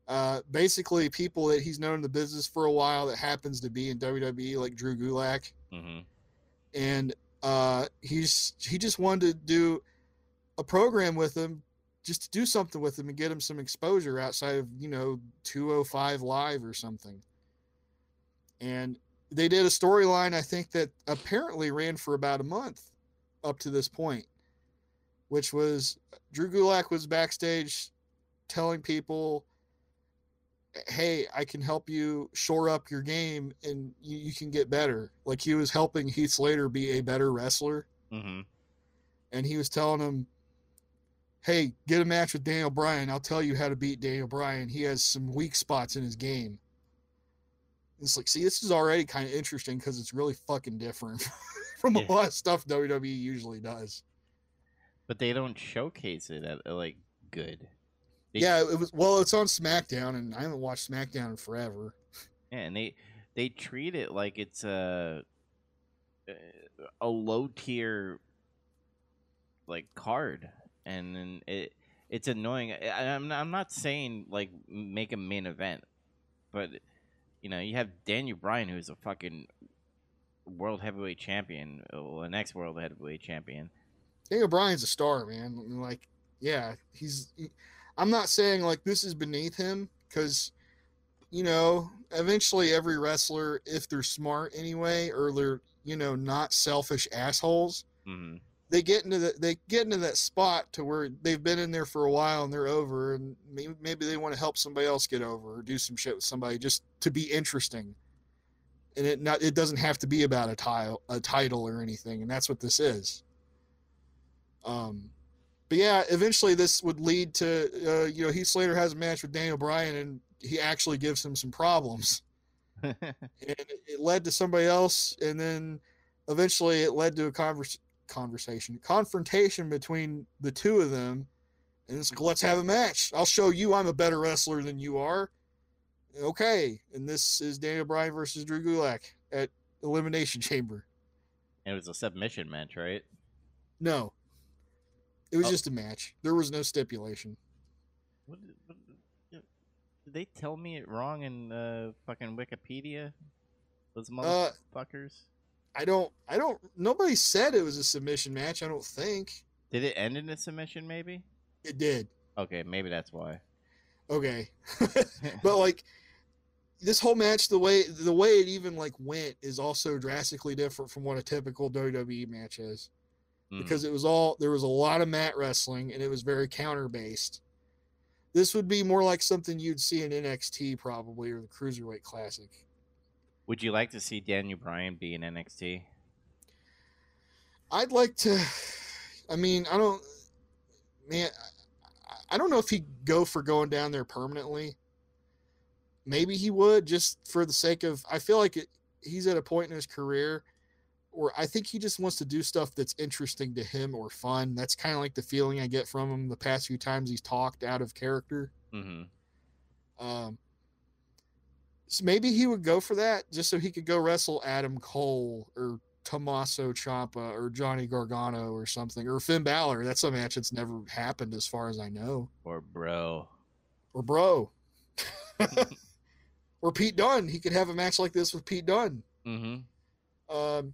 Uh, basically, people that he's known in the business for a while that happens to be in WWE, like Drew Gulak, Mm-hmm. and uh, he's he just wanted to do a program with him, just to do something with him and get him some exposure outside of you know 205 live or something. And they did a storyline I think that apparently ran for about a month up to this point, which was Drew Gulak was backstage telling people hey, I can help you shore up your game and you, you can get better. Like he was helping Heath Slater be a better wrestler. Mm-hmm. And he was telling him, hey, get a match with Daniel Bryan. I'll tell you how to beat Daniel Bryan. He has some weak spots in his game. It's like, see, this is already kind of interesting because it's really fucking different from Yeah. a lot of stuff WWE usually does. But they don't showcase it at like good. They- Yeah, it was well, it's on SmackDown, and I haven't watched SmackDown in forever. Yeah, and they they treat it like it's a a low tier like card, and then it it's annoying. I, I'm I'm not saying like make a main event, but you know you have Daniel Bryan who's a fucking world heavyweight champion, well, an ex world heavyweight champion. Daniel Bryan's a star, man. Like, yeah, he's. He, I'm not saying like this is beneath him because, you know, eventually every wrestler, if they're smart anyway, or they're you know not selfish assholes, hmm they get into the, they get into that spot to where they've been in there for a while and they're over, and maybe, maybe they want to help somebody else get over or do some shit with somebody just to be interesting. And it not it doesn't have to be about a title a title or anything, and that's what this is. Um, but yeah, eventually this would lead to uh, you know Heath Slater has a match with Daniel Bryan and he actually gives him some problems, and it, it led to somebody else, and then eventually it led to a convers- conversation confrontation between the two of them, and it's like let's have a match. I'll show you I'm a better wrestler than you are. Okay, and this is Daniel Bryan versus Drew Gulak at Elimination Chamber. it was a submission match, right? No. It was Oh. just a match. There was no stipulation. What, did- what, did did they tell me it wrong in uh, fucking Wikipedia? Those Uh, motherfuckers. I don't I don't nobody said it was a submission match, I don't think. Did it end in a submission? Maybe. It did. Okay, maybe that's why. Okay. but like this whole match, the way the way it even like went, is also drastically different from what a typical WWE match is. Mm. because it was all there was a lot of mat wrestling and it was very counter based. This would be more like something you'd see in NXT probably or the Cruiserweight Classic. would you like to see Daniel Bryan be in NXT? I'd like to. I mean, I don't. Man, I- don't know if he'd go for going down there permanently. Maybe he would just for the sake of. I feel like it, he's at a point in his career where I think he just wants to do stuff that's interesting to him or fun. That's kind of like the feeling I get from him the past few times he's talked out of character. Mm-hmm. Um, so maybe he would go for that just so he could go wrestle Adam Cole or Tommaso Ciampa or Johnny Gargano or something or Finn Balor. That's a match that's never happened as far as I know. Or bro? Or Bro. or Pete Dunne. He could have a match like this with Pete Dunne. Mm-hmm. Um,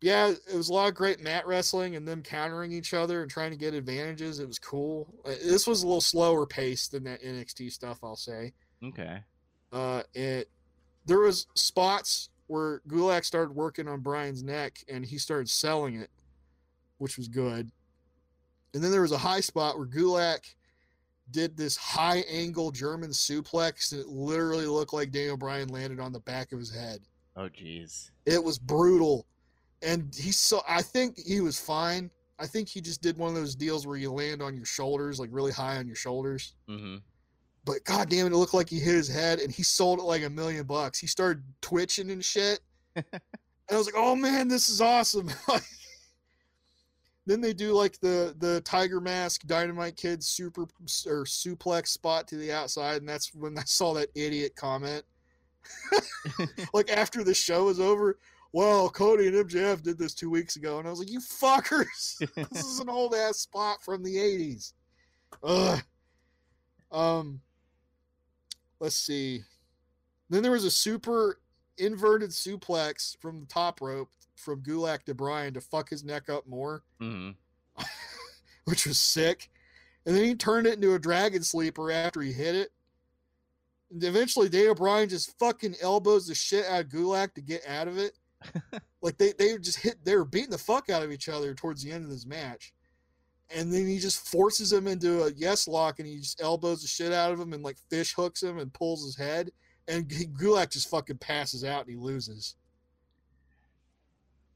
yeah, it was a lot of great mat wrestling and them countering each other and trying to get advantages. It was cool. Uh, This was a little slower paced than that NXT stuff, I'll say. Okay. uh, it there was spots where Gulak started working on Bryan's neck and he started selling it, which was good. And then there was a high spot where Gulak did this high angle German suplex and it literally looked like Daniel Bryan landed on the back of his head. Oh, jeez. It was brutal. And he so I think he was fine. I think he just did one of those deals where you land on your shoulders, like really high on your shoulders Mm-hmm. but god damn it, it looked like he hit his head and he sold it like a million bucks. He started twitching and shit. and I was like, oh man, this is awesome. then they do like the the Tiger Mask Dynamite Kid super or suplex spot to the outside, and that's when I saw that idiot comment. like after the show was over, well, Cody and MJF did this two weeks ago, and I was like, you fuckers, this is an old ass spot from the '80s. Ugh. Um, let's see. Then there was a super inverted suplex from the top rope from Gulak to Bryan to fuck his neck up more, mm-hmm. which was sick. And then he turned it into a dragon sleeper after he hit it. And eventually, Daniel Bryan just fucking elbows the shit out of Gulak to get out of it. Like they, they just hit, they were beating the fuck out of each other towards the end of this match. And then he just forces him into a yes lock and he just elbows the shit out of him and like fish hooks him and pulls his head. And Gulak just fucking passes out and he loses.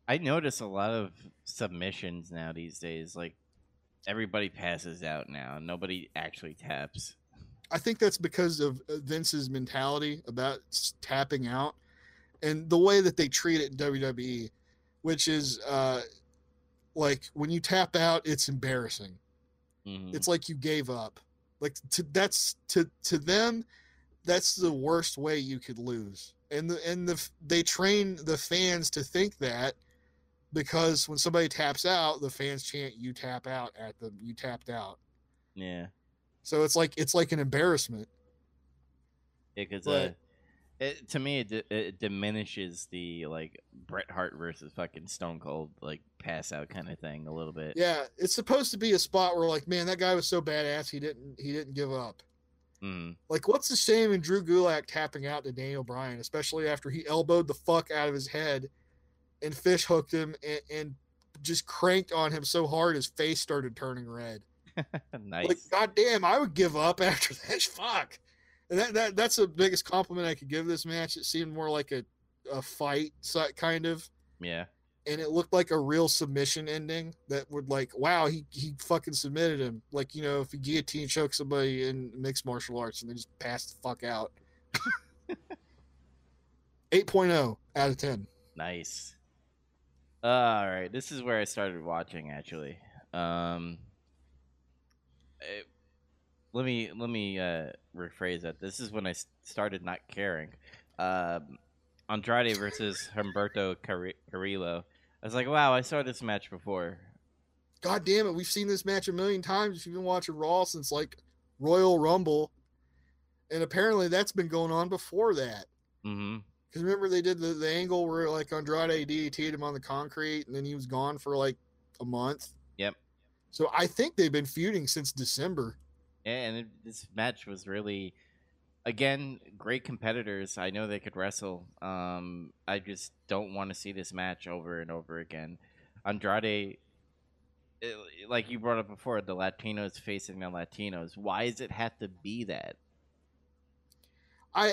I notice a lot of submissions now these days. Like everybody passes out now. Nobody actually taps. I think that's because of uh, Vince's mentality about tapping out and the way that they treat it in WWE, which is uh, like when you tap out, it's embarrassing. Mhm. It's like you gave up. Like to that's to to them, that's the worst way you could lose. And the and the they train the fans to think that because when somebody taps out, the fans chant "You tap out" at them. You tapped out. yeah. So it's like it's like an embarrassment. Yeah, because uh, it, to me, it, it diminishes the like Bret Hart versus fucking Stone Cold like pass out kind of thing a little bit. Yeah, it's supposed to be a spot where like, man, that guy was so badass he didn't he didn't give up. Mm. Like, what's the shame in Drew Gulak tapping out to Daniel Bryan, especially after he elbowed the fuck out of his head and fish hooked him and, and just cranked on him so hard his face started turning red. nice. Like, goddamn, I would give up after that. Fuck. That, that that's the biggest compliment I could give this match. It seemed more like a, a fight kind of. yeah. and it looked like a real submission ending that would like wow he he fucking submitted him like you know if you guillotine choke somebody in mixed martial arts and they just pass the fuck out 8.0 out of 10 Nice. all right, this is where I started watching actually. Um, it- let me let me uh, rephrase that. This is when I started not caring. Um, Andrade versus Humberto Carri- Carrillo. I was like, wow, I saw this match before. god damn it we've seen this match a million times if you've been watching raw since like royal rumble and apparently that's been going on before that Mm-hmm. because remember they did the, the angle where like andrade DDT'd him on the concrete and then he was gone for like a month Yep. so i think they've been feuding since december And it, this match was really again, great competitors. I know they could wrestle. Um, I just don't want to see this match over and over again. Andrade, it- like you brought up before, the Latinos facing the Latinos. Why does it have to be that? I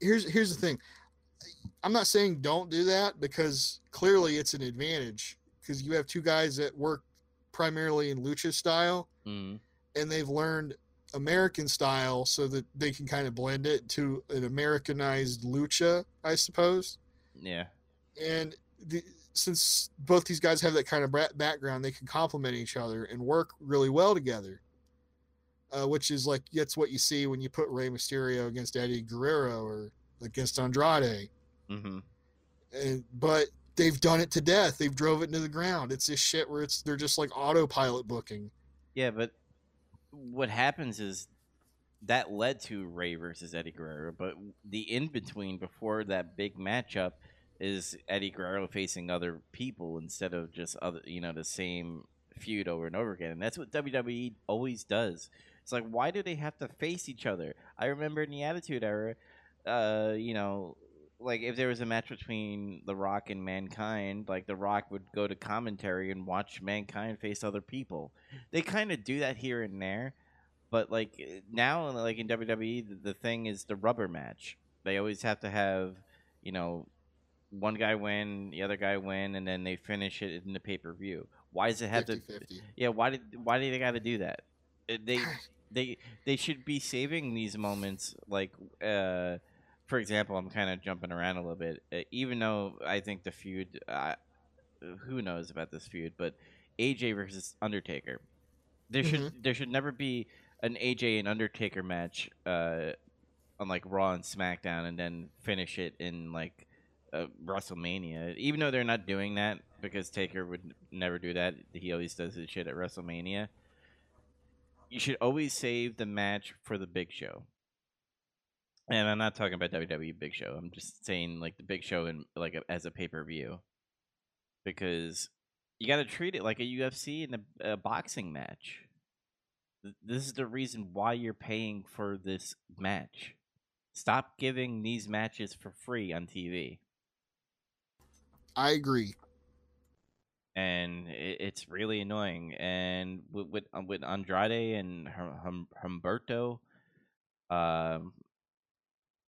here's here's the thing. I'm not saying don't do that because clearly it's an advantage because you have two guys that work primarily in lucha style Mm, and they've learned American style so that they can kind of blend it to an Americanized lucha, I suppose. yeah, And the, since both these guys have that kind of background, they can complement each other and work really well together. Uh, which is like that's what you see when you put Rey Mysterio against Eddie Guerrero or against Andrade. Mm-hmm. And, but they've done it to death. They've drove it into the ground. It's this shit where it's they're just like autopilot booking. yeah. But what happens is that led to Rey versus Eddie Guerrero. But the in between before that big matchup is Eddie Guerrero facing other people instead of just other, you know, the same feud over and over again. And that's what WWE always does. It's like, why do they have to face each other? I remember in the Attitude Era, uh, you know, like if there was a match between The Rock and Mankind, like The Rock would go to commentary and watch Mankind face other people. They kind of do that here and there, but like now, like in WWE, the, the thing is the rubber match. They always have to have, you know, one guy win, the other guy win, and then they finish it in the pay per view. Why does it have 50 to? 50. Yeah, why did why do they got to do that? Uh, They they they should be saving these moments like uh for example i'm kind of jumping around a little bit uh, even though i think the feud uh, who knows about this feud but aj versus undertaker. There should there should never be an aj and undertaker match uh on like raw and smackdown and then finish it in like uh, wrestlemania. Even though they're not doing that because taker would never do that he always does his shit at wrestlemania. You should always save the match for the big show. And I'm not talking about WWE Big Show. I'm just saying like the Big Show and like a, as a pay per view, because you got to treat it like a UFC and a, a boxing match. Th- This is the reason why you're paying for this match. Stop giving these matches for free on TV. I agree. and it, it's really annoying. And with with, uh, with Andrade and Hum- Hum- Humberto, um,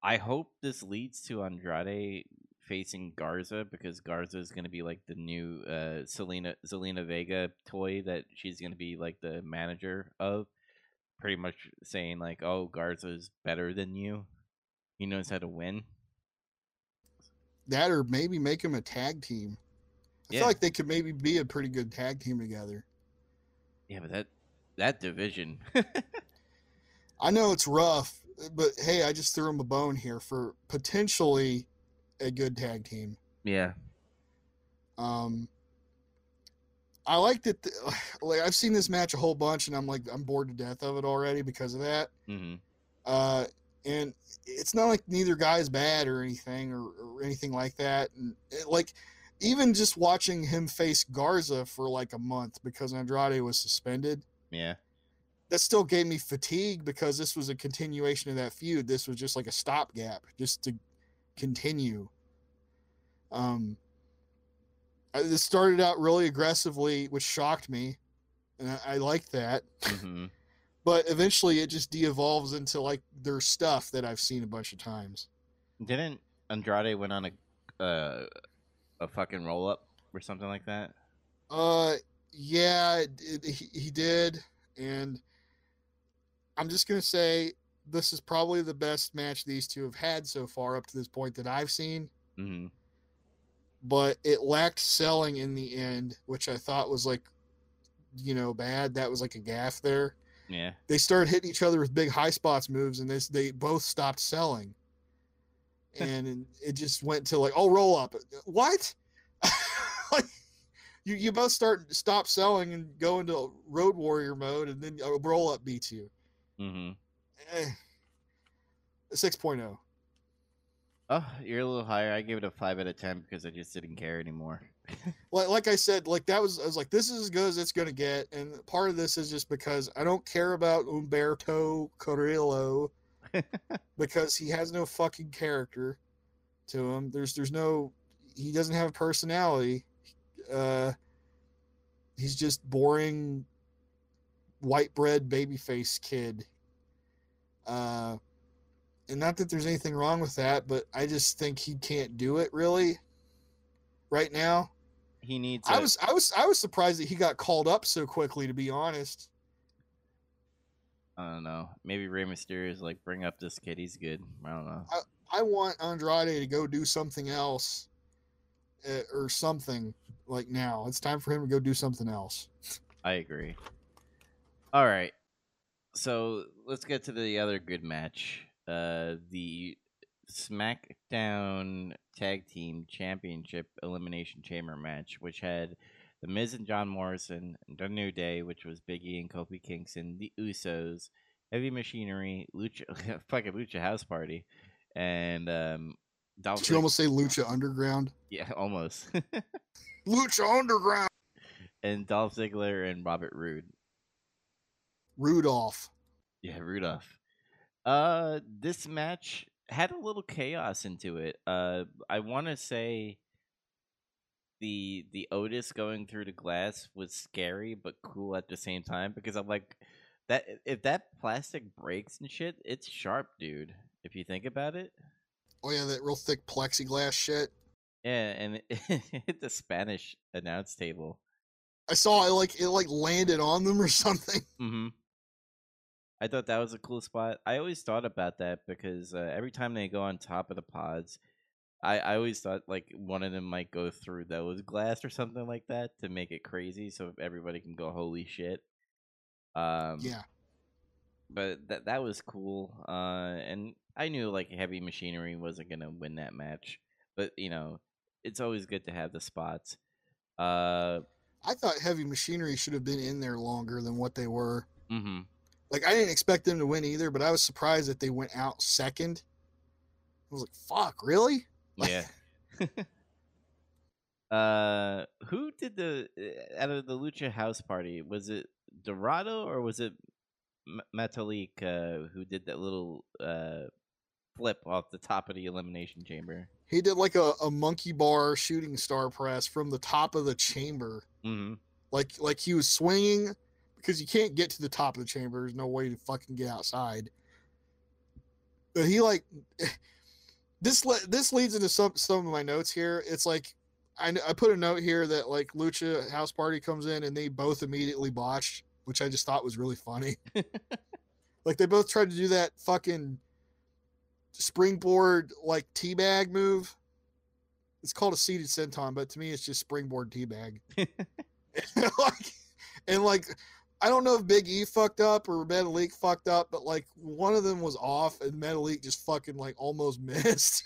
I hope this leads to Andrade facing Garza because Garza is going to be like the new uh, Selena Zelina Vega toy that she's going to be like the manager of. Pretty much saying like, "Oh, Garza's better than you. He knows how to win." That or maybe make him a tag team. I Yeah. feel like they could maybe be a pretty good tag team together. Yeah, but that that division. I know it's rough, but hey, I just threw him a bone here for potentially a good tag team. yeah. Um, I like that. The, like I've seen this match a whole bunch, and I'm like I'm bored to death of it already because of that. hmm Uh, and it's not like neither guy's bad or anything or, or anything like that. And it, like even just watching him face Garza for like a month because Andrade was suspended, Yeah. That still gave me fatigue because this was a continuation of that feud. This was just like a stopgap, just to continue. Um, I, this started out really aggressively, which shocked me, and I, I liked that. hmm But eventually, it just de-evolves into like their stuff that I've seen a bunch of times. Didn't Andrade went on a uh, a fucking roll up or something like that? Uh, yeah, it, it, he, he did, and I'm just gonna say this is probably the best match these two have had so far up to this point that I've seen. hmm But it lacked selling in the end, which I thought was like, you know, bad. That was like a gaffe there. Yeah. They started hitting each other with big high spots moves, and this they both stopped selling. And it just went to like, oh, roll up. What? like, you you both start stop selling and go into road warrior mode, and then a roll up beats you. Hmm Eh. 6.0. Oh, you're a little higher. I gave it a five out of ten because I just didn't care anymore. Like, like I said, like that was I was like, this is as good as it's gonna get, and part of this is just because I don't care about Humberto Carrillo because he has no fucking character to him. There's there's no he doesn't have a personality. Uh he's just boring white bread babyface kid. Uh and not that there's anything wrong with that, but I just think he can't do it really right now. he needs. I was I was I was surprised that he got called up so quickly to be honest. I don't know. Maybe Rey Mysterio is like, bring up this kid. He's good. I don't know. I want Andrade to go do something else uh, or something like now. It's time for him to go do something else. I agree. All right. So let's get to the other good match. Uh, the SmackDown Tag Team Championship Elimination Chamber match, which had The Miz and John Morrison, The New Day, which was Biggie and Kofi Kingston, The Usos, Heavy Machinery, Lucha, fucking Lucha House Party, and um, Dolph. Did you almost say Lucha Underground? yeah, almost. Lucha Underground. and Dolph Ziggler and Robert Roode. Rudolph. Yeah, Rudolph. Uh, this match had a little chaos into it. Uh, I want to say the the Otis going through the glass was scary but cool at the same time because I'm like that if that plastic breaks and shit, it's sharp, dude. If you think about it. Oh yeah, that real thick plexiglass shit. Yeah, and it, hit the Spanish announce table. I saw it like it like landed on them or something. Mm-hmm. I thought that was a cool spot. I always thought about that because uh, every time they go on top of the pods, I, I always thought like one of them might go through those glass or something like that to make it crazy, so everybody can go holy shit. Um, Yeah. but that that was cool. Uh, and I knew like heavy machinery wasn't gonna win that match, but you know, it's always good to have the spots. Uh, I thought Heavy Machinery should have been in there longer than what they were. mm-hmm. Like I didn't expect them to win either, but I was surprised that they went out second. I was like, "Fuck, really?" Yeah. uh, who did the uh, out of the Lucha House Party? Was it Dorado or was it M- Metalik uh, who did that little uh flip off the top of the elimination chamber? He did like a, a monkey bar shooting star press from the top of the chamber. Mm-hmm. Like like he was swinging because you can't get to the top of the chamber. There's no way to fucking get outside. But he like this le- this leads into some some of my notes here. It's like I I put a note here that like Lucha House Party comes in and they both immediately botched, which I just thought was really funny. like they both tried to do that fucking springboard like teabag move. It's called a seated senton, but to me it's just springboard teabag. like and like I don't know if Big E fucked up or Metalik fucked up, but like one of them was off and Metalik just fucking like almost missed.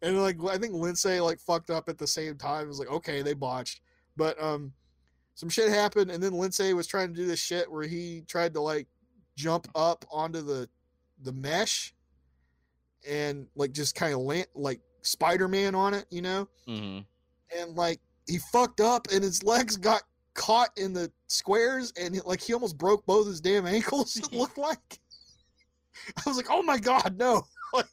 and like I think Lince like fucked up at the same time. It was like, okay, they botched. But um some shit happened and then Lince was trying to do this shit where he tried to like jump up onto the the mesh and like just kind of land like Spider-Man on it, you know? mm-hmm. and like he fucked up and his legs got caught in the squares and like he almost broke both his damn ankles it looked like. I was like oh my god no. Like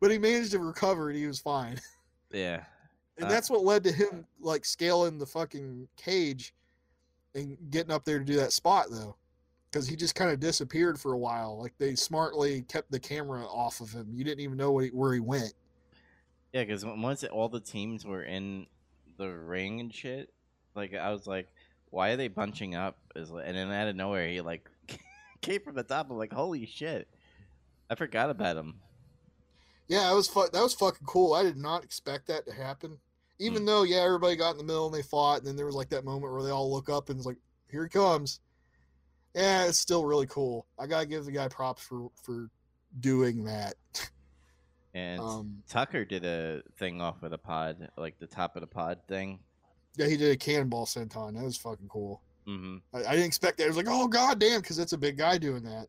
but he managed to recover and he was fine. Yeah. and Uh, that's what led to him like scaling the fucking cage and getting up there to do that spot though because he just kind of disappeared for a while. Like they smartly kept the camera off of him. You didn't even know he, where he went. Yeah, because once all the teams were in the ring and shit, like I was like, why are they bunching up? Is and then out of nowhere he like came from the top. I'm like, holy shit, I forgot about him. Yeah, it was fu- that was fucking cool. I did not expect that to happen. Even though, yeah, everybody got in the middle and they fought, and then there was like that moment where they all look up and it's like, "Here he comes." Yeah, it's still really cool. I gotta give the guy props for for doing that. And Um, Tucker did a thing off of the pod, like the top of the pod thing. Yeah, he did a cannonball senton. That was fucking cool. hmm I, I didn't expect that. I was like, "Oh god damn," because that's a big guy doing that.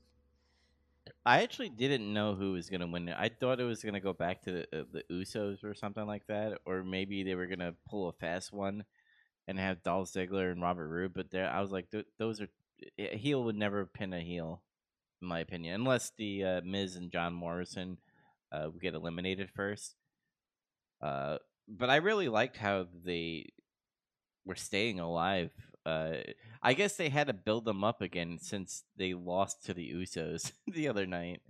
I actually didn't know who was gonna win. I thought it was gonna go back to the, uh, the Usos or something like that, or maybe they were gonna pull a fast one and have Dolph Ziggler and Robert Roode. But there, I was like, th- those are a heel would never pin a heel. in my opinion, unless the uh, Miz and John Morrison uh, get eliminated first. Uh, but I really liked how they were staying alive. Uh, I guess they had to build them up again since they lost to the Usos the other night.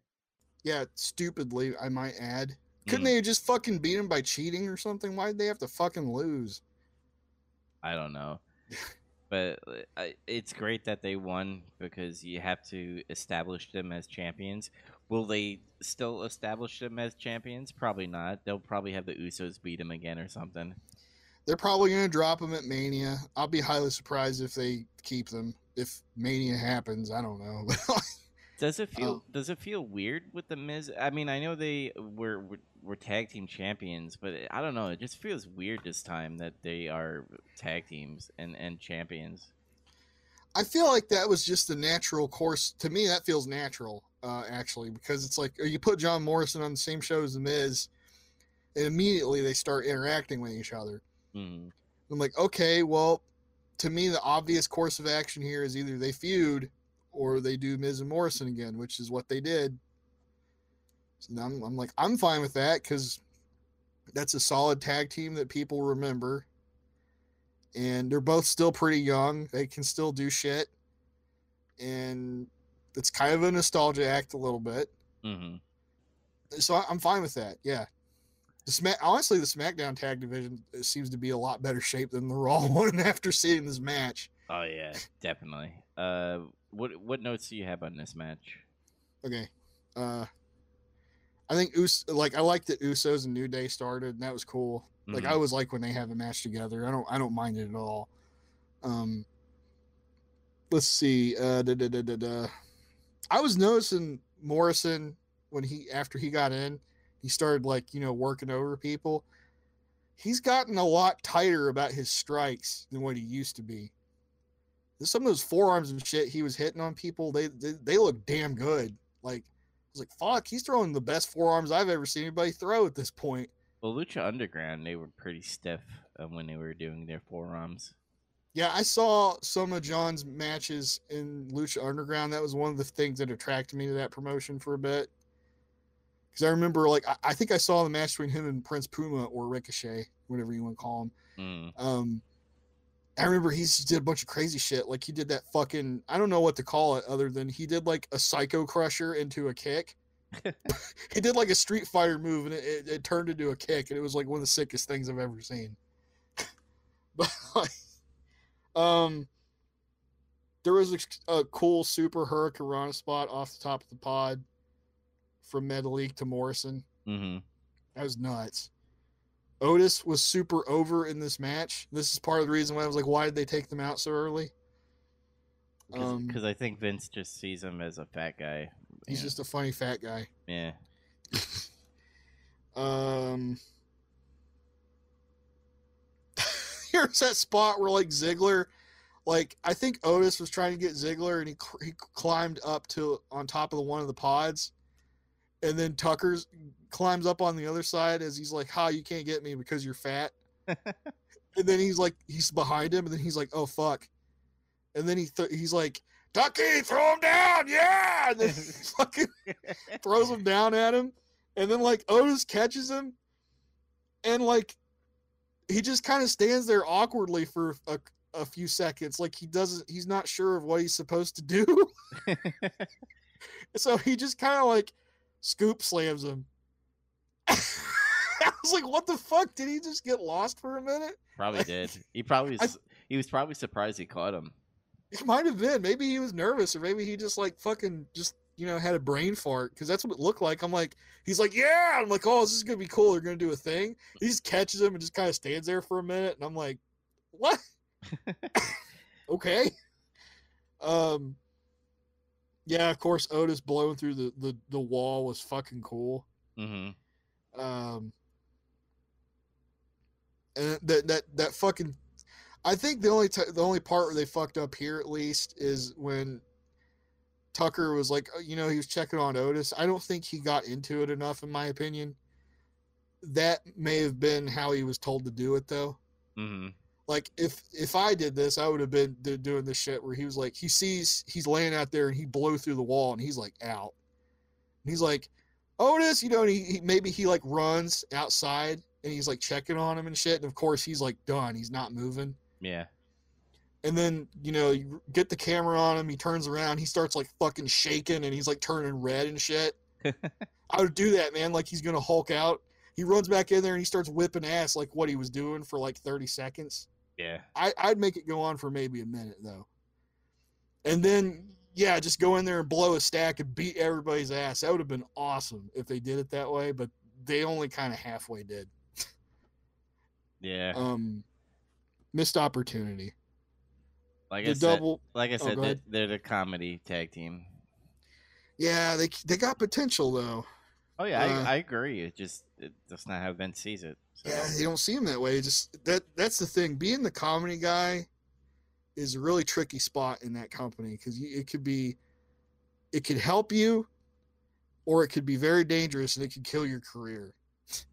Yeah, stupidly, I might add. Couldn't Mm. they just fucking beat them by cheating or something? Why'd they have to fucking lose? I don't know. But uh, it's great that they won because you have to establish them as champions. Will they still establish them as champions? Probably not. They'll probably have the Usos beat them again or something. They're probably gonna drop them at Mania. I'll be highly surprised if they keep them. If Mania happens, I don't know. Does it feel Oh. Does it feel weird with the Miz? I mean, I know they were, were were tag team champions, but I don't know. It just feels weird this time that they are tag teams and and champions. I feel like that was just the natural course. To me, that feels natural, uh, actually, because it's like you put John Morrison on the same show as The Miz, and immediately they start interacting with each other. Hmm I'm like, okay, well, to me, the obvious course of action here is either they feud or they do Miz and Morrison again, which is what they did. So now I'm, I'm like, I'm fine with that because that's a solid tag team that people remember. And they're both still pretty young. They can still do shit. And it's kind of a nostalgia act a little bit. hmm So I'm fine with that. Yeah. The Smack, honestly, the SmackDown tag division uh, seems to be a lot better shape than the Raw one after seeing this match. Oh yeah, definitely. Uh, what what notes do you have on this match? Okay. Uh, I think Us like I like that Usos and New Day started, and that was cool. Like Mhm. I always like when they have a match together. I don't I don't mind it at all. Um, let's see. Uh, da, da, da, da, da. I was noticing Morrison when he after he got in, he started like you know working over people. He's gotten a lot tighter about his strikes than what he used to be. Some of those forearms and shit he was hitting on people, they they, they look damn good. Like I was like, fuck, he's throwing the best forearms I've ever seen anybody throw at this point. Well, Lucha Underground, they were pretty stiff uh, when they were doing their forearms. Yeah, I saw some of John's matches in Lucha Underground. That was one of the things that attracted me to that promotion for a bit. Because I remember, like, I, I think I saw the match between him and Prince Puma or Ricochet, whatever you want to call him. Mm. Um, I remember he just did a bunch of crazy shit. Like he did that fucking I don't know what to call it other than he did like a psycho crusher into a kick. he did like a Street Fighter move and it, it, it turned into a kick and it was like one of the sickest things I've ever seen. but like, um, there was a, a cool super Hurricane spot off the top of the pod from Metalik to Morrison. hmm That was nuts. Otis was super over in this match. This is part of the reason why I was like, why did they take them out so early? Because Um, I think Vince just sees him as a fat guy. He's Yeah. just a funny fat guy. yeah. Um, here's that spot where like Ziggler, like I think Otis was trying to get Ziggler and he he climbed up to on top of the one of the pods, and then Tucker's climbs up on the other side as he's like, "Ha, you can't get me because you're fat." and then he's like, he's behind him, and then he's like, "Oh fuck," and then he th- he's like, "Tucky, throw him down, yeah!" And then he fucking throws him down at him, and then like Otis catches him, and like he just kind of stands there awkwardly for a, a few seconds, like he doesn't, he's not sure of what he's supposed to do. so he just kind of like scoop slams him. I was like, what the fuck? Did he just get lost for a minute? probably did. He probably I- s he was probably surprised he caught him. It might have been. Maybe he was nervous, or maybe he just like fucking just you know had a brain fart because that's what it looked like. I'm like, he's like, yeah. I'm like, oh, this is gonna be cool. They're gonna do a thing. He just catches him and just kind of stands there for a minute, and I'm like, what? okay. Um. Yeah, of course, Otis blowing through the the the wall was fucking cool. hmm Um, and that that that fucking, I think the only t- the only part where they fucked up here at least is when Tucker was like, uh, you know, he was checking on Otis. I don't think he got into it enough, in my opinion. That may have been how he was told to do it, though. hmm like if if I did this, I would have been doing this shit where he was like, he sees he's laying out there and he blew through the wall and he's like out. And he's like, Otis, you know, and he, he maybe he like runs outside and he's like checking on him and shit. And of course he's like done. He's not moving. Yeah. And then, you know, you get the camera on him, he turns around, he starts like fucking shaking and he's like turning red and shit. I would do that, man, like he's gonna Hulk out. He runs back in there and he starts whipping ass like what he was doing for like 30 seconds. Yeah. I, I'd make it go on for maybe a minute though. And then yeah, just go in there and blow a stack and beat everybody's ass. That would have been awesome if they did it that way, but they only kind of halfway did. Yeah. Um missed opportunity. Like the I said, like I Oh, said, go they, ahead. they're the comedy tag team. Yeah, they they got potential though. Oh yeah, Uh, I, I agree. It just it, that's not how Vince sees it. So. Yeah, you don't see him that way. Just that that's the thing. Being the comedy guy is a really tricky spot in that company because it could be, it could help you, or it could be very dangerous and it could kill your career.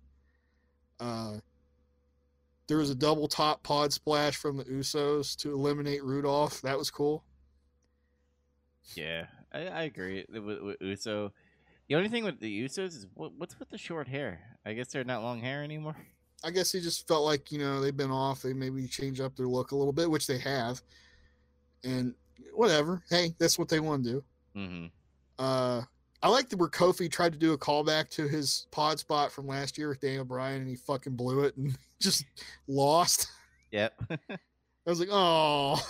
Uh, there was a double top pod splash from the Usos to eliminate Rudolph. That was cool. Yeah, I, I agree with, with Uso. The only thing with the Usos is what, what's with the short hair. I guess they're not long hair anymore. I guess he just felt like you know they've been off. They maybe change up their look a little bit, which they have. And whatever. Hey, that's what they want to do. Mm-hmm. Uh, I like where Kofi tried to do a callback to his pod spot from last year with Daniel Bryan, and he fucking blew it and just lost. Yep. I was like, oh.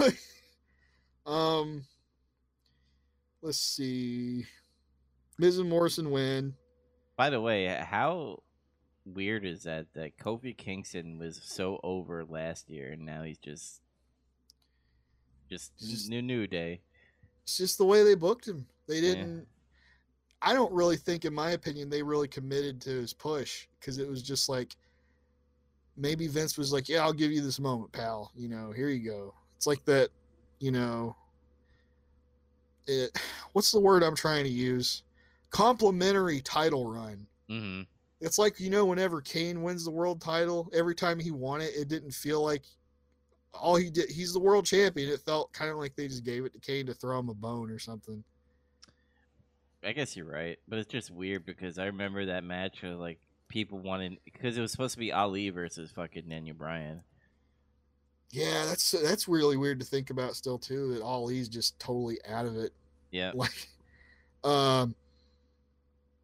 um, let's see. Miz and Morrison win. By the way, how weird is that that Kofi Kingston was so over last year and now he's just just, Just- new new day. It's just the way they booked him. They didn't. I don't really think, in my opinion, they really committed to his push because it was just like maybe Vince was like, "Yeah, I'll give you this moment, pal. You know, here you go." It's like that, you know. It, what's the word I'm trying to use? Complimentary title run. Mm-hmm. It's like you know, whenever Kane wins the world title, every time he won it, it didn't feel like all he did. He's the world champion. It felt kind of like they just gave it to Kane to throw him a bone or something. I guess you're right, but it's just weird because I remember that match where like people wanted because it was supposed to be Ali versus fucking Daniel Bryan. Yeah, that's that's really weird to think about still too. That Ali's just totally out of it. Yeah. Like, um,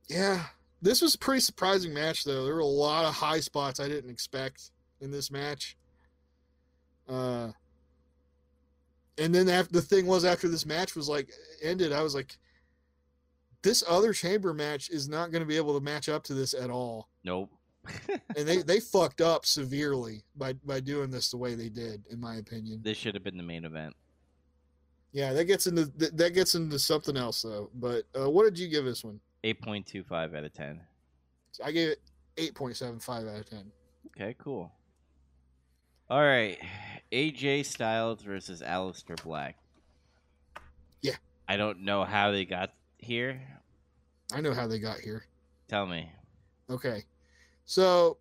yeah, this was a pretty surprising match though. There were a lot of high spots I didn't expect in this match. Uh, and then after the thing was after this match was like ended, I was like, this other chamber match is not going to be able to match up to this at all. Nope. And they they fucked up severely by by doing this the way they did, in my opinion. this should have been the main event. Yeah, that gets into that gets into something else though. But uh, what did you give this one? Eight point two five out of ten. I gave it eight point seven five out of ten. Okay, cool. All right, AJ Styles versus Aleister Black. Yeah. I don't know how they got here. I know how they got here. Tell me. Okay, so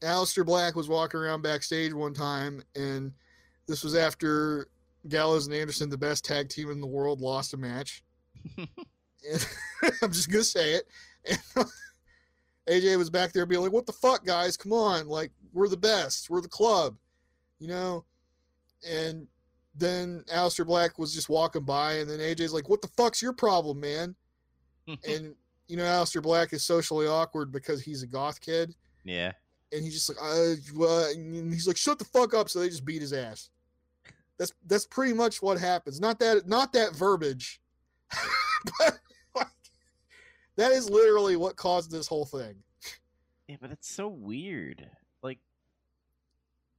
Aleister Black was walking around backstage one time, and this was after Gallows and Anderson, the best tag team in the world, lost a match. And I'm just gonna say it. And AJ was back there being like, "What the fuck, guys? Come on! Like, we're the best. We're the club, you know." And then Aleister Black was just walking by, and then AJ's like, "What the fuck's your problem, man?" and you know, Aleister Black is socially awkward because he's a goth kid, yeah. and he's just like, uh? And he's like, "Shut the fuck up!" So they just beat his ass. That's that's pretty much what happens. Not that not that verbiage, but that is literally what caused this whole thing. Yeah, but it's so weird. Like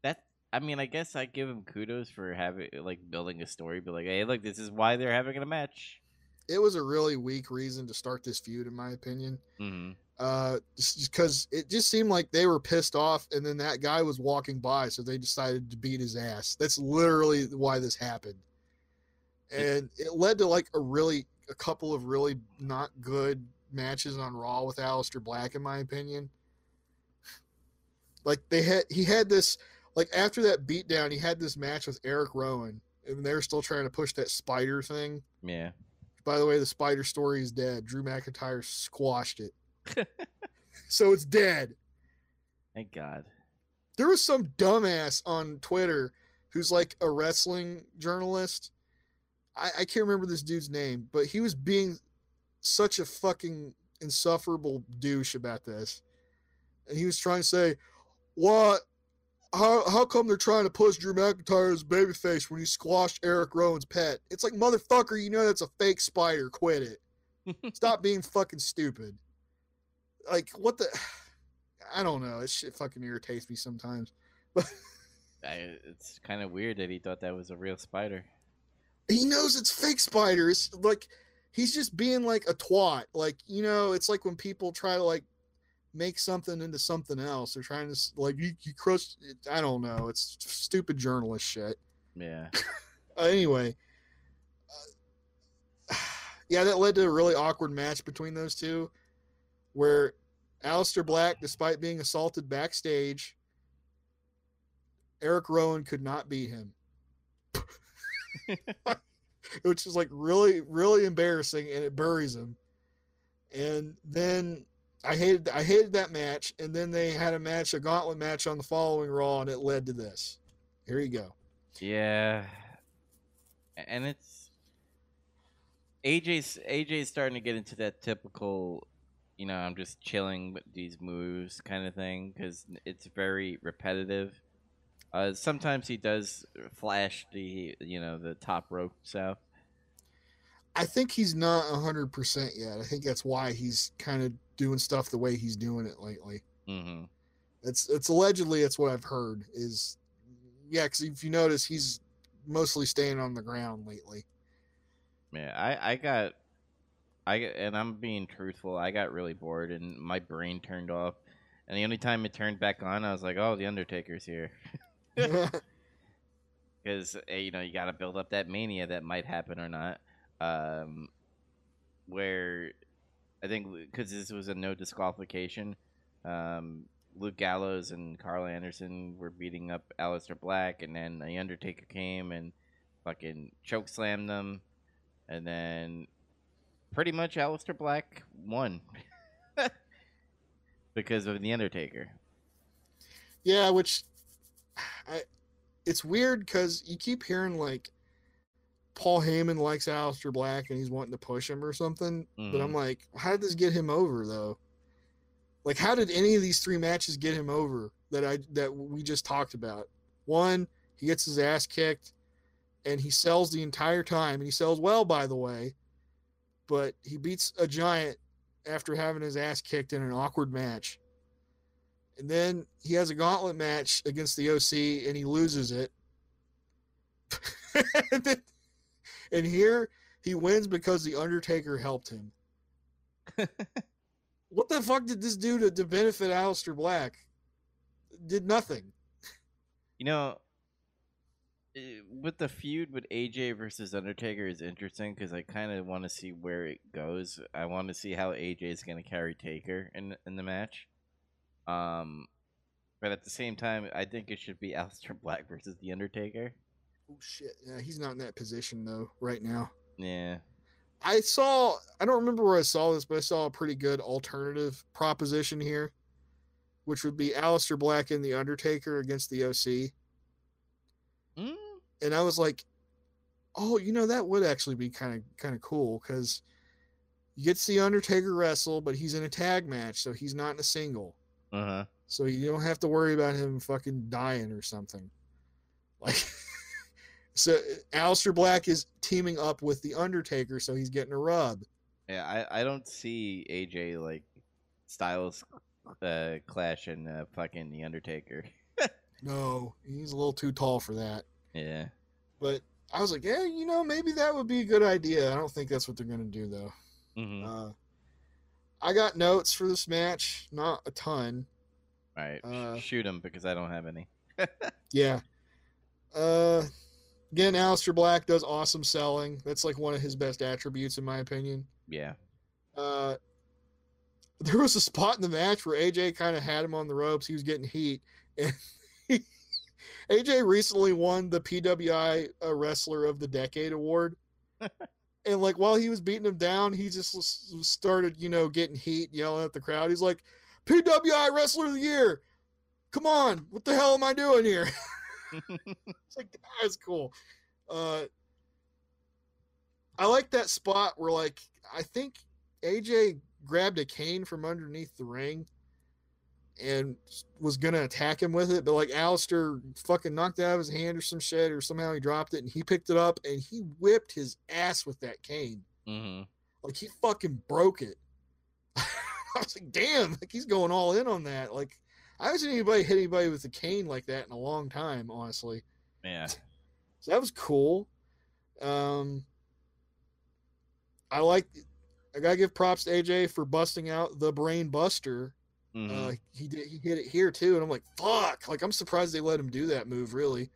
that. I mean, I guess I give him kudos for having like building a story, but like, hey, look, this is why they're having a match. It was a really weak reason to start this feud, in my opinion. hmm Uh, because it just seemed like they were pissed off, and then that guy was walking by, so they decided to beat his ass. That's literally why this happened, and it led to like a really a couple of really not good matches on Raw with Aleister Black, in my opinion. Like they had, he had this like after that beatdown, he had this match with Eric Rowan, and they're still trying to push that spider thing. Yeah. By the way, the spider story is dead. Drew McIntyre squashed it, so it's dead. Thank God. There was some dumbass on Twitter who's like a wrestling journalist. I, I can't remember this dude's name, but he was being such a fucking insufferable douche about this. And he was trying to say, What how how come they're trying to push Drew McIntyre as babyface when he squashed Eric Rowan's pet? It's like motherfucker, you know that's a fake spider. Quit it. Stop being fucking stupid. Like what the I don't know. This shit fucking irritates me sometimes. But I, it's kind of weird that he thought that was a real spider. he knows it's fake spiders. Like he's just being like a twat. Like you know, it's like when people try to like make something into something else. They're trying to like you, you crush. I don't know. It's stupid journalist shit. Yeah. Anyway, uh, yeah, that led to a really awkward match between those two, where Aleister Black, despite being assaulted backstage, Eric Rowan could not beat him. which is like really, really embarrassing, and it buries him. And then I hated, I hated that match. And then they had a match, a gauntlet match on the following Raw, and it led to this. Here you go. Yeah, and it's AJ's AJ's starting to get into that typical, you know, I'm just chilling with these moves kind of thing because it's very repetitive. Uh, sometimes he does flash the you know the top rope stuff. I think he's not hundred percent yet. I think that's why he's kind of doing stuff the way he's doing it lately. hmm It's it's allegedly it's what I've heard is yeah. Because if you notice, he's mostly staying on the ground lately. Yeah, I I got I got- and I'm being truthful. I got really bored and my brain turned off. And the only time it turned back on, I was like, "Oh, the Undertaker's here." because you know you got to build up that mania that might happen or not. Um, where I think because this was a no disqualification, um, Luke Gallows and Carl Anderson were beating up Aleister Black, and then the Undertaker came and fucking choke slammed them, and then pretty much Aleister Black won because of the Undertaker. Yeah, which I, it's weird because you keep hearing like Paul Heyman likes Aleister Black and he's wanting to push him or something. But I'm mm-hmm. like, how did this get him over though? Like, how did any of these three matches get him over that I that we just talked about? One, he gets his ass kicked, and he sells the entire time, and he sells well, by the way. But he beats a giant after having his ass kicked in an awkward match. And then he has a gauntlet match against the OC and he loses it. and, then- and here he wins because the Undertaker helped him. what the fuck did this do to, to benefit Aleister Black? Did nothing. You know, eh, with the feud with AJ versus Undertaker is interesting because I kind of want to see where it goes. I want to see how AJ is going to carry Taker in in the match. Um, but at the same time, I think it should be Aleister Black versus the Undertaker. Oh shit. Yeah, he's not in that position though right now. Yeah, I saw I don't remember where I saw this, but I saw a pretty good alternative proposition here, which would be Aleister Black and the Undertaker against the OC. mm, and I was like, "Oh, you know that would actually be kind of kind of cool because you get to see Undertaker wrestle, but he's in a tag match, so he's not in a single, uh huh. so you don't have to worry about him fucking dying or something." Like, so Aleister Black is teaming up with the Undertaker, so he's getting a rub. Yeah, I I don't see AJ like Styles uh, clash and uh, fucking the Undertaker. No, he's a little too tall for that. Yeah. But I was like, yeah, you know, maybe that would be a good idea. I don't think that's what they're gonna do though. hmm Uh, I got notes for this match, not a ton. All right, uh, shoot him because I don't have any. Yeah. Uh, again, Aleister Black does awesome selling. That's like one of his best attributes, in my opinion. Yeah. Uh, there was a spot in the match where AJ kind of had him on the ropes. He was getting heat, and he, AJ recently won the PWI uh, Wrestler of the Decade award. and like while he was beating him down, he just started, you know, getting heat, yelling at the crowd. He's like, "PWI Wrestler of the Year! Come on, what the hell am I doing here?" it's like that's cool. Uh, I like that spot where like I think AJ grabbed a cane from underneath the ring and was gonna attack him with it, but like Aleister fucking knocked it out of his hand or some shit, or somehow he dropped it and he picked it up and he whipped his ass with that cane. hmm Like he fucking broke it. I was like, damn, like he's going all in on that. Like I haven't seen anybody hit anybody with a cane like that in a long time, honestly. Yeah. So that was cool. Um, I like. I gotta give props to AJ for busting out the Brain Buster. Hmm Uh, he did. He hit it here too, and I'm like, fuck. Like I'm surprised they let him do that move. Really.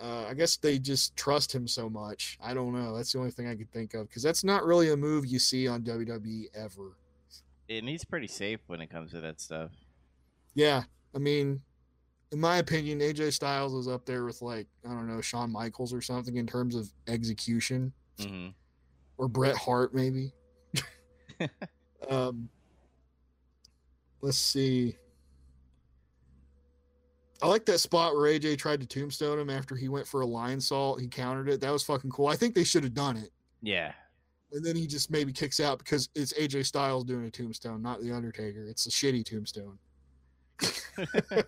Uh, I guess they just trust him so much. I don't know. That's the only thing I could think of because that's not really a move you see on WWE ever. and he's pretty safe when it comes to that stuff. Yeah, I mean, in my opinion, AJ Styles is up there with like I don't know Shawn Michaels or something in terms of execution. hmm or Bret Hart maybe. um, let's see. I like that spot where AJ tried to tombstone him after he went for a Lionsault. He countered it. That was fucking cool. I think they should have done it. Yeah. And then he just maybe kicks out because it's AJ Styles doing a tombstone, not the Undertaker. It's a shitty tombstone.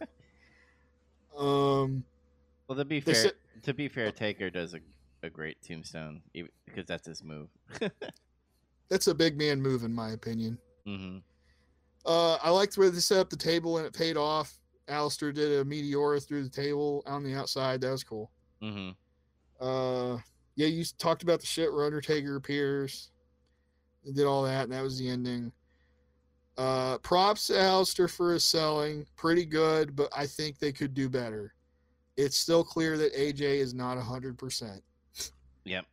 Um, Well, to be fair, said- to be fair, Taker does a, a great tombstone even- because that's his move. that's a big man move in my opinion. hmm Uh, I liked where they set up the table and it paid off. Aleister did a meteora through the table on the outside. That was cool. hmm Uh, yeah, you talked about the shit where Undertaker appears. They did all that, and that was the ending. Uh, props to Aleister for his selling. Pretty good, but I think they could do better. It's still clear that AJ is not 100%. Yep.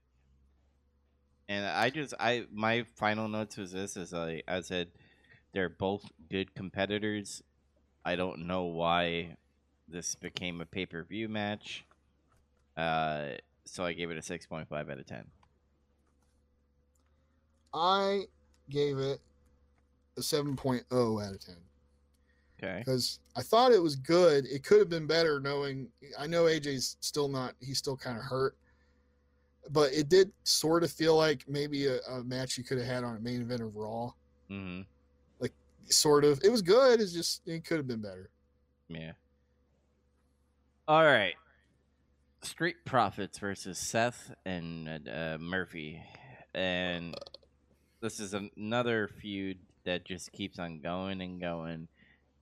And I just I my final notes was this is like I said they're both good competitors. I don't know why this became a pay per view match. Uh, so I gave it a six point five out of ten. I gave it a 7.0 out of 10. Okay. because I thought it was good. It could have been better knowing I know AJ's still not he's still kind of hurt. But it did sort of feel like maybe a, a match you could have had on a main event of Raw. Mm-hmm. Sort of. It was good. It's just it could have been better. Yeah. All right. Street Profits versus Seth and uh, Murphy, and this is an- another feud that just keeps on going and going,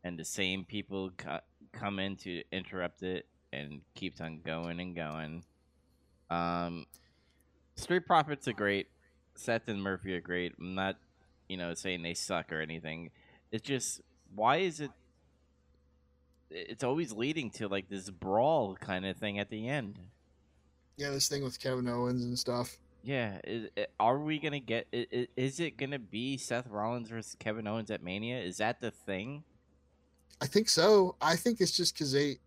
and the same people co- come in to interrupt it, and keeps on going and going. Um, Street Profits are great. Seth and Murphy are great. I'm not, you know, saying they suck or anything. It's just why is it it's always leading to like this brawl kind of thing at the end. Yeah, this thing with Kevin Owens and stuff. Yeah, is, are we gonna get? Is it gonna be Seth Rollins versus Kevin Owens at Mania? Is that the thing? I think so. I think it's just because they.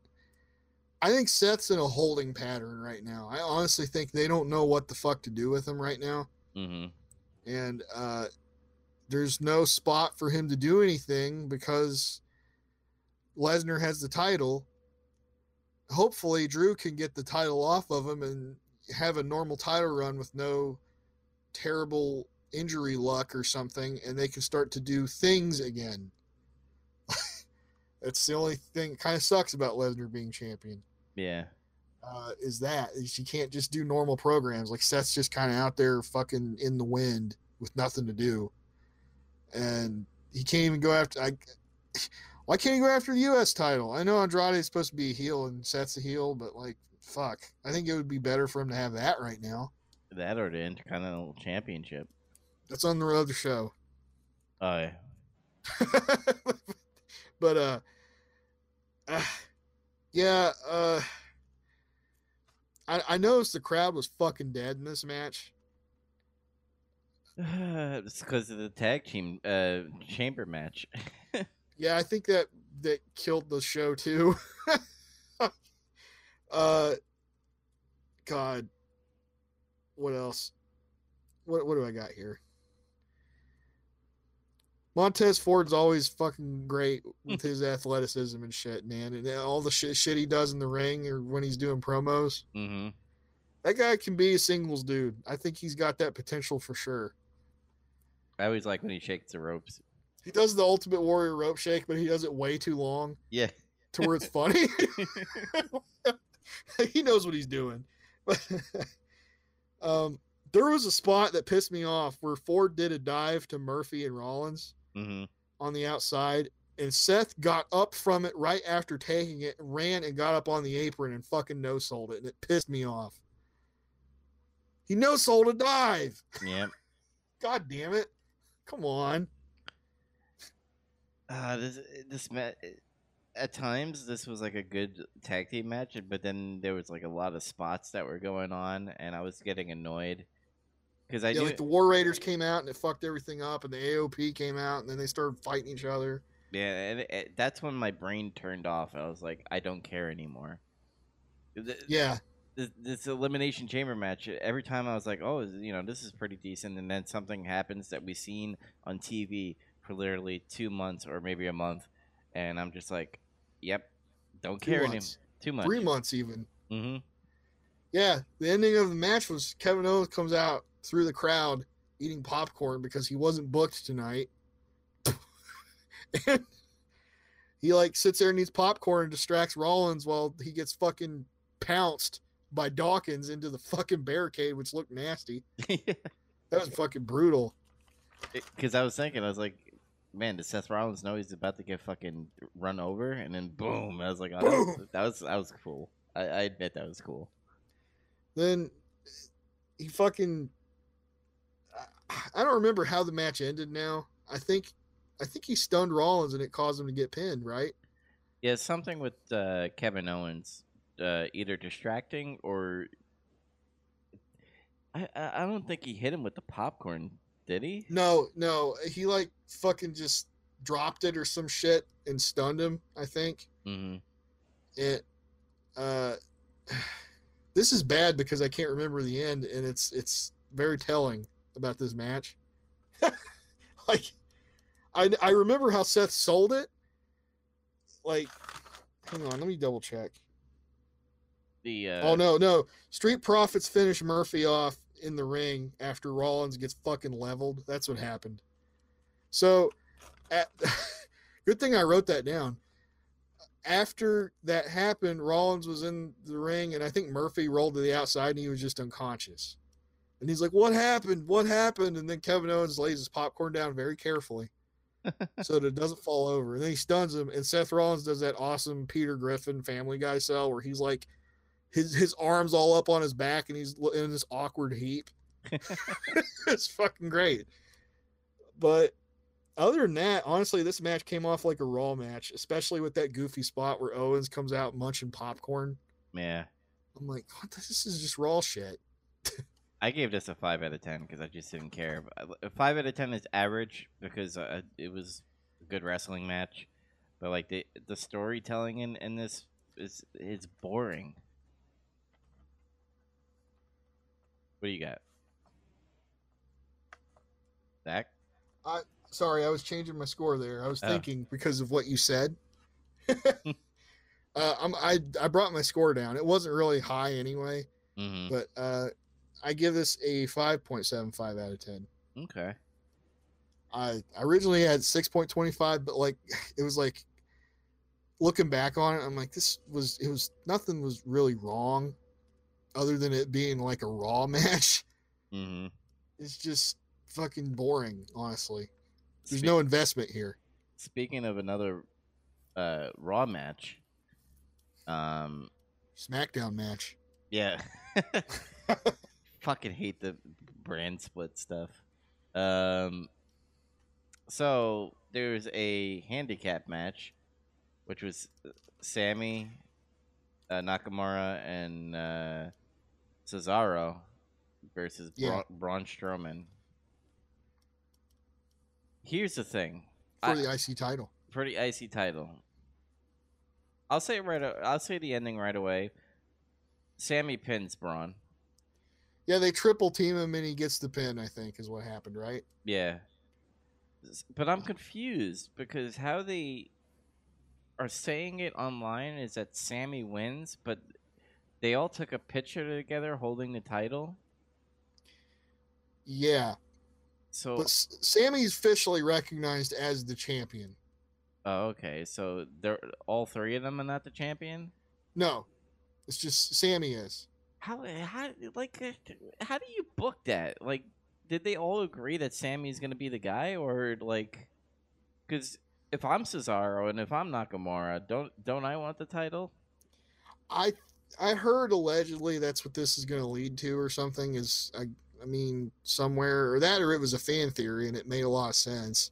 I think Seth's in a holding pattern right now. I honestly think they don't know what the fuck to do with him right now. Mm-hmm. and uh, there's no spot for him to do anything because Lesnar has the title. Hopefully, Drew can get the title off of him and have a normal title run with no terrible injury luck or something, and they can start to do things again. That's the only thing kind of sucks about Lesnar being champion Yeah. uh, is that you can't just do normal programs. Like Seth's just kind of out there fucking in the wind with nothing to do, and he can't even go after. I, why can't he go after the U.S. title? I know Andrade is supposed to be a heel and Seth's a heel, but like, fuck, I think it would be better for him to have that right now. That or the Intercontinental Championship. That's on the other show. Oh yeah. but uh, uh yeah, uh I I noticed the crowd was fucking dead in this match. it's because of the tag team uh, chamber match. Yeah, I think that that killed the show too. Uh, God, what else? What what do I got here? Montez Ford's always fucking great with his athleticism and shit, man, and all the shit, shit he does in the ring or when he's doing promos. Mm-hmm. That guy can be a singles dude. I think he's got that potential for sure. I always like when he shakes the ropes. He does the Ultimate Warrior rope shake, but he does it way too long Yeah. to where it's funny. he knows what he's doing. But um, there was a spot that pissed me off where Ford did a dive to Murphy and Rollins mm-hmm. on the outside, and Seth got up from it right after taking it, ran and got up on the apron and fucking no sold it, and it pissed me off. He no sold a dive. Yeah. God damn it! Come on. Uh, this this ma- at times this was like a good tag team match, but then there was like a lot of spots that were going on, and I was getting annoyed because I yeah, knew like the War Raiders came out and it fucked everything up, and the AOP came out and then they started fighting each other. yeah, and it, it- that's when my brain turned off. I was like, I don't care anymore. Th- Yeah, This, this elimination chamber match. Every time I was like, oh, you know, this is pretty decent, and then something happens that we've seen on TV for literally two months or maybe a month, and I'm just like, yep, don't two care anymore. Too much. three months even. Mm-hmm. Yeah, the ending of the match was Kevin Owens comes out through the crowd eating popcorn because he wasn't booked tonight. and he like sits there and eats popcorn and distracts Rollins while he gets fucking pounced by Dawkins into the fucking barricade, which looked nasty. That was fucking brutal. Because I was thinking, I was like, man, does Seth Rollins know he's about to get fucking run over? And then boom, I was like, oh, that, was, that was cool. I, I admit that was cool. Then he fucking I- I don't remember how the match ended now. I think I think he stunned Rollins and it caused him to get pinned, right? Yeah, something with uh, Kevin Owens, uh, either distracting or I, I don't think he hit him with the popcorn, did he? No, no, he like fucking just dropped it or some shit and stunned him. I think Mm-hmm. it. Uh, this is bad because I can't remember the end, and it's it's very telling about this match. like, I I remember how Seth sold it. Like, hang on, let me double check. The uh, oh no, no, Street Profits finish Murphy off in the ring after Rollins gets fucking leveled. That's what happened. So, at, good thing I wrote that down. After that happened, Rollins was in the ring, and I think Murphy rolled to the outside, and he was just unconscious. And he's like, "What happened? What happened?" And then Kevin Owens lays his popcorn down very carefully, so that it doesn't fall over. And then he stuns him, and Seth Rollins does that awesome Peter Griffin Family Guy cell where he's like, his his arms all up on his back, and he's in this awkward heap. it's fucking great. But other than that, honestly, this match came off like a Raw match, especially with that goofy spot where Owens comes out munching popcorn. yeah, I'm like, what? This is just Raw shit. I gave this a five out of ten because I just didn't care. A five out of ten is average because uh, it was a good wrestling match, but like the the storytelling in in this is is boring. What do you got? Zach? Sorry, I was changing my score there. I was Oh. thinking because of what you said. uh, I'm, I I brought my score down. It wasn't really high anyway, Mm-hmm. but uh, I give this a 5.75 out of 10. Okay. I I originally had 6.25, but like it was like looking back on it, I'm like this was it was nothing was really wrong, other than it being like a raw match. Mm-hmm. It's just fucking boring, honestly. There's no investment here. Speaking of another uh, Raw match, um, SmackDown match. yeah, fucking hate the brand split stuff. Um, so there's a handicap match, which was Sami, uh, Nakamura, and uh, Cesaro versus Yeah. Bra- Braun Strowman. Here's the thing. for I- the IC title. pretty icy title. I'll say it right. I'll say the ending right away. Sami pins Braun. Yeah, they triple team him and he gets the pin. I think is what happened, right? Yeah. But I'm confused because how they are saying it online is that Sami wins, but they all took a picture together holding the title. Yeah, So, but S- Sami's officially recognized as the champion. oh, okay. So they're all three of them are not the champion. No, it's just Sami is. How how like uh, how do you book that? Like, did they all agree that Sami's gonna be the guy, or like, because if I'm Cesaro and if I'm Nakamura, don't don't I want the title? I I heard allegedly that's what this is going to lead to or something. Is I I mean somewhere or that or it was a fan theory and it made a lot of sense.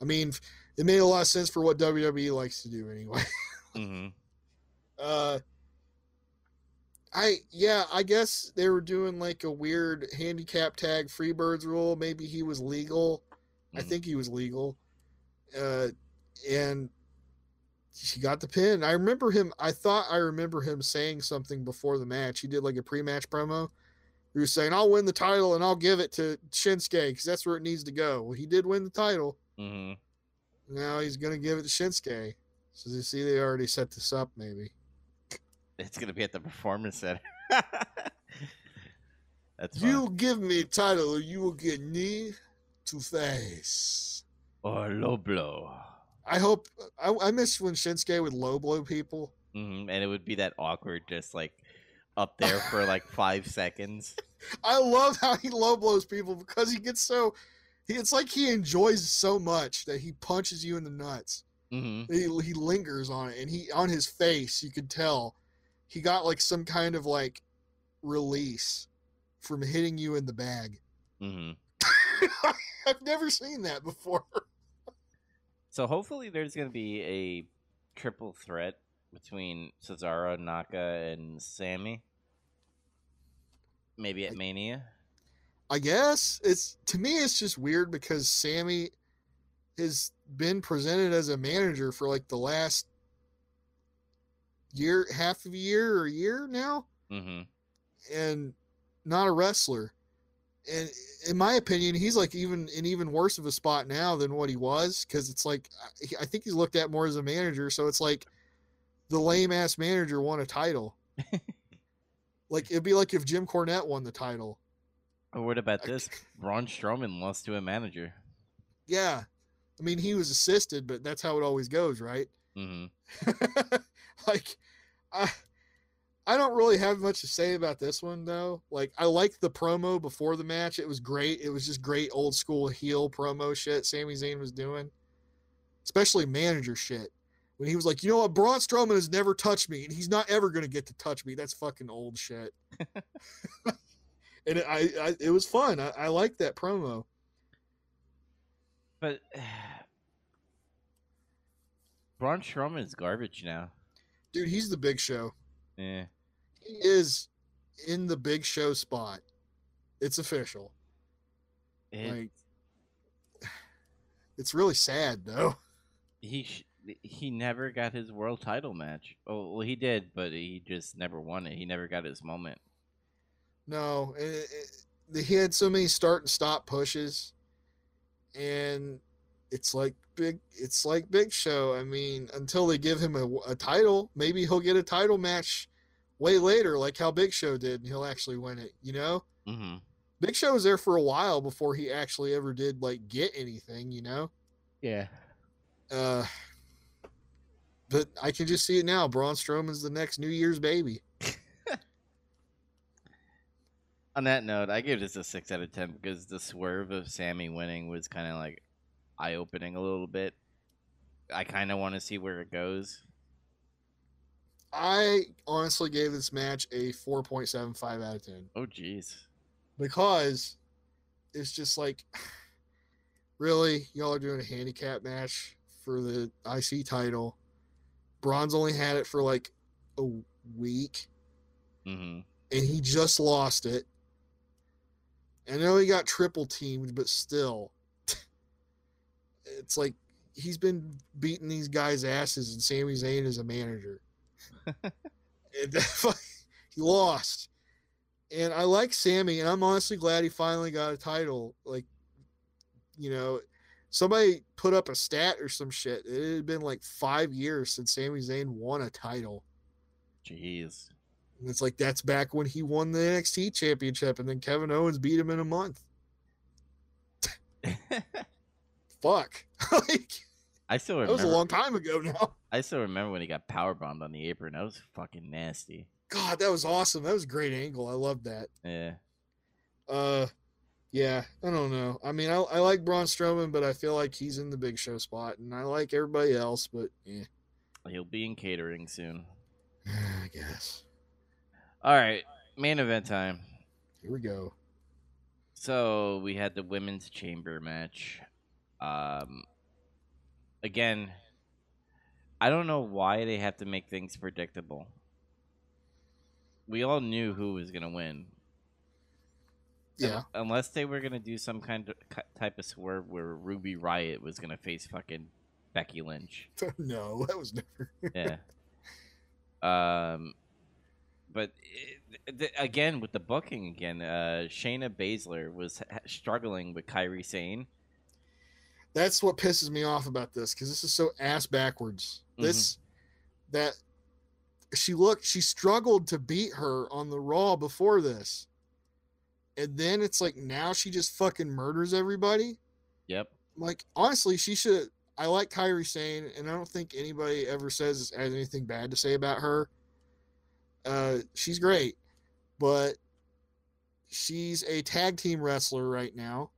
I mean, it made a lot of sense for what WWE likes to do anyway. Mm-hmm. Uh, I yeah, I guess they were doing like a weird handicap tag Freebirds rule. Maybe he was legal. I Mhm. think he was legal. Uh, and he got the pin. I remember him. I thought I remember him saying something before the match. He did like a pre-match promo. He was saying, "I'll win the title and I'll give it to Shinsuke because that's where it needs to go." Well, he did win the title. Mm-hmm. Now he's gonna give it to Shinsuke. So you see, they already set this up. Maybe. It's gonna be at the performance center. That's You fun. give me a title, or you will get knee to face. or low blow. I hope. I, I miss when Shinsuke would low blow people. hmm And it would be that awkward, just like up there for like five seconds. I love how he low blows people because he gets so. He, it's like he enjoys so much that he punches you in the nuts. hmm He, he lingers on it, and he on his face you could tell he got like some kind of like release from hitting you in the bag. hmm I've never seen that before. So hopefully, there's gonna be a triple threat between Cesaro, Naka, and Sami. Maybe at I- Mania. I guess it's to me it's just weird because Sami has been presented as a manager for like the last year, half of a year or a year now, hmm and not a wrestler. And in my opinion, he's like even in even worse of a spot now than what he was because it's like I- I think he's looked at more as a manager. So it's like the lame ass manager won a title. like it'd be like if Jim Cornette won the title. Or what about this? Braun Strowman lost to a manager. Yeah. I mean, he was assisted, but that's how it always goes, right? hmm like, I, I don't really have much to say about this one, though. Like, I liked the promo before the match. It was great. It was just great old school heel promo shit Sami Zayn was doing, especially manager shit. When he was like, you know what, Braun Strowman has never touched me, and he's not ever going to get to touch me. That's fucking old shit. and it, I, I, it was fun. I, I liked that promo. But Braun Strowman is garbage now. Dude, he's the big show. Yeah. he is in the big show spot. It's official. It- Like it's really sad though. he sh- he never got his world title match. Oh, well, he did, but he just never won it. He never got his moment. No, it, it, he had so many start and stop pushes, and it's like big. It's like Big Show. I mean, until they give him a, a title, maybe he'll get a title match way later, like how Big Show did, and he'll actually win it. You know, hmm Big Show was there for a while before he actually ever did like get anything. You know. Yeah. Uh, but I can just see it now. Braun Strowman's the next New Year's baby. On that note, I give this a six out of ten because the swerve of Sami winning was kind of like eye opening a little bit. I kind of want to see where it goes. I honestly gave this match a 4.75 out of 10 Oh, jeez. because it's just like, really, y'all are doing a handicap match for the IC title. Braun's only had it for like a week, hmm and he just lost it. I know he got triple teamed, but still, it's like he's been beating these guys' asses, and Sami Zayn is a manager. He lost. And I like Sami, and I'm honestly glad he finally got a title. Like, you know, somebody put up a stat or some shit. It had been like five years since Sami Zayn won a title. Jeez. And it's like that's back when he won the NXT championship, and then Kevin Owens beat him in a month. Fuck. like I still that remember. was a long time ago now. I still remember when he got power bombed on the apron. That was fucking nasty. God, that was awesome. That was a great angle. I loved that. Yeah. Uh yeah, I don't know. I mean, I, I like Braun Strowman, but I feel like he's in the big show spot, and I like everybody else, but yeah, He'll be in catering soon. I guess. All right, main event time. Here we go. So we had the women's chamber match. Um, again, I don't know why they have to make things predictable. We all knew who was gonna win. Yeah, Unless they were gonna do some kind of type of swerve where Ruby Riott was gonna face fucking Becky Lynch. no, that was never. Yeah. um, but it, th- again with the booking again, uh, Shayna Baszler was ha- struggling with Kairi Sane. That's what pisses me off about this because this is so ass backwards. This that she looked, she struggled to beat her on the Raw before this, and then it's like now she just fucking murders everybody. Yep. like honestly, she should. I like Kairi Sane, and I don't think anybody ever says has anything bad to say about her. Uh, she's great, but she's a tag team wrestler right now,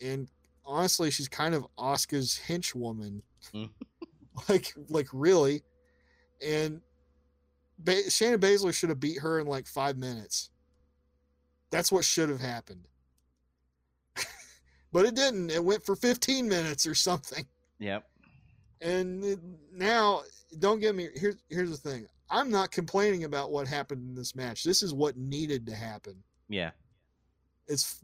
and honestly, she's kind of Asuka's henchwoman. Mm. like, like really, and ba- Shayna Baszler should have beat her in like five minutes. That's what should have happened but it didn't. It went for 15 minutes or something. Yep. And it- now, don't get me. Here's here's the thing. I'm not complaining about what happened in this match. This is what needed to happen. Yeah. It's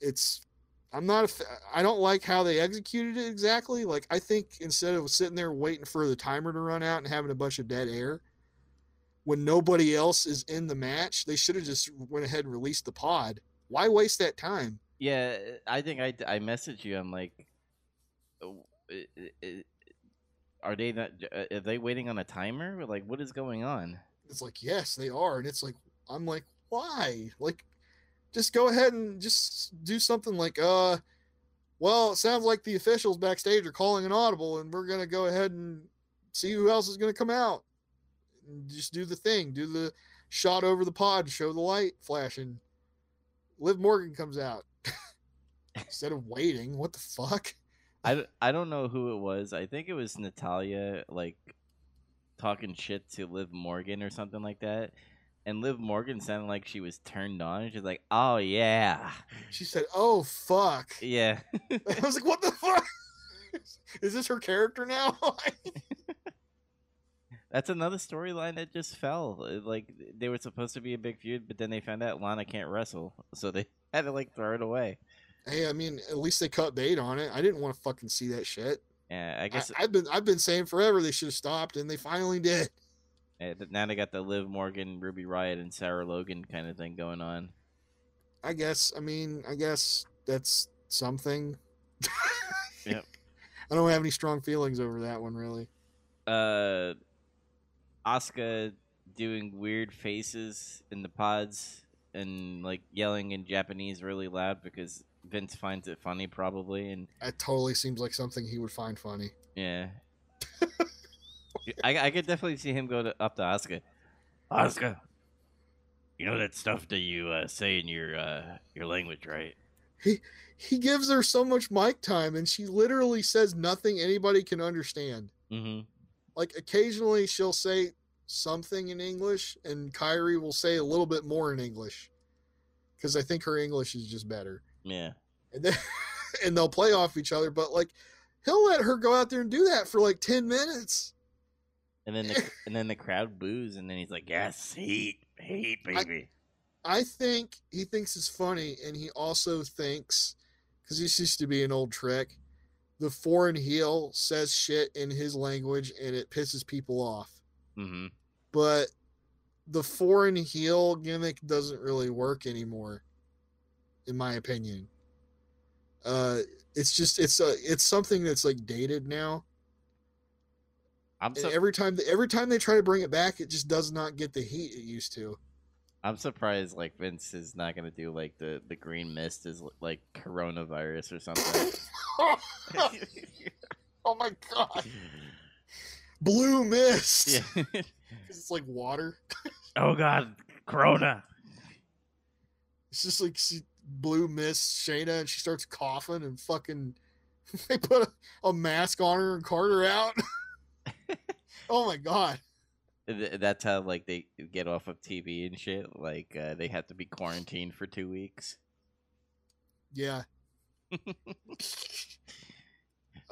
it's. I'm not. A, fa- I don't like how they executed it exactly. Like I think instead of sitting there waiting for the timer to run out and having a bunch of dead air, when nobody else is in the match, they should have just went ahead and released the pod. Why waste that time? Yeah. I think I I messaged you. I'm like, oh, are they not? uh, Are they waiting on a timer? Like, what is going on? It's like, yes, they are. And it's like, I'm like, why? Like, just go ahead and just do something like, uh, well, it sounds like the officials backstage are calling an audible, and we're gonna go ahead and see who else is gonna come out. And just do the thing, do the shot over the pod, show the light flashing. Liv Morgan comes out instead of waiting. What the fuck? I, I don't know who it was. I think it was Natalya, like talking shit to Liv Morgan or something like that. And Liv Morgan sounded like she was turned on. She's like, "Oh yeah, She said, "Oh fuck." yeah." I was like, "What the fuck?" Is this her character now? That's another storyline that just fell. Like they were supposed to be a big feud, but then they found out Lana can't wrestle, so they had to like throw it away. Hey, I mean, at least they cut bait on it. I didn't want to fucking see that shit. Yeah, I guess I have been I've been saying forever they should have stopped, and they finally did. Uh, now they got the Liv Morgan, Ruby Riott, and Sarah Logan kind of thing going on. I guess. I mean, I guess that's something. Yep. I don't have any strong feelings over that one, really. uh Asuka doing weird faces in the pods and like yelling in Japanese really loud because Vince finds it funny probably and That totally seems like something he would find funny. yeah. I I could definitely see him go to, up to Asuka. Asuka, you know that stuff that you uh, say in your uh, your language, right? He gives her so much mic time, and she literally says nothing anybody can understand. Mm-hmm. Like occasionally she'll say something in English, and Kairi will say a little bit more in English, because I think her English is just better. Yeah. and then and they'll play off each other. But like, he'll let her go out there and do that for like ten minutes. And then the and then the crowd boos and then he's like, "Yes, heat, heat, baby." I think he thinks it's funny, and he also thinks because this used to be an old trick. The foreign heel says shit in his language, and it pisses people off. mm-hmm. But the foreign heel gimmick doesn't really work anymore, in my opinion. Uh, it's just it's a it's something that's like dated now. I'm And so, every time every time they try to bring it back, it just does not get the heat it used to. I'm surprised like Vince is not gonna do like the the green mist is like coronavirus or something. oh my god, blue mist! yeah. 'Cause it's like water. oh god, Corona. It's just like she, blue mist Shayna, and she starts coughing and fucking. They put a, a mask on her and cart her out. oh my god! That's how like they get off of TV and shit. Like uh, they have to be quarantined for two weeks. Yeah. oh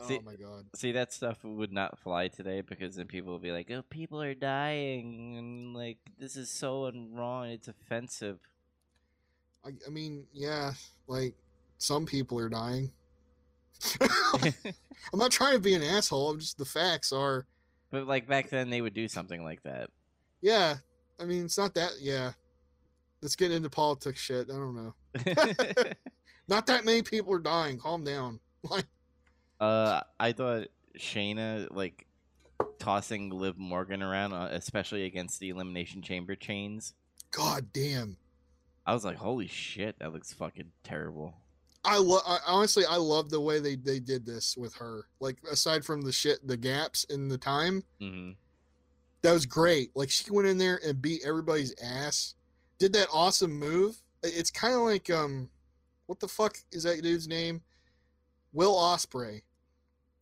See- my god! See that stuff would not fly today because then people will be like, "Oh, people are dying," and like this is so wrong. It's offensive. I, I mean, yeah, like some people are dying. I'm not trying to be an asshole. I'm just the facts are. but like back then, they would do something like that. Yeah, I mean, it's not that. Yeah, let's get into politics shit. I don't know. Not that many people are dying. Calm down. Like, uh, I thought Shayna like tossing Liv Morgan around, uh, especially against the Elimination Chamber chains. god damn. I was like, "Holy shit, that looks fucking terrible." I love. I, honestly, I love the way they they did this with her. Like, aside from the shit, the gaps in the time, hmm that was great. Like, she went in there and beat everybody's ass. Did that awesome move. It's kind of like um, what the fuck is that dude's name? Will Ospreay.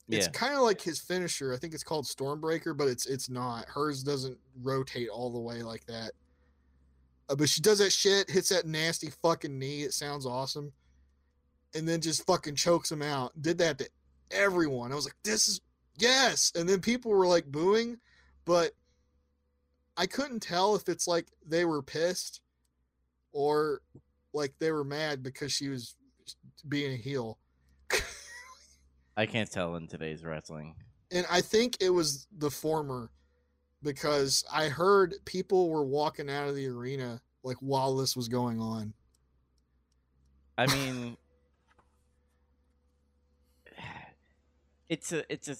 It's Yeah. kind of like his finisher. I think it's called Stormbreaker, but it's it's not. Hers doesn't rotate all the way like that. Uh, but she does that shit, hits that nasty fucking knee. It sounds awesome, and then just fucking chokes him out. Did that to everyone. I was like, this is yes. And then people were like booing, but I couldn't tell if it's like they were pissed or like they were mad because she was being a heel. I can't tell in today's wrestling. And I think it was the former because I heard people were walking out of the arena like while this was going on. I mean, it's a, it's a,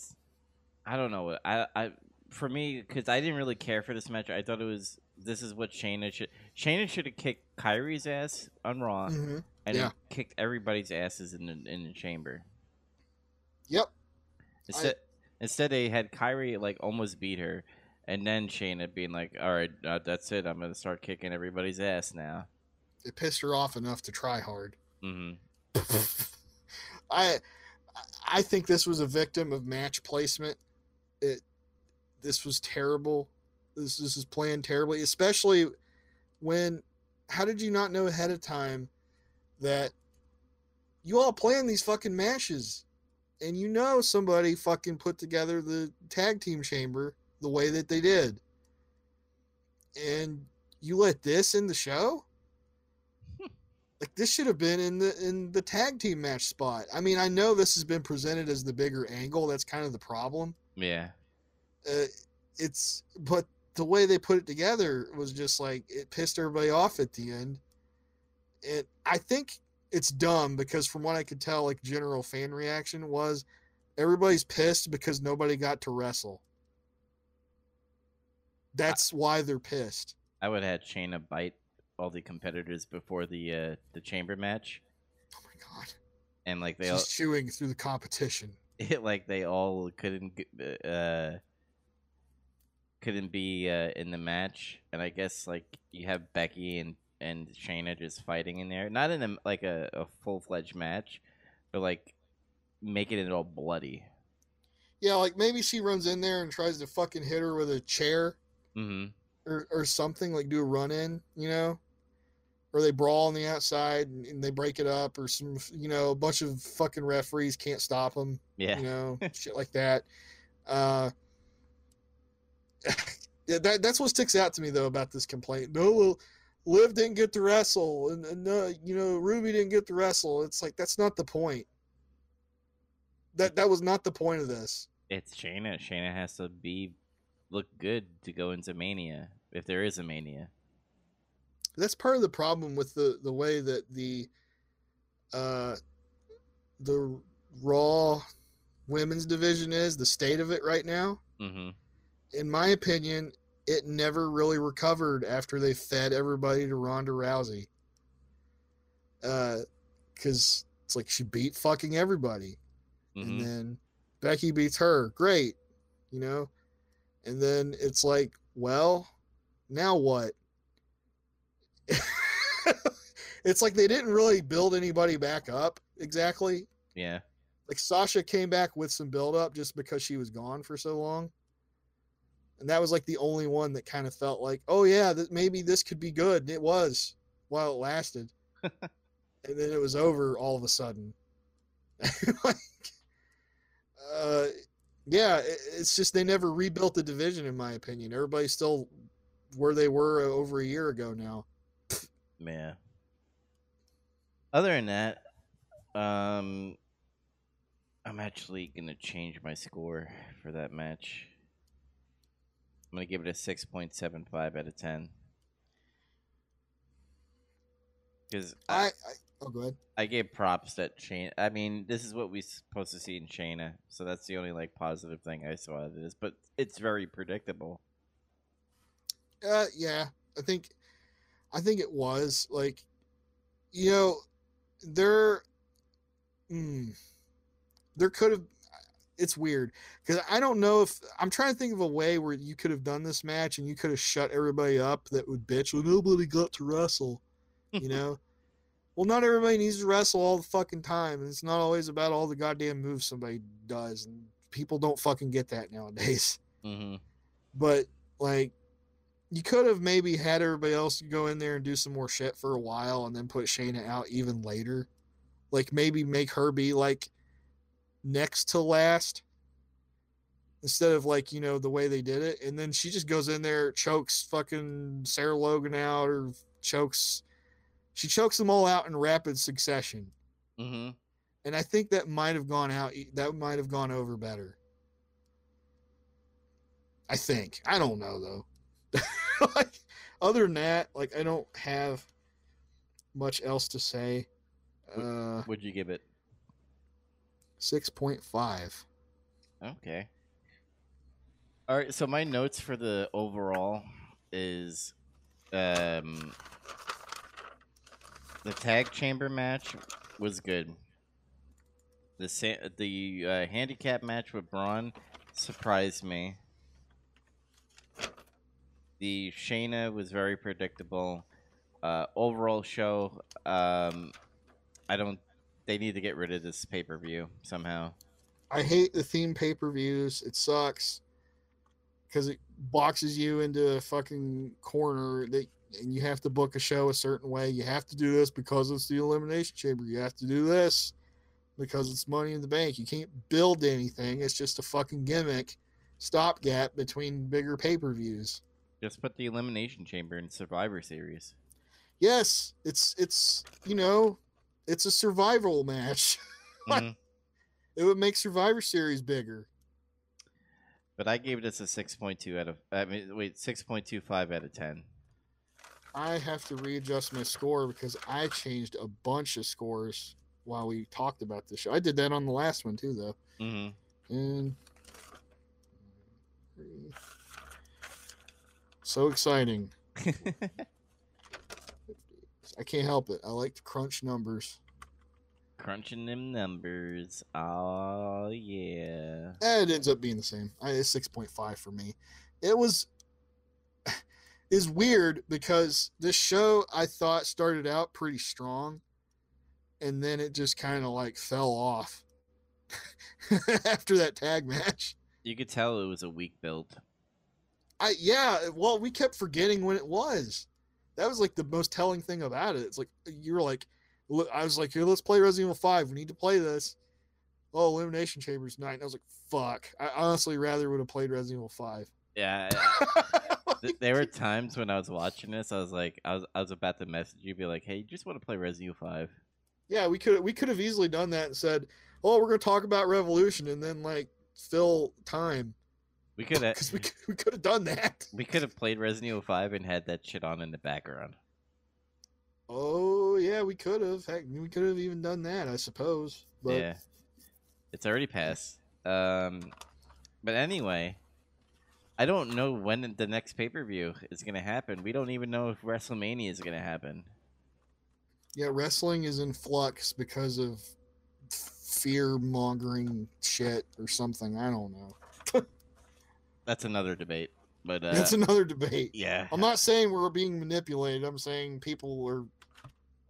I don't know. I, I, for me, because I didn't really care for this match. I thought it was this is what Shayna should. Shayna should have kicked Kairi's ass on Raw, Mhm. and yeah. kicked everybody's asses in the in the chamber. Yep. Instead, instead they had Kairi like almost beat her, and then Shayna being like, "All right, uh, that's it. I'm gonna start kicking everybody's ass now." It pissed her off enough to try hard. hmm I I think this was a victim of match placement. It this was terrible. This this is planned terribly, especially when how did you not know ahead of time that you all plan these fucking matches and you know somebody fucking put together the tag team chamber the way that they did. And you let this in the show? Like this should have been in the in the tag team match spot. I mean, I know this has been presented as the bigger angle. That's kind of the problem. Yeah. Uh, it's but the way they put it together was just like it pissed everybody off at the end. And I think it's dumb because from what I could tell, like general fan reaction was everybody's pissed because nobody got to wrestle. That's why they're pissed. I would have had Shayna bite all the competitors before the uh, the chamber match, Oh my god. and like they She's all chewing through the competition. It, like they all couldn't uh couldn't be uh, in the match, and I guess like you have Becky and and Shayna just fighting in there, not in a like a, a full fledged match, but like making it all bloody. Yeah, like maybe she runs in there and tries to fucking hit her with a chair hmm or, or something, like do a run in, you know? Or they brawl on the outside and, and they break it up, or some, you know, a bunch of fucking referees can't stop them, Yeah. you know, shit like that. Uh, yeah, that, that's what sticks out to me, though, about this complaint. No, well, Liv didn't get to wrestle, and, and uh, you know, Ruby didn't get to wrestle. It's like, that's not the point. That, that was not the point of this. It's Shayna. Shayna has to be look good to go into Mania. if there is a Mania. That's part of the problem with the the way that the uh the Raw women's division is, the state of it right now. Mm-hmm. In my opinion, it never really recovered after they fed everybody to Ronda Rousey. Uh, because it's like she beat fucking everybody, Mm-hmm. and then Becky beats her. Great, you know, and then it's like, well, now what? it's like they didn't really build anybody back up exactly. Yeah. Like Sasha came back with some build up just because she was gone for so long. And that was like the only one that kind of felt like, oh yeah, that maybe this could be good. And it was while it lasted. and then it was over all of a sudden. like uh yeah, it's just they never rebuilt the division in my opinion. Everybody's still where they were over a year ago now. Yeah. Other than that, um, I'm actually gonna change my score for that match. I'm gonna give it a six point seven five out of ten. Because I, I oh go ahead. I gave props that Shane. I mean, this is what we supposed to see in Shayna, so that's the only like positive thing I saw out of this. But it's very predictable. Uh, yeah, I think, I think it was like, you know, there, mm, there could have. It's weird because I don't know if I'm trying to think of a way where you could have done this match and you could have shut everybody up that would bitch. Well, nobody got to wrestle, you know. well, not everybody needs to wrestle all the fucking time, and it's not always about all the goddamn moves somebody does, and people don't fucking get that nowadays Mm-hmm. but like you could have maybe had everybody else go in there and do some more shit for a while and then put Shayna out even later. Like maybe make her be like next to last instead of like, you know, the way they did it. And then she just goes in there, chokes fucking Sarah Logan out or chokes she chokes them all out in rapid succession. Mm-hmm. And I think that might have gone out that might have gone over better. I think. I don't know though. like other than that, like I don't have much else to say. Uh Would you give it? 6.5. Okay. All right. So my notes for the overall is, um, the tag chamber match was good. The sa- the uh, handicap match with Braun surprised me. The Shayna was very predictable. Uh, overall show, um, I don't. They need to get rid of this pay per view somehow. I hate the theme pay-per-views. It sucks cuz it boxes you into a fucking corner that and you have to book a show a certain way. You have to do this because it's the elimination chamber. You have to do this because it's money in the bank. You can't build anything. It's just a fucking gimmick stopgap between bigger pay-per-views. Just put the elimination chamber in Survivor Series. Yes, it's it's you know, it's a survival match. Mhm. It would make Survivor Series bigger. But I gave this a six point two out of. I mean, wait, six point two five out of ten. I have to readjust my score because I changed a bunch of scores while we talked about this show. I did that on the last one too, though. Mm-hmm. And three. So exciting. I can't help it. I like to crunch numbers. Crunching them numbers. Oh yeah. Eh, it ends up being the same. I, it's six point five for me. It was is weird because this show I thought started out pretty strong, and then it just kind of like fell off after that tag match. You could tell it was a weak build. I yeah, well, we kept forgetting when it was. That was like the most telling thing about it. It's like you were like, I was like, here, let's play Resident Evil Five. We need to play this. Oh, Elimination Chambers night. And I was like, fuck. I honestly rather would have played Resident Evil Five. Yeah. th- there were times when I was watching this, I was like, I was, I was about to message you, be like, hey, you just want to play Resident Evil Five? yeah, we could we could have easily done that and said, oh, we're gonna talk about Revolution and then like fill time. We could have we we could have done that. we could have played Resident Evil Five and had that shit on in the background. Oh yeah, we could have. Heck, we could have even done that, I suppose. But yeah, it's already passed. Um, but anyway, I don't know when the next pay per view is gonna happen. We don't even know if WrestleMania is gonna happen. yeah, wrestling is in flux because of fear mongering shit or something. I don't know. That's another debate. But uh, That's another debate. yeah, I'm not saying we're being manipulated. I'm saying people are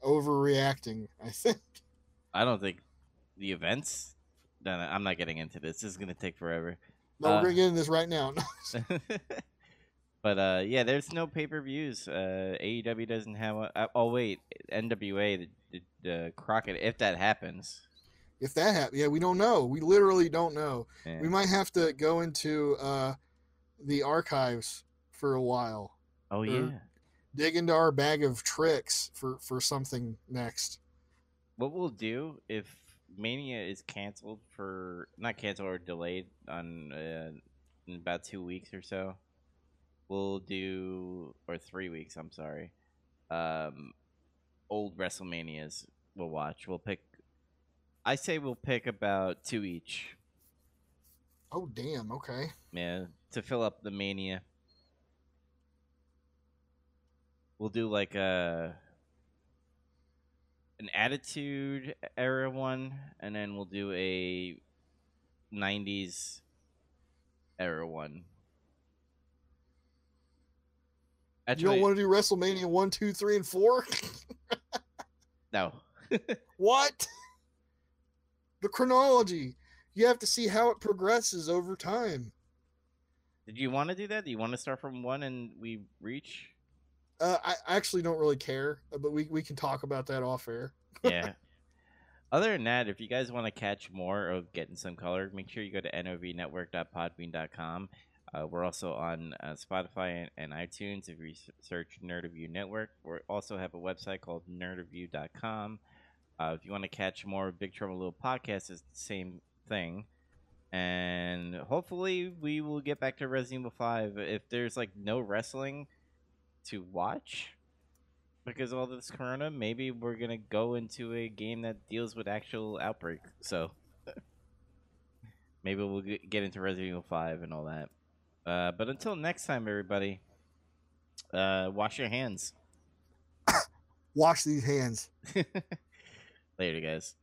overreacting. I think. I don't think the events. No, no, I'm not getting into this. This is gonna take forever. No, Uh, we're gonna get in this right now. but uh, yeah, there's no pay per views. Uh, AEW doesn't have. A, uh, oh wait, NWA, the, the, the Crockett. If that happens, if that happens, yeah, we don't know. We literally don't know. yeah. We might have to go into uh, the archives for a while, oh yeah. dig into our bag of tricks for for something next. What we'll do if Mania is canceled for not canceled or delayed on uh, in about two weeks or so, we'll do or three weeks. I'm sorry. Um, old WrestleManias we'll watch. We'll pick. I say we'll pick about two each. Oh damn! Okay. Yeah, to fill up the Mania. We'll do like a an Attitude era one, and then we'll do a '90s era one. you don't want to do WrestleMania one, two, three, and four? no. what? The chronology. You have to see how it progresses over time. Did you want to do that? Do you want to start from one and we reach? Uh, I actually don't really care, uh, but we, we can talk about that off air. yeah. Other than that, if you guys want to catch more of Getting Some Color, make sure you go to novnetwork.podbean.com. Uh, we're also on uh, Spotify and, and iTunes. If you search Nerd of View Network, we also have a website called nerdofview.com. Uh, if you want to catch more Big Trouble Little Podcast, it's the same thing. And hopefully, we will get back to Resident Evil 5. If there's like no wrestling to watch, because of all this corona, maybe we're gonna go into a game that deals with actual outbreak. So maybe we'll get into Resident Evil Five and all that. Uh, but until next time, everybody, uh, wash your hands. Wash these hands. Later, guys.